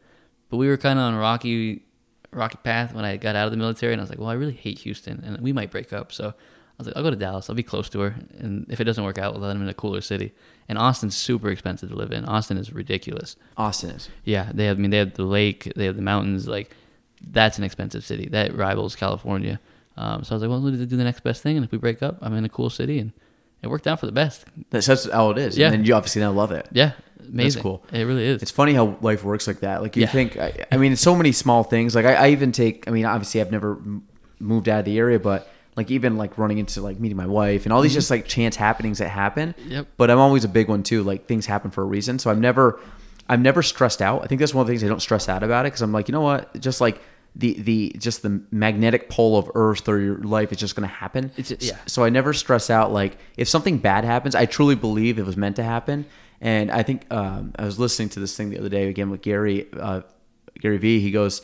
but we were kind of on a rocky, rocky path when I got out of the military, and I was like, well, I really hate Houston, and we might break up, so. I was like, I'll go to Dallas. I'll be close to her, and if it doesn't work out, we'll let him in a cooler city. And Austin's super expensive to live in. Austin is ridiculous. Austin is. Yeah, they have. I mean, they have the lake, they have the mountains. Like, that's an expensive city. That rivals California. Um, so I was like, well, let's do the next best thing, and if we break up, I'm in a cool city, and it worked out for the best. That's, that's how it is. Yeah. And then you obviously now love it. Yeah, amazing. cool. It really is. It's funny how life works like that. Like you Yeah. think, I, I mean, it's so many small things. Like I, I even take, I mean, obviously I've never m- moved out of the area, but like even like running into like meeting my wife and all these just like chance happenings that happen. Mm-hmm. Yep. But I'm always a big one too. Like things happen for a reason. So I'm never, I'm never stressed out. I think that's one of the things I don't stress out about it because I'm like, you know what? Just like the the just the magnetic pole of Earth or your life is just going to happen. It's- yeah. So I never stress out. Like if something bad happens, I truly believe it was meant to happen. And I think um, I was listening to this thing the other day again with Gary uh, Gary V. He goes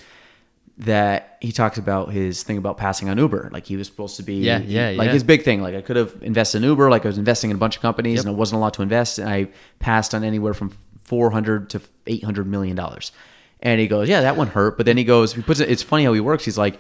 that he talks about his thing about passing on Uber. Like he was supposed to be Yeah, yeah, like yeah. his big thing. Like I could have invested in Uber. Like I was investing in a bunch of companies Yep. and I wasn't allowed to invest. And I passed on anywhere from four hundred to eight hundred million dollars. And he goes, yeah, that one hurt. But then he goes, he puts it. It's funny how he works. He's like.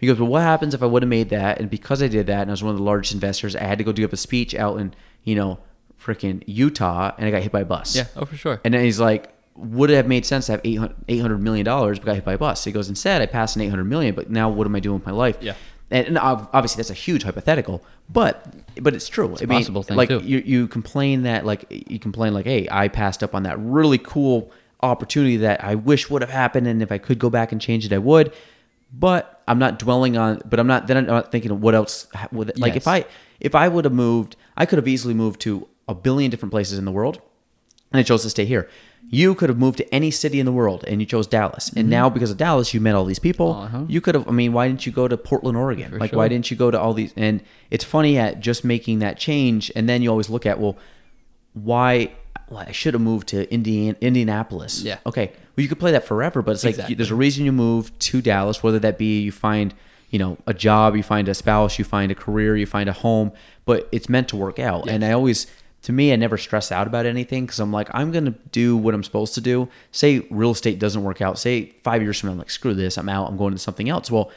He goes, well, what happens if I would have made that? And because I did that, and I was one of the largest investors, I had to go do up a speech out in, you know, freaking Utah, and I got hit by a bus. yeah, oh for sure. And then he's like, would it have made sense to have 800 $800 million but got hit by a bus? He goes, instead, I passed an 800 million, but now what am I doing with my life? Yeah. And, and obviously that's a huge hypothetical, but but it's true. It's a possible thing, like too. you you complain that like you complain like, hey, I passed up on that really cool opportunity that I wish would have happened, and if I could go back and change it, I would. But I'm not dwelling on. But I'm not. Then I'm not thinking of what else. Would, like if I if I would have moved, I could have easily moved to a billion different places in the world and I chose to stay here. You could have moved to any city in the world, and you chose Dallas. And now, because of Dallas, you met all these people. Mm-hmm. Uh-huh. You could have. I mean, why didn't you go to Portland, Oregon? For like, sure. why didn't you go to all these? And it's funny at just making that change, and then you always look at well, why? Well, I should have moved to Indian Indianapolis. Yeah. Okay. Well, you could play that forever, but it's like Exactly. there's a reason you move to Dallas, whether that be you find you know a job, you find a spouse, you find a career, you find a home, but it's meant to work out. And I always to me, I never stress out about anything because I'm like, I'm gonna do what I'm supposed to do. Say real estate doesn't work out. Say five years from now, I'm like, screw this, I'm out. I'm going to something else. Well,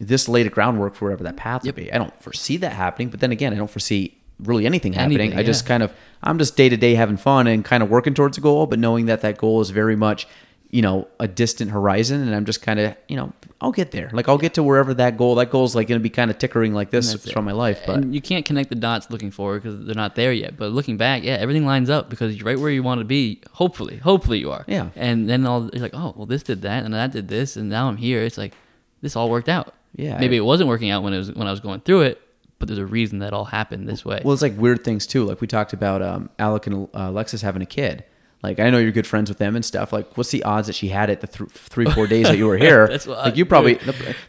this laid a groundwork for whatever that path would be. I don't foresee that happening, but then again, I don't foresee really anything happening. Anything, I just yeah. kind of, I'm just day to day having fun and kind of working towards a goal, but knowing that that goal is very much, you know, a distant horizon, and I'm just kind of, you know, I'll get there. Like I'll get to wherever that goal. That goal is like going to be kind of tickering like this throughout my life, but. and you can't connect the dots looking forward because they're not there yet. But looking back, yeah, everything lines up because you're right where you want to be. Hopefully, hopefully you are. Yeah. And then all you're like, oh, well, this did that, and that did this, and now I'm here. It's like this all worked out. Yeah. Maybe it wasn't working out when it was when I was going through it, but there's a reason that all happened this way. Well, it's like weird things too. Like we talked about um, Alec and uh, Alexis having a kid. Like I know you're good friends with them and stuff. Like, what's the odds that she had it the th- three four days that you were here? That's what like I- you probably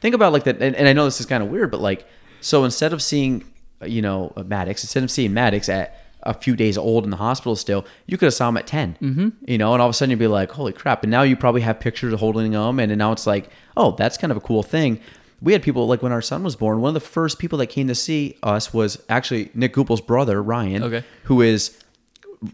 think about like that. And, and I know this is kind of weird, but like so instead of seeing you know uh, Maddox, instead of seeing Maddox at a few days old in the hospital still, you could have saw him at 10 mm-hmm. You know, and all of a sudden you'd be like, holy crap! And now you probably have pictures of holding him, and, and now it's like, oh, that's kind of a cool thing. We had people like when our son was born. One of the first people that came to see us was actually Nick Goupel's brother Ryan, Okay. who is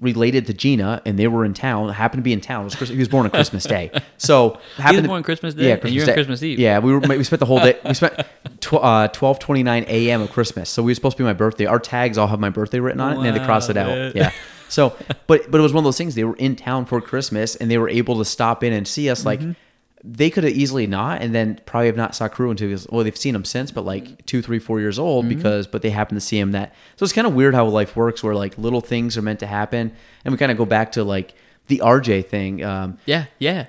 related to Gina, and they were in town. Happened to be in town. It was Christ- he was born on Christmas Day, so happened to- born Christmas Day, and you're on Christmas Eve. Yeah, we were. We spent the whole day. We spent tw- uh, twelve twenty nine a.m. of Christmas. So we were supposed to be my birthday. Our tags all have my birthday written on it, and they had to cross it out. man. Yeah. So, but but it was one of those things. They were in town for Christmas, and they were able to stop in and see us. Like Mm-hmm. They could have easily not, and then probably have not saw crew until because well they've seen him since, but like two, three, four years old Mm-hmm. because but they happen to see him that. So it's kind of weird how life works, where like little things are meant to happen, and we kind of go back to like the RJ thing. Um, yeah, yeah.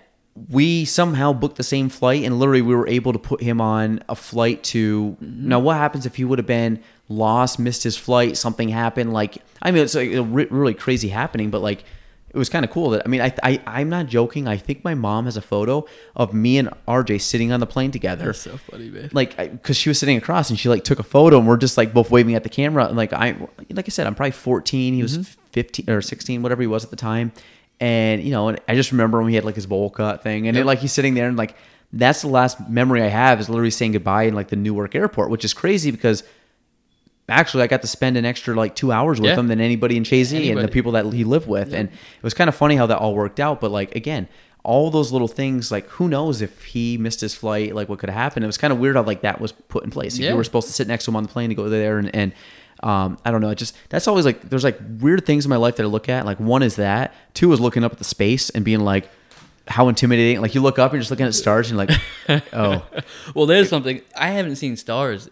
we somehow booked the same flight and literally we were able to put him on a flight to now what happens if he would have been lost missed his flight something happened like i mean it's like a re- really crazy happening but like it was kind of cool that i mean I, I i'm not joking i think my mom has a photo of me and rj sitting on the plane together. That's so funny, man. like because she was sitting across and she like took a photo and we're just like both waving at the camera and like i like i said i'm probably 14 he was mm-hmm. 15 or 16 whatever he was at the time. And you know and i just remember when he had like his bowl cut thing and it, like he's sitting there and like that's the last memory i have is literally saying goodbye in like the newark airport which is crazy because actually I got to spend an extra like two hours with Yeah. him than anybody in Chazy and the people that he lived with. And it was kind of funny how that all worked out. But like again, all those little things, like who knows if he missed his flight, like what could have happened. It was kind of weird how like that was put in place. Like, Yeah. You were supposed to sit next to him on the plane to go there and, and um, I don't know. It just that's always like there's like weird things in my life that I look at. Like one is that. Two is looking up at the space and being like, how intimidating. Like you look up and you're just looking at stars and you're like, oh, Well, there's something I haven't seen stars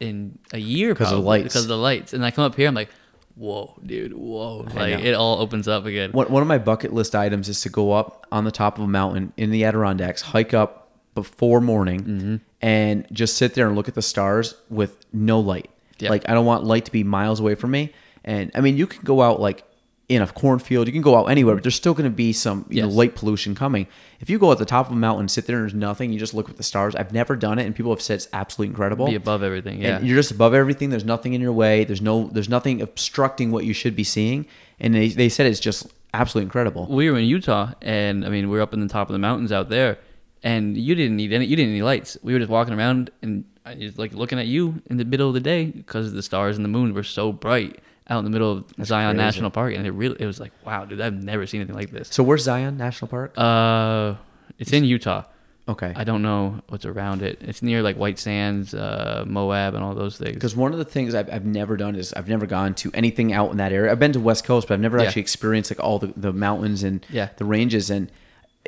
in a year because of the lights. Because of the lights, and I come up here, I'm like, whoa, dude, whoa! Like it all opens up again. One, one of my bucket list items is to go up on the top of a mountain in the Adirondacks, hike up before morning, Mm-hmm. and just sit there and look at the stars with no light. Yeah. Like I don't want light to be miles away from me. And I mean, you can go out like in a cornfield, you can go out anywhere, but there's still going to be some you know light pollution coming. If you go at the top of a mountain, sit there and there's nothing, you just look at the stars. I've never done it, and people have said it's absolutely incredible. Be above everything. Yeah. And you're just above everything. There's nothing in your way. There's no there's nothing obstructing what you should be seeing. And they, they said it's just absolutely incredible. we were in Utah, and I mean, we are up in the top of the mountains out there, and you didn't need any. You didn't need lights. We were just walking around, and was like looking at you in the middle of the day because the stars and the moon were so bright out in the middle of Zion crazy. National Park, and it really it was like, wow, dude, I've never seen anything like this. So where's Zion National Park? Uh, it's in Utah. Okay. I don't know what's around it. It's near like White Sands, uh, Moab, and all those things. Because one of the things I've, I've never done is I've never gone to anything out in that area. I've been to West Coast, but I've never Yeah. actually experienced like all the, the mountains and Yeah. the ranges. And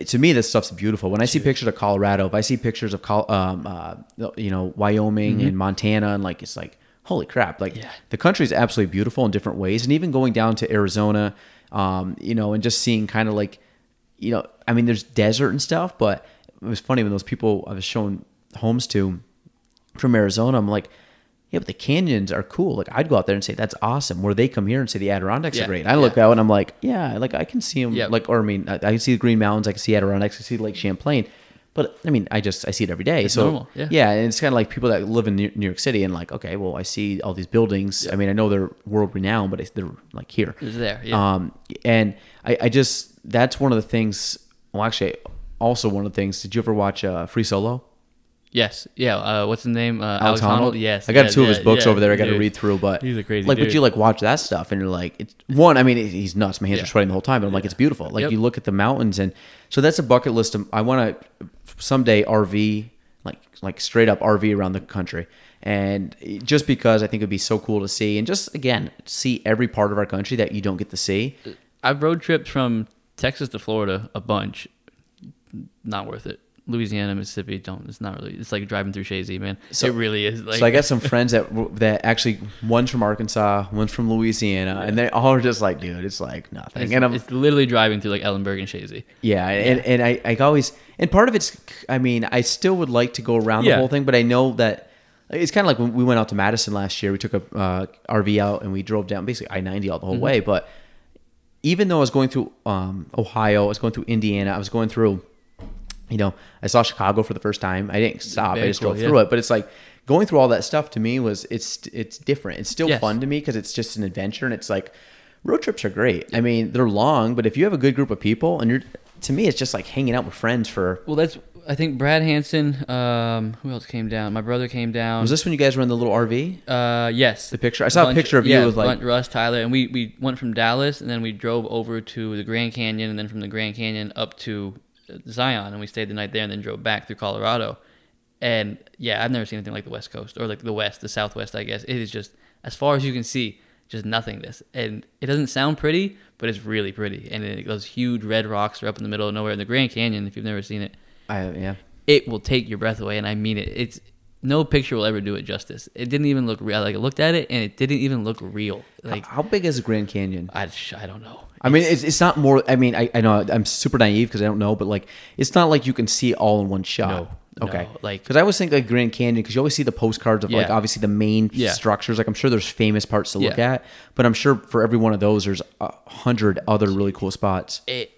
to me, this stuff's beautiful. When I see pictures of Colorado, if I see pictures of Col- um, uh, you know Wyoming and Montana, and like it's like holy crap! Like. Yeah. the country is absolutely beautiful in different ways. And even going down to Arizona, um, you know, and just seeing kind of like you know, I mean, there's desert and stuff, but it was funny when those people I was showing homes to from Arizona. I'm like, yeah, but the canyons are cool. Like, I'd go out there and say that's awesome. Where they come here and say the Adirondacks Yeah, are great. I look out and I'm like, yeah, like I can see them. Yeah. Like, or I mean, I, I can see the Green Mountains. I can see Adirondacks. I can see Lake Champlain. But I mean, I just I see it every day. so normal, yeah. and it's kind of like people that live in New York City and like, okay, well, I see all these buildings. I mean, I know they're world renowned, but they're like here. It's there, yeah. Um, and I, I just that's one of the things. Well, actually, also one of the things. Did you ever watch uh, Free Solo? Yes. Yeah. Uh, what's his name? Uh, Alex Honnold. Yes. I got yes, two of yeah, his books yeah, over there. I got to read through, but He's a crazy like, but you like watch that stuff, and you're like, it's one. I mean, he's nuts. My hands Yeah. are sweating the whole time, but I'm like, it's beautiful. Like Yep. you look at the mountains, and so that's a bucket list. Of, I want to someday RV, like like straight up RV around the country, and just because I think it'd be so cool to see, and just again see every part of our country that you don't get to see. I've road tripped from Texas to Florida a bunch. Not worth it. Louisiana, Mississippi, don't. It's not really. It's like driving through Chazy, man. So- it really is. Like, so I got some friends that that actually one's from Arkansas, one's from Louisiana, and they all are just like, dude, it's like nothing. It's, and I'm, it's literally driving through like Ellenburg and Chazy. Yeah, and, and I, I always and part of it's I mean I still would like to go around the whole thing, but I know that it's kind of like when we went out to Madison last year. We took a uh, RV out and we drove down basically I ninety all the whole Mm-hmm. way. But even though I was going through um, Ohio, I was going through Indiana, I was going through, you know, I saw Chicago for the first time. I didn't stop; I just cool, drove yeah. through it. But it's like going through all that stuff to me was it's it's different. It's still Yes. fun to me because it's just an adventure and it's like road trips are great. I mean, they're long, but if you have a good group of people and you're to me, it's just like hanging out with friends for. Well, that's. I think Brad Hansen. Um, who else came down? My brother came down. Was this when you guys were in the little RV? Uh, yes. The picture I saw a picture of yeah, you with like Russ Tyler, and we we went from Dallas, and then we drove over to the Grand Canyon, and then from the Grand Canyon up to Zion, and we stayed the night there, and then drove back through Colorado. And yeah, I've never seen anything like the West Coast or like the West, the Southwest. I guess it is just as far as you can see, just nothingness, and it doesn't sound pretty, but it's really pretty. And it, those huge red rocks are up in the middle of nowhere in the Grand Canyon. If you've never seen it, I, yeah. it will take your breath away, and I mean it. It's no picture will ever do it justice. It didn't even look real. Like I looked at it, and it didn't even look real. Like How big is the Grand Canyon? I, I don't know. I mean, it's, it's not more. I mean, I, I know I'm super naive because I don't know, but like, it's not like you can see it all in one shot. No, Okay. no, like- because I always think like Grand Canyon because you always see the postcards of like obviously the main Yeah. structures. Like I'm sure there's famous parts to look Yeah. at, but I'm sure for every one of those there's a hundred other really cool spots. It,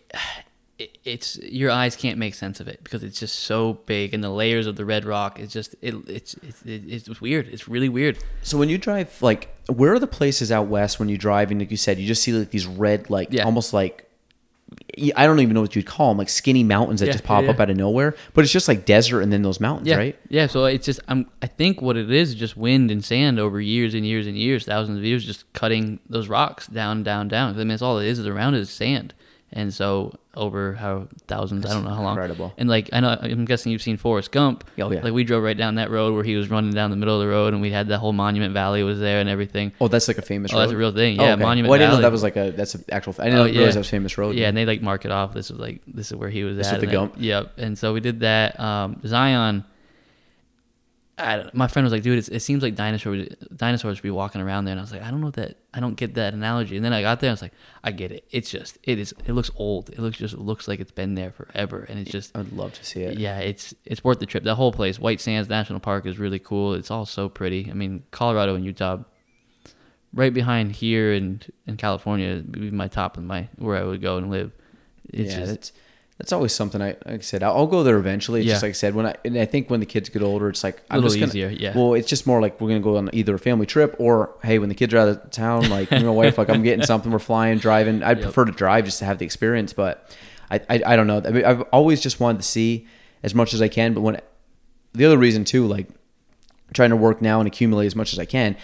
it, it's your eyes can't make sense of it because it's just so big, and the layers of the red rock. is just it, it's it's it's weird. It's really weird. So when you drive, like, where are the places out west when you drive and like you said, you just see like these red, like Yeah. almost like I don't even know what you'd call them, like skinny mountains that Yeah, just pop yeah, up out of nowhere. But it's just like desert and then those mountains, Yeah, right? yeah. So it's just I'm I think what it is is just wind and sand over years and years and years, thousands of years, just cutting those rocks down, down, down. I mean, that's all it is. Is around is sand, and so over how thousands, I don't know how long. incredible. And like I know, I'm guessing you've seen Forrest Gump. Oh, yeah. Like we drove right down that road where he was running down the middle of the road, and we had the whole Monument Valley was there and everything. Oh, that's like a famous. Oh, road? that's a real thing. Oh, Yeah, okay. Monument Well, I didn't know that was like a that's an actual. I didn't Oh, realize yeah. that was a famous road. Yeah, and they like mark it off. This was like this is where he was This at. the Gump? Yep. And so we did that. Um, Zion. I don't, my friend was like, "Dude, it's, it seems like dinosaurs dinosaurs be walking around there." And I was like, "I don't know that. I don't get that analogy." And then I got there, I was like, "I get it. It's just it is. It looks old. It looks just it looks like it's been there forever, and it's just." I'd love to see it. Yeah, it's it's worth the trip. That whole place, White Sands National Park, is really cool. It's all so pretty. I mean, Colorado and Utah, right behind here and in California, would be my top of my where I would go and live. It's yeah, just that's always something. I like I said, I'll, go there eventually. It's just like I said, when I and I think when the kids get older, it's like A I'm little just gonna, easier, yeah. Well, it's just more like we're gonna go on either a family trip or hey, when the kids are out of town, like me and my wife, like I'm getting something, we're flying, driving. I'd Yep. prefer to drive just to have the experience, but I I, I don't know. I mean, I've always just wanted to see as much as I can, but when the other reason too, like trying to work now and accumulate as much as I can.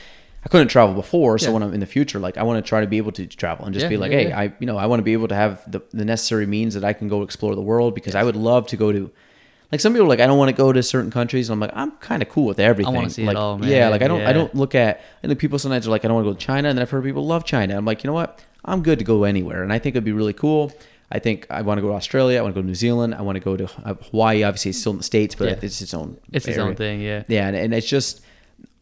I couldn't travel before, so Yeah. when I'm in the future, like I want to try to be able to travel and just Yeah, be like, yeah, hey. I you know I want to be able to have the, the necessary means that I can go explore the world because I would love to go to. Like some people are like I don't want to go to certain countries. And I'm like I'm kind of cool with everything. see it like, all, Yeah, like I don't I don't look at and the people sometimes are like I don't want to go to China, and then I've heard people love China. I'm like you know what I'm good to go anywhere, and I think it'd be really cool. I think I want to go to Australia. I want to go to New Zealand. I want to go to Hawaii. Obviously, it's still in the states, but Yeah. it's its own. it's its own thing. Yeah. Yeah, and, and it's just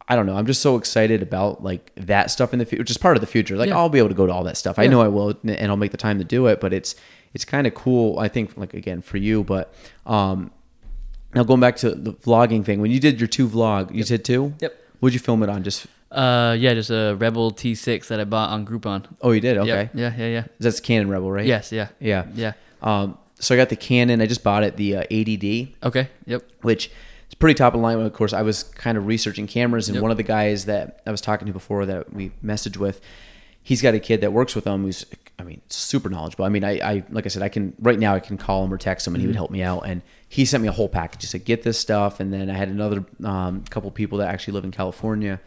I don't know. I'm just so excited about like that stuff in the future, which is part of the future. Like Yeah. I'll be able to go to all that stuff. I know I will, and I'll make the time to do it. But it's it's kind of cool. I think like again for you, but um, now going back to the vlogging thing. When you did your two vlog, you did two. Yep. Would you film it on? Just Uh, yeah, just a Rebel T6 that I bought on Groupon. oh, you did. Okay, Yep. Yeah, yeah, yeah. that's Canon Rebel, right? Yes, yeah, Yeah. yeah. Um, so I got the Canon. I just bought it, the uh, 80D. Okay. Yep. which is pretty top of line. Of course, I was kind of researching cameras, and Yep. one of the guys that I was talking to before that we messaged with, he's got a kid that works with him who's I mean super knowledgeable. I mean I, I like I said I can right now I can call him or text him and he would Mm-hmm. help me out and he sent me a whole package. He said get this stuff and then I had another um, couple people that actually live in California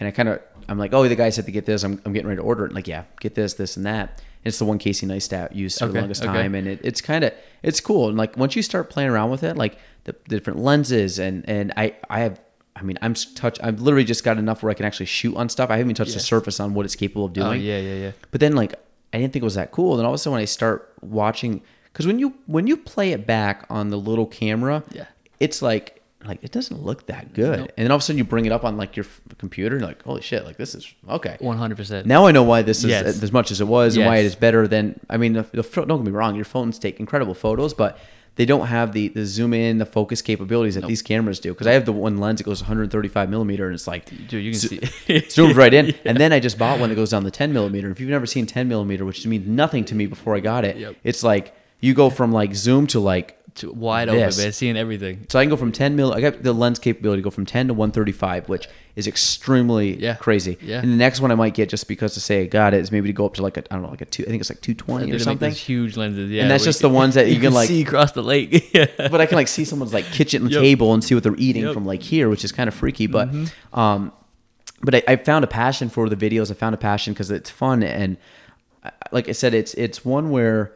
and I kind of I'm like oh the guy said to get this I'm, I'm getting ready to order it and like yeah get this this and that. It's the one Casey Neistat used for the longest okay. time and it, it's kind of it's cool and like once you start playing around with it like the, the different lenses and and I I have I mean I'm touch I've literally just got enough where I can actually shoot on stuff I haven't even touched the surface on what it's capable of oh, doing Oh yeah, yeah, yeah. but then like I didn't think it was that cool. Then all of a sudden when I start watching, because when you when you play it back on the little camera, Yeah. it's like like it doesn't look that good. Nope. And then all of a sudden you bring it up on like your f- computer and like holy shit, like this is okay. One hundred percent. Now I know why this is Yes. as much as it was and why it is better than. I mean, the, the, don't get me wrong, your phones take incredible photos, but they don't have the, the zoom in, the focus capabilities that these cameras do. Because I have the one lens that goes 135 millimeter, and it's like Dude, you can zo- see- zooms right in. And then I just bought one that goes down the 10 millimeter. If you've never seen 10 millimeter, which means nothing to me before I got it, Yep. it's like you go from like zoom to like To- wide This. open, man, seeing everything. so I can go from 10 mil. I got the lens capability to go from 10 to 135, which is extremely Yeah. crazy. Yeah. And the next one I might get just because to say I got it is maybe to go up to like a I don't know like a two. I think it's like 220 They or something. huge lenses, yeah. And that's just the ones that you can, like- see across the lake. yeah. But I can like see someone's like kitchen Yep. table and see what they're eating Yep. from like here, which is kind of freaky. But Mm-hmm. um, but I, I found a passion for the videos. I found a passion because it's fun and like I said, it's it's one where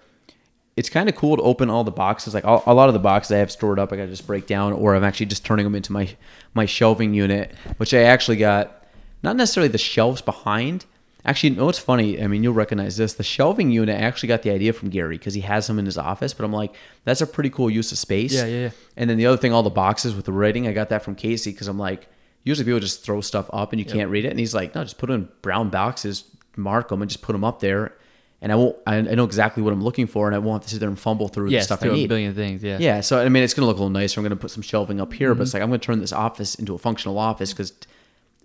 it's kind of cool to open all the boxes. Like all, a lot of the boxes I have stored up, I got to just break down, or I'm actually just turning them into my my shelving unit, which I actually got not necessarily the shelves behind. Actually, no, it's funny. I mean, you'll recognize this. The shelving unit, I actually got the idea from Gary because he has them in his office. But I'm like, that's a pretty cool use of space. Yeah, yeah, yeah. And then the other thing, all the boxes with the writing, I got that from Casey because I'm like, usually people just throw stuff up and you can't read it, and he's like, no, just put them in brown boxes, mark them, and just put them up there. And I won't. I, I know exactly what I'm looking for, and I won't have to sit there and fumble through the Yes, stuff I through a billion things. Yeah. Yeah, so I mean, it's gonna look a little nicer. I'm gonna put some shelving up here, Mm-hmm. but it's like I'm gonna turn this office into a functional office because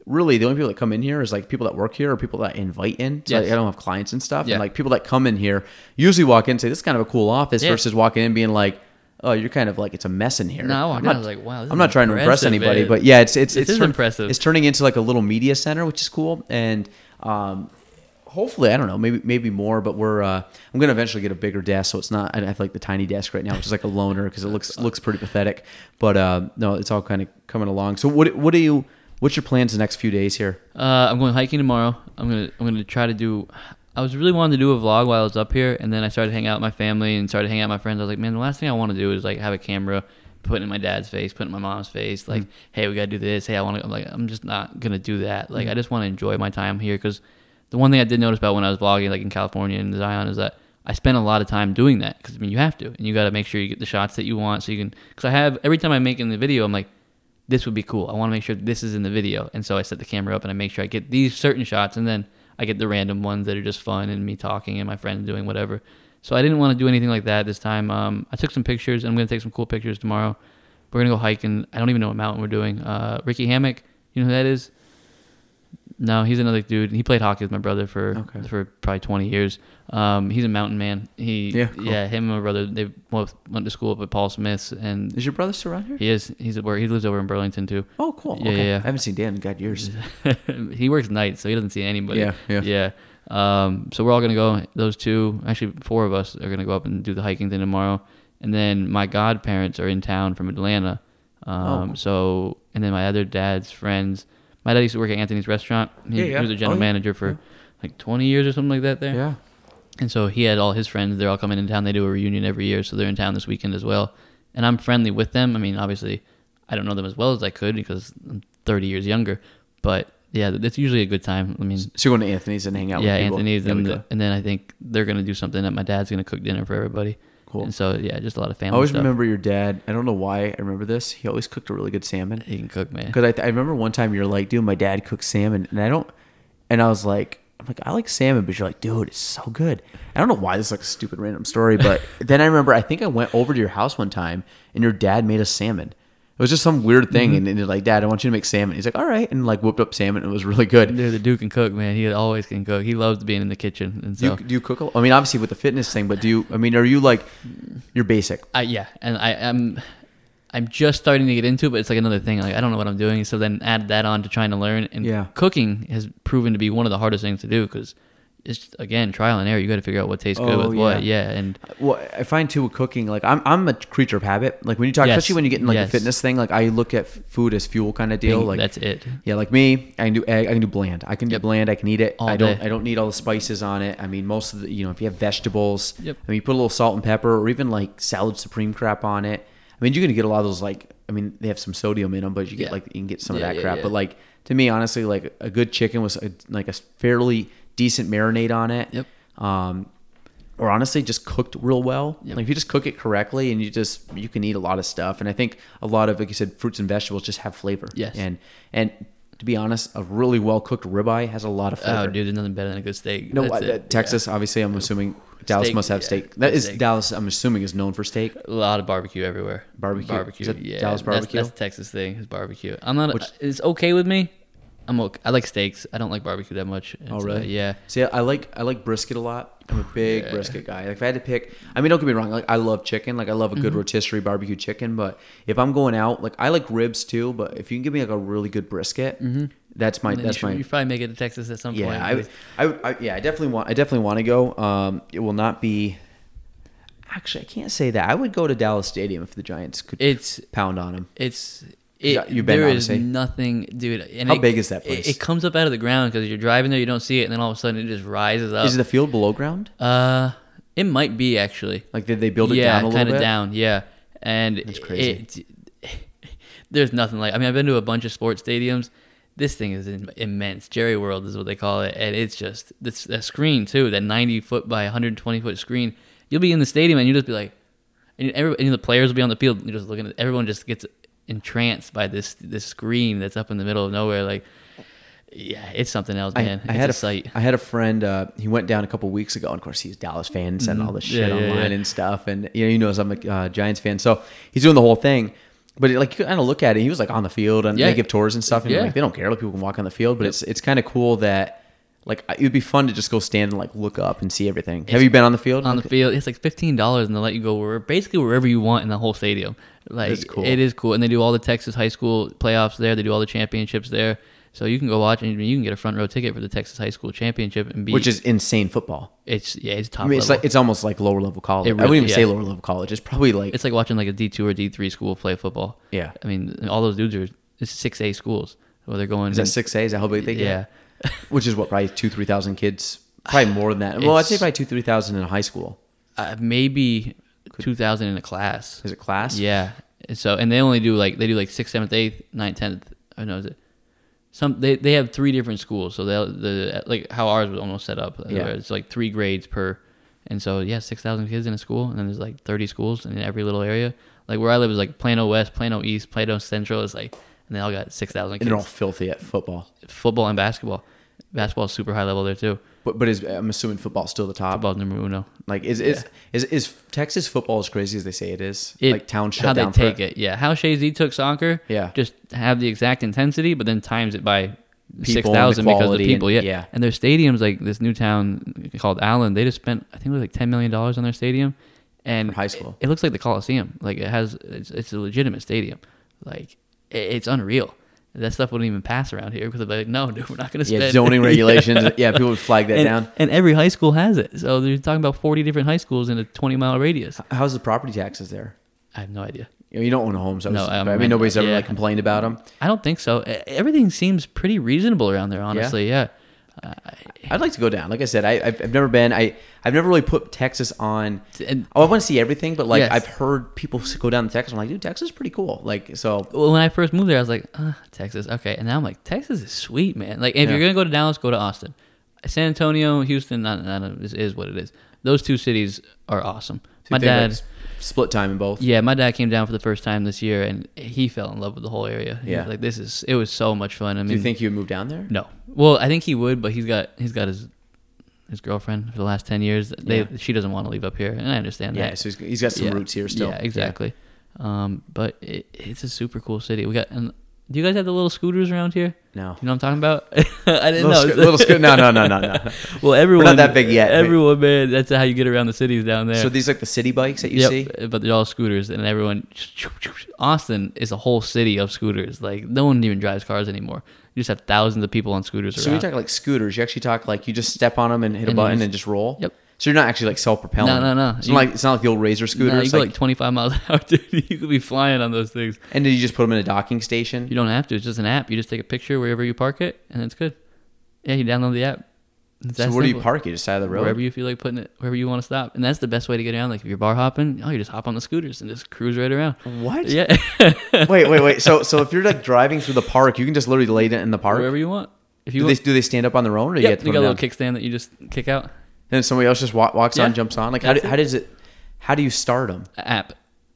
really the only people that come in here is like people that work here or people that I invite in. So Yes. I don't have clients and stuff, Yeah. and like people that come in here usually walk in and say this is kind of a cool office Yeah. versus walking in being like. Oh, you're kind of like it's a mess in here. No, I walked I'm not, like, wow, I'm not trying to impress anybody, man. but yeah, it's it's This it's turn- impressive. It's turning into like a little media center, which is cool, and um, hopefully, I don't know, maybe maybe more, but we're uh, I'm gonna eventually get a bigger desk, so it's not. I have like the tiny desk right now, which is like a loner because it looks looks pretty pathetic. But uh, no, it's all kind of coming along. So what what do you? What's your plans the next few days here? Uh, I'm going hiking tomorrow. I'm gonna I'm gonna try to do. I was really wanting to do a vlog while I was up here, and then I started hanging out with my family and started hanging out with my friends. I was like, man, the last thing I want to do is like have a camera, put it in my dad's face, put it in my mom's face, like, hey, we gotta do this. Hey, I want to. I'm like, I'm just not gonna do that. Like, I just want to enjoy my time here because the one thing I did notice about when I was vlogging, like in California and Zion, is that I spent a lot of time doing that because I mean you have to, and you got to make sure you get the shots that you want, so you can. Because I have every time I make in the video, I'm like, this would be cool. I want to make sure this is in the video. And so I set the camera up and I make sure I get these certain shots and then I get the random ones that are just fun and me talking and my friends doing whatever. So I didn't want to do anything like that this time. Um, I took some pictures and I'm to take some cool pictures tomorrow. We're to go hiking. I don't even know what mountain we're doing. Uh, Ricky Hammock, you know who that is? No, he's another dude. He played hockey with my brother for Okay. for probably 20 years. Um, he's a mountain man. He Yeah, cool. yeah, him and my brother they both went to school up at Paul Smith's and Is your brother still around here? he is he's work. He lives over in Burlington too. Oh, cool. Yeah, okay. yeah, yeah. I haven't seen Dan in god years. he works nights, so he doesn't see anybody. Yeah, yeah. yeah. Um, so we're all gonna go. Those two, actually, four of us are gonna go up and do the hiking thing tomorrow. And then my godparents are in town from Atlanta. Um, Oh. So and then my other dad's friends. My dad used to work at Anthony's restaurant. He, Yeah, he was a general Oh, yeah. manager for like 20 years or something like that there. yeah. And so he had all his friends. They're all coming in town. They do a reunion every year, so they're in town this weekend as well. And I'm friendly with them. I mean, obviously, I don't know them as well as I could because I'm 30 years younger. But yeah, it's usually a good time. I mean, So you're going to Anthony's and hang out yeah? Anthony's, and, and then I think they're gonna do something that my dad's gonna cook dinner for everybody. Cool. And so yeah, just a lot of family. I always stuff. remember your dad. I don't know why I remember this. He always cooked a really good salmon. he can cook, man. Because I, I remember one time you're like, dude, my dad cooks salmon, and I don't, and I was like, I'm like, I like salmon, but you're like, dude, it's so good. I don't know why this is like a stupid random story, but then I remember I think I went over to your house one time, and your dad made us salmon. It was just some weird thing, Mm-hmm. and, and like, Dad, I want you to make salmon. He's like, all right, and like whipped up salmon. and It was really good. Dude, the dude can cook, man. He always can cook. He loves being in the kitchen, and Do you, so do you cook? a- I mean, obviously with the fitness thing, but do you? I mean, are you like, you're basic? I, yeah, and I am. I'm just starting to get into it, but it's like another thing. Like I don't know what I'm doing, so then add that on to trying to learn. And Yeah. cooking has proven to be one of the hardest things to do because it's again trial and error. You got to figure out what tastes good Oh, with what. yeah. And Well, I find too with cooking, like I'm I'm a creature of habit. Like when you talk, Yes. especially when you get in like Yes. a fitness thing, like I look at food as fuel kind of deal. Like that's it. Yeah, like me, I can do egg, I can do bland. I can do Yep. bland. I can eat it. All I don't. day. I don't need all the spices on it. I mean, most of the you know, if you have vegetables, Yep. I mean, you put a little salt and pepper, or even like salad supreme crap on it. I mean, you're gonna get a lot of those. Like, I mean, they have some sodium in them, but you get Yeah. like you can get some Yeah, of that yeah, crap. yeah. But like to me, honestly, like a good chicken was a, like a fairly decent marinade on it. Yep. Um, or honestly, just cooked real well. Yep. Like if you just cook it correctly, and you just you can eat a lot of stuff. And I think a lot of like you said, fruits and vegetables just have flavor. Yes. And and to be honest, a really well cooked ribeye has a lot of flavor. Oh, dude, there's nothing better than a good steak. No, That's uh, it. Texas, obviously, I'm assuming Dallas Steak, must have yeah, steak. That is steak. Dallas. I'm assuming is known for steak. A lot of barbecue everywhere. Barbecue? barbecue. Yeah, Dallas that's- barbecue? That's, the Texas thing. Is barbecue. I'm not. Which- it's okay with me. I'm okay. I like steaks. I don't like barbecue that much. Oh, uh, really? yeah. See, I like I like brisket a lot. I'm a big Yeah. brisket guy. Like if I had to pick, I mean, don't get me wrong. Like I love chicken. Like I love a Mm-hmm. good rotisserie barbecue chicken. But if I'm going out, like I like ribs too. But if you can give me like a really good brisket, that's my that's you, should- my you probably make it to Texas at some point. yeah. I, would- I, would- I yeah. I definitely want. I definitely want to go. Um, it will not be. Actually, I can't say that. I would go to Dallas Stadium if the Giants could It's pound on them. it's Yeah, you've been, there is nothing, dude. And How it- big is that place? It, comes up out of the ground because you're driving there, you don't see it, and then all of a sudden it just rises up. Is it the field below ground? uh, it might be actually. Like did they build it yeah, down a little bit. kind of down. Yeah, and it's crazy. It, there's nothing like. I mean, I've been to a bunch of sports stadiums. This thing is immense. Jerry World is what they call it, and it's just this that screen too. That 90 foot by 120 foot screen. You'll be in the stadium and you will just be like, and, every, and the players will be on the field. And you're just looking at everyone. Just gets entranced by this this screen that's up in the middle of nowhere. Like, yeah, it's something else, I, man. I it's had a a, sight. I had a friend. Uh, he went down a couple weeks ago, and of course he's a Dallas fan, sending all this shit Mm-hmm. Yeah, online yeah. and stuff. And you know, he knows I'm a uh, Giants fan, so he's doing the whole thing. But like, you kind of look at it. He was like on the field, and they give tours and stuff. And Yeah. like, they don't care. Like people can walk on the field, but it's it's kind of cool that like it would be fun to just go stand and like look up and see everything. Have you been on the field? on the field. It's like fifteen dollars, and they'll let you go where basically wherever you want in the whole stadium. Like That's cool. it is cool, and they do all the Texas high school playoffs there. They do all the championships there, so you can go watch and you can get a front row ticket for the Texas high school championship and be. which is insane football. it's yeah, it's top I mean, it's level. like it's almost like lower level college. It I wouldn't even say lower level college. It's probably like it's like watching like a D two or D three school play football. yeah. I mean, all those dudes are it's six A schools where they're going. Is that six A? Is that how big they get? Yeah, Which is what probably two three thousand kids. Probably more than that. Well, I'd say probably two three thousand in a high school. uh, maybe two thousand in a class. Is it class? Yeah. And So and they only do like they do like sixth, seventh, eighth, ninth, tenth. I know is it. Some they, they have three different schools, so they the like how ours was almost set up. Yeah. It's like three grades per, and so yeah, six thousand kids in a school, and then there's like thirty schools in every little area. Like where I live is like Plano West, Plano East, Plano Central. It's like, and they all got six thousand And they're all filthy at football. Football and basketball. Basketball's super high level there too. But but is I'm assuming football's still the top. Football's number uno. Like is is, is is Texas football as crazy as they say it is? It, like town shut how down they take it. Yeah, how Chazy took soccer. Yeah. just have the exact intensity, but then times it by People six thousand because of the people. and- yeah. yeah. and their stadiums like this new town called Allen. They just spent I think it was like ten million dollars on their stadium, and For high school. It, it looks like the Coliseum. Like it has it's, it's a legitimate stadium. Like it, it's unreal. That stuff wouldn't even pass around here because they're like, no, dude, we're not going to spend Yeah, zoning regulations. yeah, people would flag that and, down. and every high school has it. So they're talking about forty different high schools in a twenty mile radius. How's the property taxes there? I have no idea. You, know, you don't own homes, so No, I mean, nobody's ever yeah. like complained about them. I don't think so. Everything seems pretty reasonable around there, honestly. Yeah. Uh, I'd like to go down. Like I said, I, I've, I've never been. I I've never really put Texas on. and Oh, I want to see everything, but like Yes. I've heard people go down to Texas. I'm like, dude, Texas is pretty cool. Like so, well, when I first moved there, I was like, uh, Texas, okay. And now I'm like, Texas is sweet, man. Like, if Yeah. you're gonna go to Dallas, go to Austin. San Antonio, Houston, not, not is, is what it is. Those two cities are awesome. so My like, dad, s- split time in both. yeah, my dad came down for the first time this year, and he fell in love with the whole area. He Yeah. like this is it was so much fun. I mean, Do you think you would move down there? No. Well, I think he would, but he's got he's got his his girlfriend for the last ten years. They Yeah. she doesn't want to leave up here, and I understand Yeah, that. Yeah, so he's, he's got some Yeah. roots here still. Yeah, exactly. Um, but it, it's a super cool city. We got. And do you guys have the little scooters around here? No. You know what I'm talking about? I didn't Little, know. sco- little sco- no, no, no, no, no. well, everyone Not that big yet, Everyone, man, that's how you get around the cities down there. So these like the city bikes that you Yep, see. but they're all scooters, and everyone. Austin is a whole city of scooters. Like no one even drives cars anymore. You just have thousands of people on scooters So when around. you talk like scooters, you actually talk like you just step on them and hit a And you button just- and just roll. Yep. So you're not actually like self-propelling. No, no, no. It's You- not like it's not like the old razor scooter. No, you go like, like 25 miles an hour, dude. You could be flying on those things. and then you just put them in a docking station. You don't have to. It's just an app. You just take a picture wherever you park it, and it's good. Yeah, you download the app. It's so where do you park it? Just side of the road. Wherever you feel like putting it, wherever you want to stop, and that's the best way to get around. Like if you're bar hopping, oh, you just hop on the scooters and just cruise right around. What? Yeah, wait, wait, wait. So so if you're like driving through the park, you can just literally lay it in the park. wherever you want. If you Do want, they do they stand up on their own, or you yep, have to you put got a little kickstand that you just kick out. And then somebody else just wa- walks on, jumps on. Like how, do, how does it? How do you start them? app.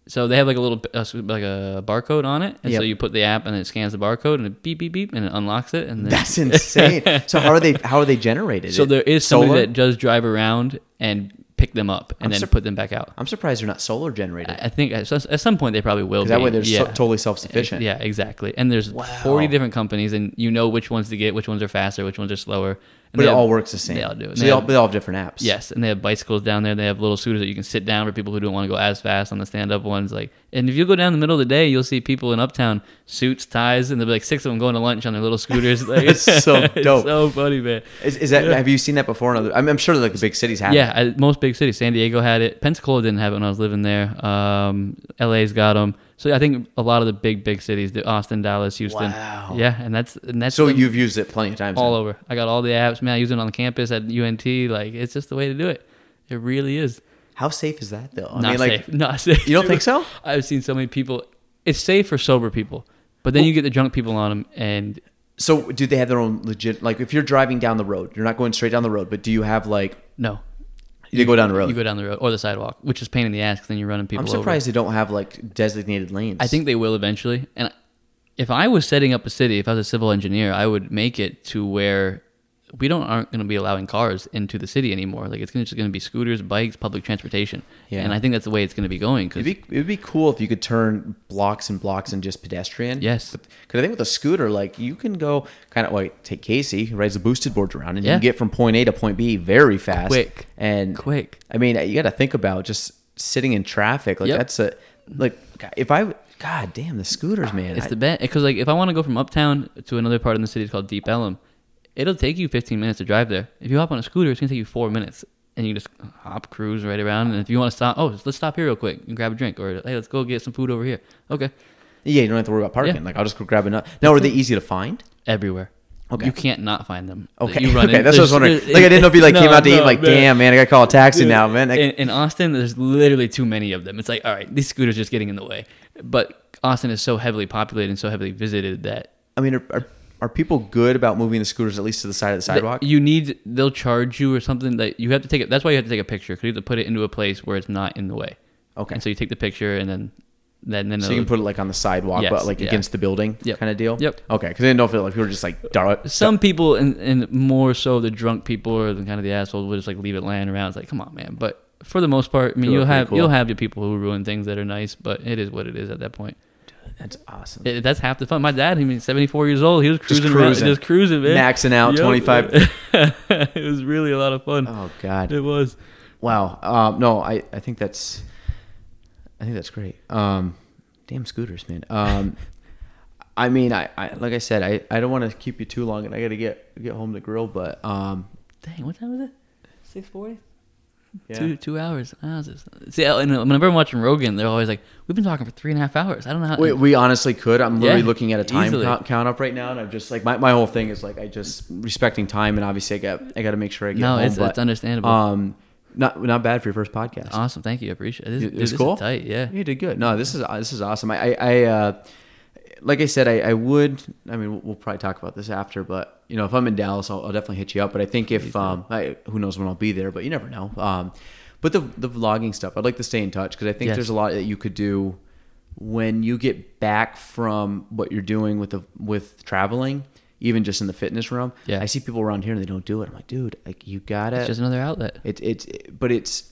So they have like a little uh, like a barcode on it, and so you put the app and it scans the barcode and it beep beep beep and it unlocks it and then That's insane. so how are they? How are they generated? so It- there is somebody solar? that does drive around and pick them up and I'm then sur- put them back out. I'm surprised they're not solar generated. I I think at, at some point they probably will. 'Cause that way they're so- totally self-sufficient. Yeah, exactly. And there's Wow. 40 different companies, and you know which ones to get, which ones are faster, which ones are slower. And But it have- all works the same. They all do. So they all, have- they all have different apps. Yes, and they have bicycles down there. They have little scooters that you can sit down for people who don't want to go as fast on the stand-up ones. Like, and if you go down the middle of the day, you'll see people in Uptown suits, ties, and there'll be like six of them going to lunch on their little scooters. Like, That's so it's dope. so funny, man. Is, is that? Have you seen that before? In other, I'm, I'm sure like the big cities have. Yeah. I, most big cities. San Diego had it. Pensacola didn't have it when I was living there. Um, LA's got them. So I think a lot of the big big cities, Austin, Dallas, Houston. Wow. Yeah, and that's and that's So the- you've used it plenty of times. all then. over. I got all the apps, man. I use it on the campus at UNT. Like it's just the way to do it. It really is. How safe is that though? I not mean, like, safe. Not safe. you don't think so? I've seen so many people. It's safe for sober people, but then you get the drunk people on them, and So do they have their own legit? Like, if you're driving down the road, you're not going straight down the road, but do you have like no, you go down the road? you go down the road or the sidewalk, which is pain in the ass because then you're running people I'm over. surprised they don't have like designated lanes. I think they will eventually. And if I was setting up a city, if I was a civil engineer, I would make it to where we don't aren't going to be allowing cars into the city anymore. Like it's gonna, just going to be scooters, bikes, public transportation. Yeah. And I think that's the way it's going to be going. Cause It'd be, it'd be cool if you could turn blocks and blocks and just pedestrian. Yes. Because I think with a scooter, like you can go kind of like take Casey, he rides the boosted boards around, and you can get from point A to point B very fast. Quick. And Quick. I mean, you got to think about just sitting in traffic. Like Yep. that's a like if I God damn the scooters, ah, man. It's I- the best because like if I want to go from uptown to another part in the city, it's called Deep Ellum. It'll take you 15 minutes to drive there. If you hop on a scooter, it's gonna take you four minutes, and you just hop, cruise right around. And if you want to stop, oh, let's stop here real quick and grab a drink, or hey, let's go get some food over here. Okay, yeah, you don't have to worry about parking. Yeah. Like I'll just go grab nut. Now, are they easy to find? everywhere. Okay. you can't not find them. Okay, you run okay, in- that's what I was wondering. Like I didn't know if you like No, came out to eat. Like, man. damn, man, I gotta call a taxi Dude, now, man. Like, in, in Austin, there's literally too many of them. It's like, all right, these scooters just getting in the way. But Austin is so heavily populated and so heavily visited that I mean, are, are, are people good about moving the scooters at least to the side of the sidewalk? You need they'll charge you or something that you have to take it. That's why you have to take a picture because you have to put it into a place where it's not in the way. Okay. And so you take the picture and then then then So you can put it like on the sidewalk, Yes, but like yeah. against the building, Yep. kind of deal. Yep. Okay, because I don't feel like people are just like dar- some people and, and more so the drunk people or the kind of the assholes will just like leave it laying around. It's like, come on, man. But for the most part, I mean, are you'll have cool. you'll have your people who ruin things that are nice, but it is what it is at that point. That's awesome. It, that's half the fun. My dad, he mean, seventy four years old. He was Just cruising, around, cruising. just cruising, man, Maxing out Yup. 25. it was really a lot of fun. oh God. It was. Wow. Um, no, I, I think that's I think that's great. Um, damn scooters, man. Um, I mean, I, I like I said, I, I don't want to keep you too long, and I got to get get home to grill. But um, Dang, what time is it? Six forty. Yeah. Two two hours. Ah, it's just- See, and whenever I'm watching Rogan, they're always like, "We've been talking for three and a half hours." I don't know how. We, we honestly could. I'm literally Yeah, looking at a time count, count up right now, and I'm just like my, my whole thing is like I just respecting time, and obviously I got I got to make sure I get no, home. it's, but, it's understandable. Um, not not bad for your first podcast. awesome, thank you. I appreciate it. This, It was this cool. Is tight, yeah. You did good. No, this is this is awesome. I I, I uh, like I said, I, I would. I mean, we'll, we'll probably talk about this after, but you know, if I'm in Dallas, I'll, I'll definitely hit you up. But I think if um, I, who knows when I'll be there, but you never know. Um, but the the vlogging stuff, I'd like to stay in touch because I think Yes. there's a lot that you could do when you get back from what you're doing with the with traveling. Even just in the fitness room, Yeah. I see people around here and they don't do it. I'm like, dude, like you gotta. It's just another outlet. It's it's but it's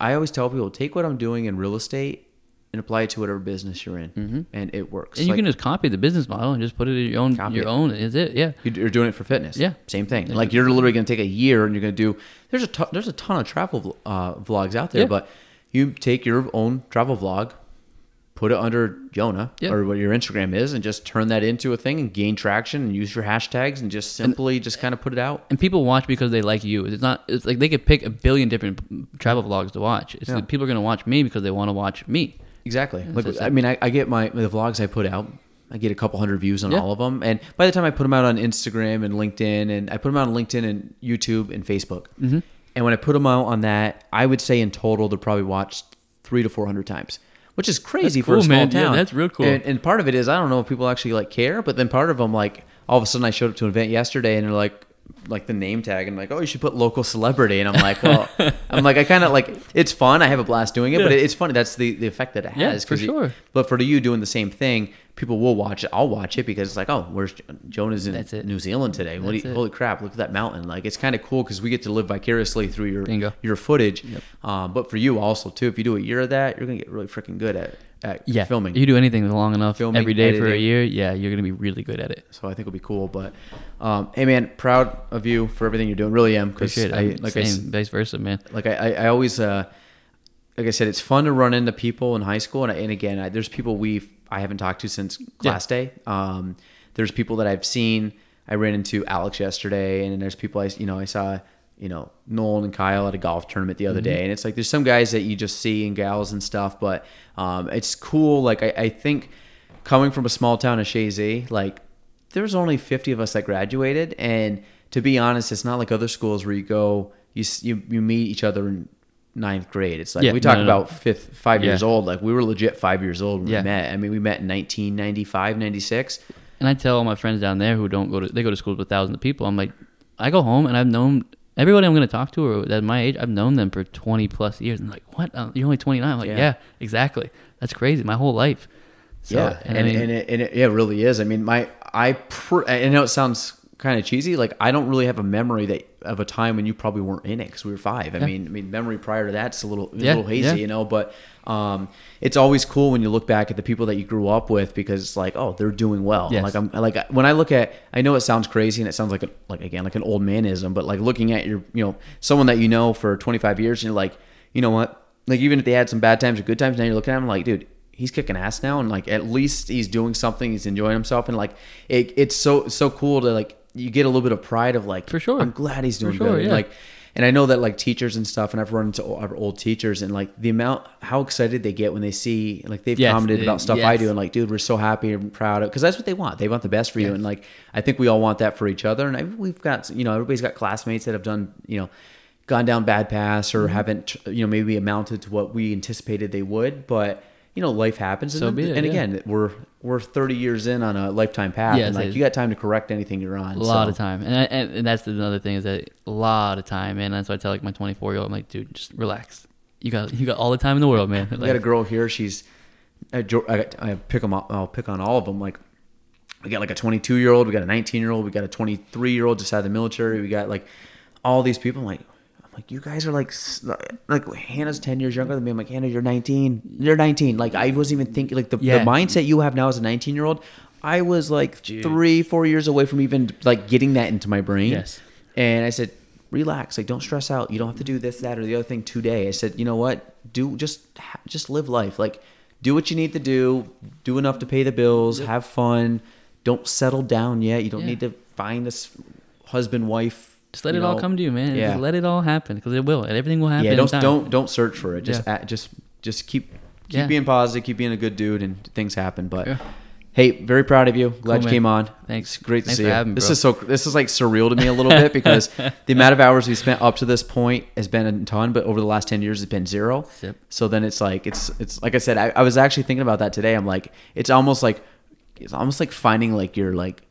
I always tell people take what I'm doing in real estate and apply it to whatever business you're in, Mhm. and it works. And you can just copy the business model and just put it in your own. Your it. own is it? Yeah. you- you're doing it for fitness. Yeah. same thing. Like you're literally going to take a year and you're going to do. There's a ton, there's a ton of travel uh, vlogs out there, Yeah. but you take your own travel vlog, put it under Jonah Yeah. or what your Instagram is, and just turn that into a thing and gain traction and use your hashtags and just simply just kind of put it out. and people watch because they like you. It's not. It's like they could pick a billion different travel vlogs to watch. It's Yeah. like people are gonna watch me because they want to watch me. Exactly. Like, I mean, I, I get my the vlogs I put out. I get a couple hundred views on Yeah. all of them, and by the time I put them out on Instagram and LinkedIn, and I put them out on LinkedIn and YouTube and Facebook, Mm-hmm. and when I put them out on that, I would say in total they're probably watched three to four hundred times, which is crazy That's for a cool, small man. Yeah, town. that's real cool. And, and part of it is I don't know if people actually like care, but then part of them like all of a sudden I showed up to an event yesterday and they're like like the name tag and like oh you should put local celebrity and I'm like well I'm like I kind of like it's fun I have a blast doing it but Yeah. it's funny that's the the effect that it Yeah, has for 'cause you- sure. but for you doing the same thing people will watch it I'll watch it because it's like oh where's Jonah's in. New Zealand today what you, holy crap look at that mountain like it's kind of cool because we get to live vicariously through your Bingo. your footage um, but for you also too if you do a year of that you're gonna get really freaking good at at Yeah, filming You do anything long enough Filming, every day for a year, yeah, you're gonna be really good at it. so I think it'll be cool. But um, hey, man, proud of you for everything you're doing. Really am because Appreciate. I like I, same, s- vice versa, man. like I, I, I always uh, like I said, it's fun to run into people in high school, and, I, and again, I, there's people we I haven't talked to since class day. Um, there's people that I've seen. I ran into Alex yesterday, and there's people I you know I saw you know Nolan and Kyle at a golf tournament the other day, and it's like there's some guys that you just see and gals and stuff, but um, it's cool. Like I, I think coming from a small town of Chazy, like there's only 50 of us that graduated and to be honest it's not like other schools where you go you you, you meet each other in ninth grade it's like Yeah, we talk no, no, about fifth five years old like we were legit five years old when Yeah. we met i mean we met in 1995 96 And I tell all my friends down there who don't go to they go to schools with thousands of people. I'm like, I go home and I've known everybody I'm going to talk to or at my age. I've known them for 20 plus years. And like, what? Uh, You're only 29. I'm like, Yeah. yeah. exactly. That's crazy. My whole life. So, yeah and, I and, it, and it, yeah, it really is i mean my i pr- i know it sounds kind of cheesy like i don't really have a memory that of a time when you probably weren't in it because we were five i Yeah. mean i mean memory prior to that's a little a Yeah, little hazy yeah. you know but um it's always cool when you look back at the people that you grew up with because it's like oh they're doing well Yes. like i'm like when i look at i know it sounds crazy and it sounds like a, like again like an old manism but like looking at your you know someone that you know for 25 years and you're like you know what like even if they had some bad times or good times now you're looking at them like dude he's kicking ass now and like at least he's doing something he's enjoying himself and like it, it's so so cool to like you get a little bit of pride of like For sure. i'm glad he's doing sure, good yeah. like and i know that like teachers and stuff and i've run into our old teachers and like the amount how excited they get when they see like they've Yes, commented they- about stuff i do and like dude we're so happy and proud of because that's what they want they want the best for you and like i think we all want that for each other and I, we've got you know everybody's got classmates that have done you know gone down bad paths Mm-hmm. or haven't you know maybe amounted to what we anticipated they would but you know life happens and, So then- be it, and yeah. again we're we're 30 years in on a lifetime path Yes, and like you got time to correct anything you're on a lot so. of time. And, I, and, and that's another thing is that a lot of time. And that's why I tell like my 24 year old, I'm like, dude, just relax. You got, you got all the time in the world, man. I got a girl here. She's I, I, pick them. I'll pick on all of them. Like we got like a 22 year old. We got a 19 year old. We got a 23 year old just out of the military. We got like all these people. I'm like, like, you guys are like, like Hannah's 10 years younger than me. I'm like, Hannah, you're 19. You're 19. Like I wasn't even thinking like the, Yeah. the mindset you have now as a 19 year old. I was like three, four years away from even like getting that into my brain. Yes. And I said, relax. Like, don't stress out. You don't have to do this, that, or the other thing today. I said, you know what? Do just just live life. Like, do what you need to do. Do enough to pay the bills. Have fun. Don't settle down yet. You don't Yeah. need to find this husband, wife. Just let you it all come to you, man. Yeah. Just let it all happen because it will. And everything will happen. Yeah. Don't don't don't search for it. Just Yeah. act, just just keep keep Yeah. being positive. Keep being a good dude, and things happen. But. Yeah. Hey, very proud of you. Glad you man. came on. Thanks. It's great to Thanks see for you. me, this bro. is so. This is like surreal to me a little bit because the amount of hours we spent up to this point has been a ton, but over the last ten years, it's been zero. Yep. So then it's like it's it's like I said. I, I was actually thinking about that today. I'm like, it's almost like it's almost like finding like your like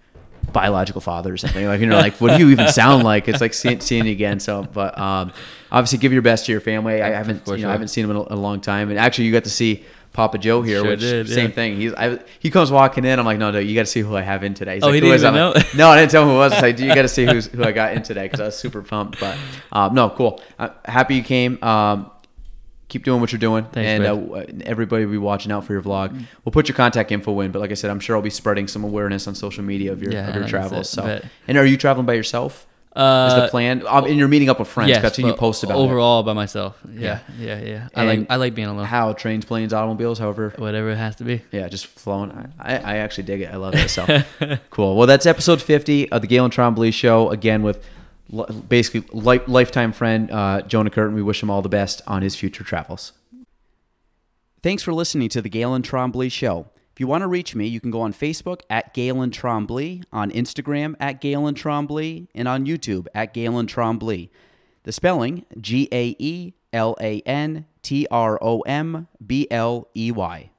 biological father or something. Like you know like, what do you even sound like? It's like seeing, seeing you again. So, but um, obviously, give your best to your family. I haven't you know I haven't seen him in a, a long time, and actually, you got to see. Papa Joe here, Sure which did, same yeah. thing. He's I, he comes walking in. I'm like, no, no, you got to see who I have in today. He's Oh, like, he didn't even I'm like, no, I didn't tell him who it was. I was like, you got to see who's, who I got in today because I was super pumped. But um, no, cool. Uh, happy you came. Um, keep doing what you're doing, Thanks, and uh, everybody will be watching out for your vlog. We'll put your contact info in, but like I said, I'm sure I'll be spreading some awareness on social media of your Yeah, of your travels. So, Bet. and are you traveling by yourself? Uh, Is the plan? Um, and you're meeting up with friends. yes, I've seen you post about it. overall by myself. Yeah, yeah, yeah. I like I like being alone. How trains, planes, automobiles, however. Whatever it has to be. Yeah, just flowing. I, I actually dig it. I love it. So cool. Well, that's episode 50 of the Gaelan Trombley Show. Again, with basically li- lifetime friend uh, Jonah Curtin. We wish him all the best on his future travels. Thanks for listening to the Gaelan Trombley Show. If you want to reach me, you can go on Facebook at Gaelan Trombley, on Instagram at Gaelan Trombley, and on YouTube at Gaelan Trombley. The spelling G A E L A N T R O M B L E Y.